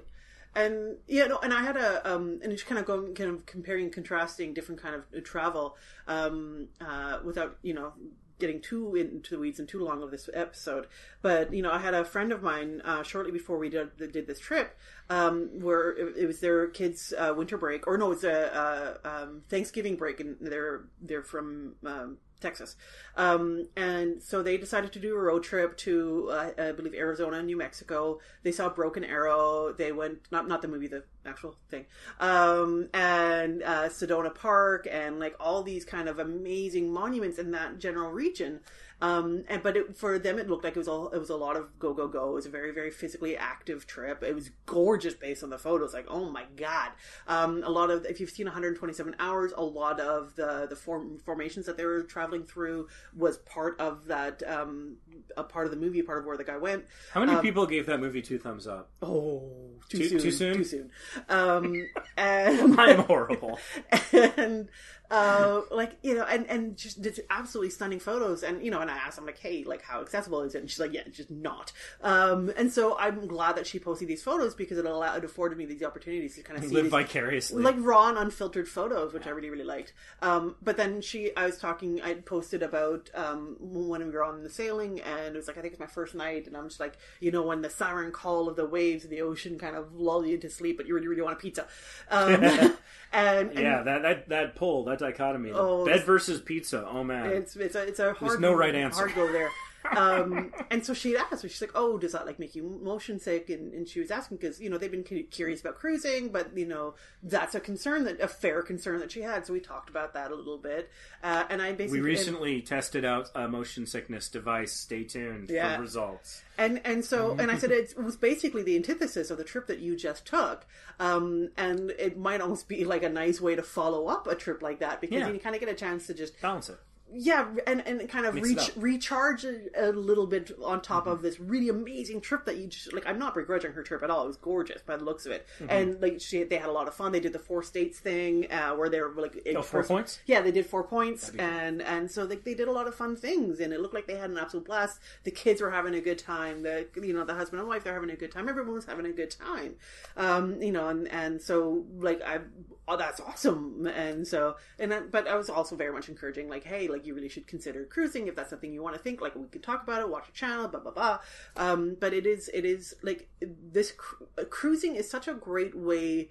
And yeah, no, and I had a um, and just kind of going, kind of comparing, contrasting different kind of travel, um, uh, without you know getting too into the weeds and too long of this episode. But you know, I had a friend of mine uh, shortly before we did did this trip, um, where it, it was their kids' uh, winter break, or no, it's a, a um, Thanksgiving break, and they're they're from. Um, Texas, um, and so they decided to do a road trip to, uh, I believe, Arizona and New Mexico. They saw Broken Arrow. They went not not the movie, the actual thing, um, and uh, Sedona Park, and like all these kind of amazing monuments in that general region. Um, and but it, for them, it looked like it was all it was a lot of go go go. It was a very very physically active trip. It was gorgeous based on the photos. Like oh my god, um, a lot of if you've seen 127 hours, a lot of the the form, formations that they were traveling through was part of that um, a part of the movie, part of where the guy went. How many people gave that movie two thumbs up? Oh, too, Too- soon, too soon? too soon. Um, and I'm horrible. and uh, like you know, and and just just absolutely stunning photos. And you know, and I asked, I'm like, hey, like how accessible is it? And she's like, yeah, it's just not. Um, and so I'm glad that she posted these photos because it allowed it afforded me these opportunities to kind of see Live these, vicariously. like raw and unfiltered photos, which I really really liked. Um, but then she, I was talking, I posted about um, when we were on the sailing, and it was like I think it's my first night, and I'm just like, you know, when the siren call of the waves of the ocean kind of lull you into sleep, but you really really want a pizza. Um, and, and yeah, that, that that pull, that dichotomy, Oh, bed versus pizza. Oh man, it's it's a it's a hard no right answer. hard go there. um, and so she asked me, she's like, "Oh, does that like make you motion sick?" And, and she was asking because you know they've been curious about cruising, but you know that's a concern that a fair concern that she had. So we talked about that a little bit, uh, and I basically we recently tested out a motion sickness device. Stay tuned Yeah. for results. and and so and I said it was basically the antithesis of the trip that you just took, um, and it might almost be like a nice way to follow up a trip like that because Yeah. you kind of get a chance to just Balance it. Yeah and and kind of Mix reach, recharge a, a little bit on top of this really amazing trip that you just like i'm not begrudging her trip at all. It was gorgeous by the looks of it. Mm-hmm. and like she they had a lot of fun. They did the four states thing uh, where they were like Oh, four first- points? yeah they did four points and and so they, they did a lot of fun things and it looked like they had an absolute blast. The kids were having a good time. The you know the husband and wife they're having a good time. Everyone was having a good time. Um you know and and so like i oh that's awesome. And so and I, but i was also very much encouraging like hey like you really should consider cruising if that's something you want to think like we could talk about it watch a channel blah blah blah. Um but it is it is like this cru- cruising is such a great way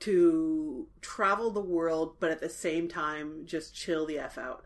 to travel the world but at the same time just chill the f out.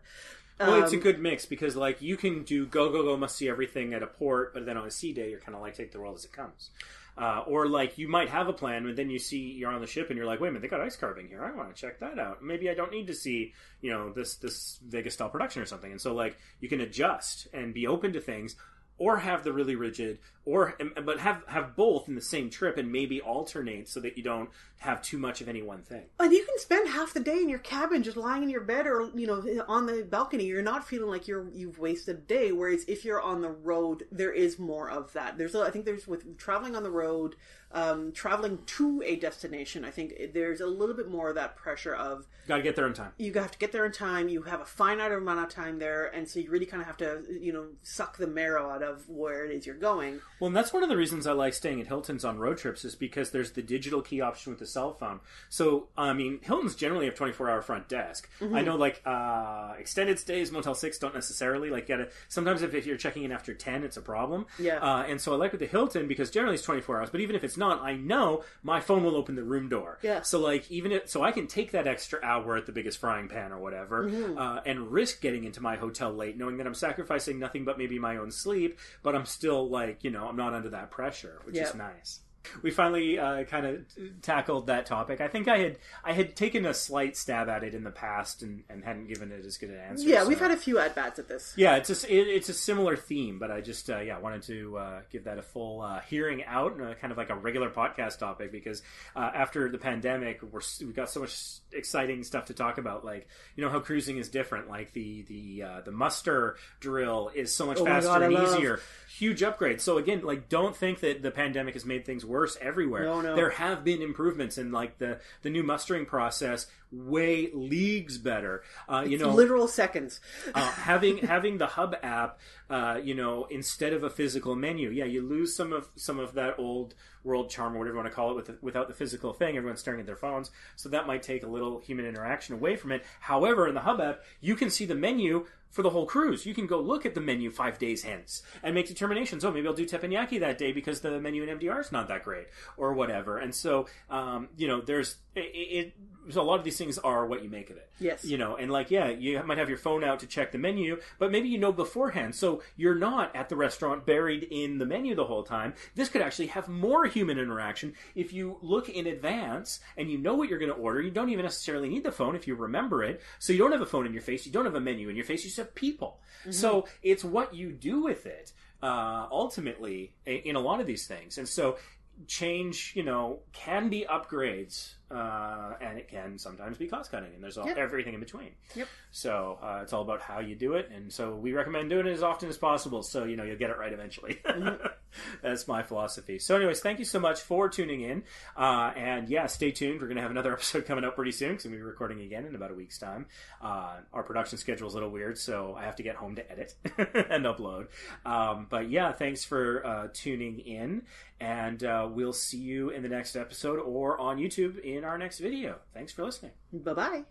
Well, it's a Um, good mix because like you can do go go go must see everything at a port, but then on a sea day you're kind of like take the world as it comes. Uh, or like you might have a plan, but then you see you're on the ship and you're like, wait a minute, they got ice carving here. I want to check that out. Maybe I don't need to see you know this this Vegas style production or something. And so like you can adjust and be open to things, or have the really rigid, or but have have both in the same trip and maybe alternate so that you don't have too much of any one thing. And you can spend half the day in your cabin just lying in your bed or, you know, on the balcony. You're not feeling like you're, you've wasted a day. Whereas if you're on the road, there is more of that. There's, a, I think there's with traveling on the road, um, traveling to a destination, I think there's a little bit more of that pressure of Got to get there in time. you have to get there in time. You have a finite amount of time there. And so you really kind of have to, you know, suck the marrow out of where it is you're going. Well, and that's one of the reasons I like staying at Hilton's on road trips is because there's the digital key option with the cell phone. So, I mean, Hilton's generally have 24 hour front desk. I know, like, uh, extended stays, Motel 6 don't necessarily, like, get it. Sometimes if, if you're checking in after 10, it's a problem. Yeah. Uh, and so I like with the Hilton because generally it's 24 hours, but even if it's not, I know my phone will open the room door. Yeah. So, like, even if, so I can take that extra hour at the biggest frying pan or whatever, uh, and risk getting into my hotel late, knowing that I'm sacrificing nothing but maybe my own sleep sleep, but I'm still like, you know, I'm not under that pressure, which Yep. is nice. We finally uh, kind of tackled that topic. I think I had I had taken a slight stab at it in the past and, and hadn't given it as good an answer. Yeah, we've had a few at bats at this. yeah, it's a, it, it's a similar theme, but I just uh, yeah wanted to uh, give that a full uh, hearing out and kind of like a regular podcast topic because uh, after the pandemic we're we got so much exciting stuff to talk about like you know how cruising is different like the the uh, the muster drill is so much Oh faster God, and love- easier huge upgrade so again like don't think that the pandemic has made things worse everywhere No, no. there have been improvements in like the the new mustering process way leagues better uh, you know Literal seconds. uh, having having the hub app, uh, you know, instead of a physical menu, yeah, you lose some of some of that old world charm or whatever you want to call it with the, without the physical thing. Everyone's staring at their phones, so that might take a little human interaction away from it. However, in the hub app, you can see the menu for the whole cruise. You can go look at the menu five days hence and make determinations. Oh, maybe I'll do teppanyaki that day because the menu in MDR is not that great, or whatever. And so, um, you know, there's it, it. So a lot of these things are what you make of it. Yes. You know, and like, yeah, you might have your phone out to check the menu, but maybe you know beforehand. So you're not at the restaurant buried in the menu the whole time. This could actually have more human interaction if you look in advance and you know what you're going to order. You don't even necessarily need the phone if you remember it. So you don't have a phone in your face. You don't have a menu in your face. You just have people. So it's what you do with it, uh, ultimately, in a lot of these things. And so change, you know, can be upgrades, uh, and it can sometimes be cost cutting, and there's all, Yep. everything in between. Yep. So uh, it's all about how you do it, and so we recommend doing it as often as possible, so you know you'll get it right eventually. That's my philosophy. So, anyways, thank you so much for tuning in, uh, and yeah, stay tuned. We're gonna have another episode coming up pretty soon because we'll be recording again in about a week's time. Uh, our production schedule is a little weird, so I have to get home to edit and upload. Um, but yeah, thanks for uh, tuning in, and uh, we'll see you in the next episode or on YouTube in our next video. Thanks for listening. Bye bye.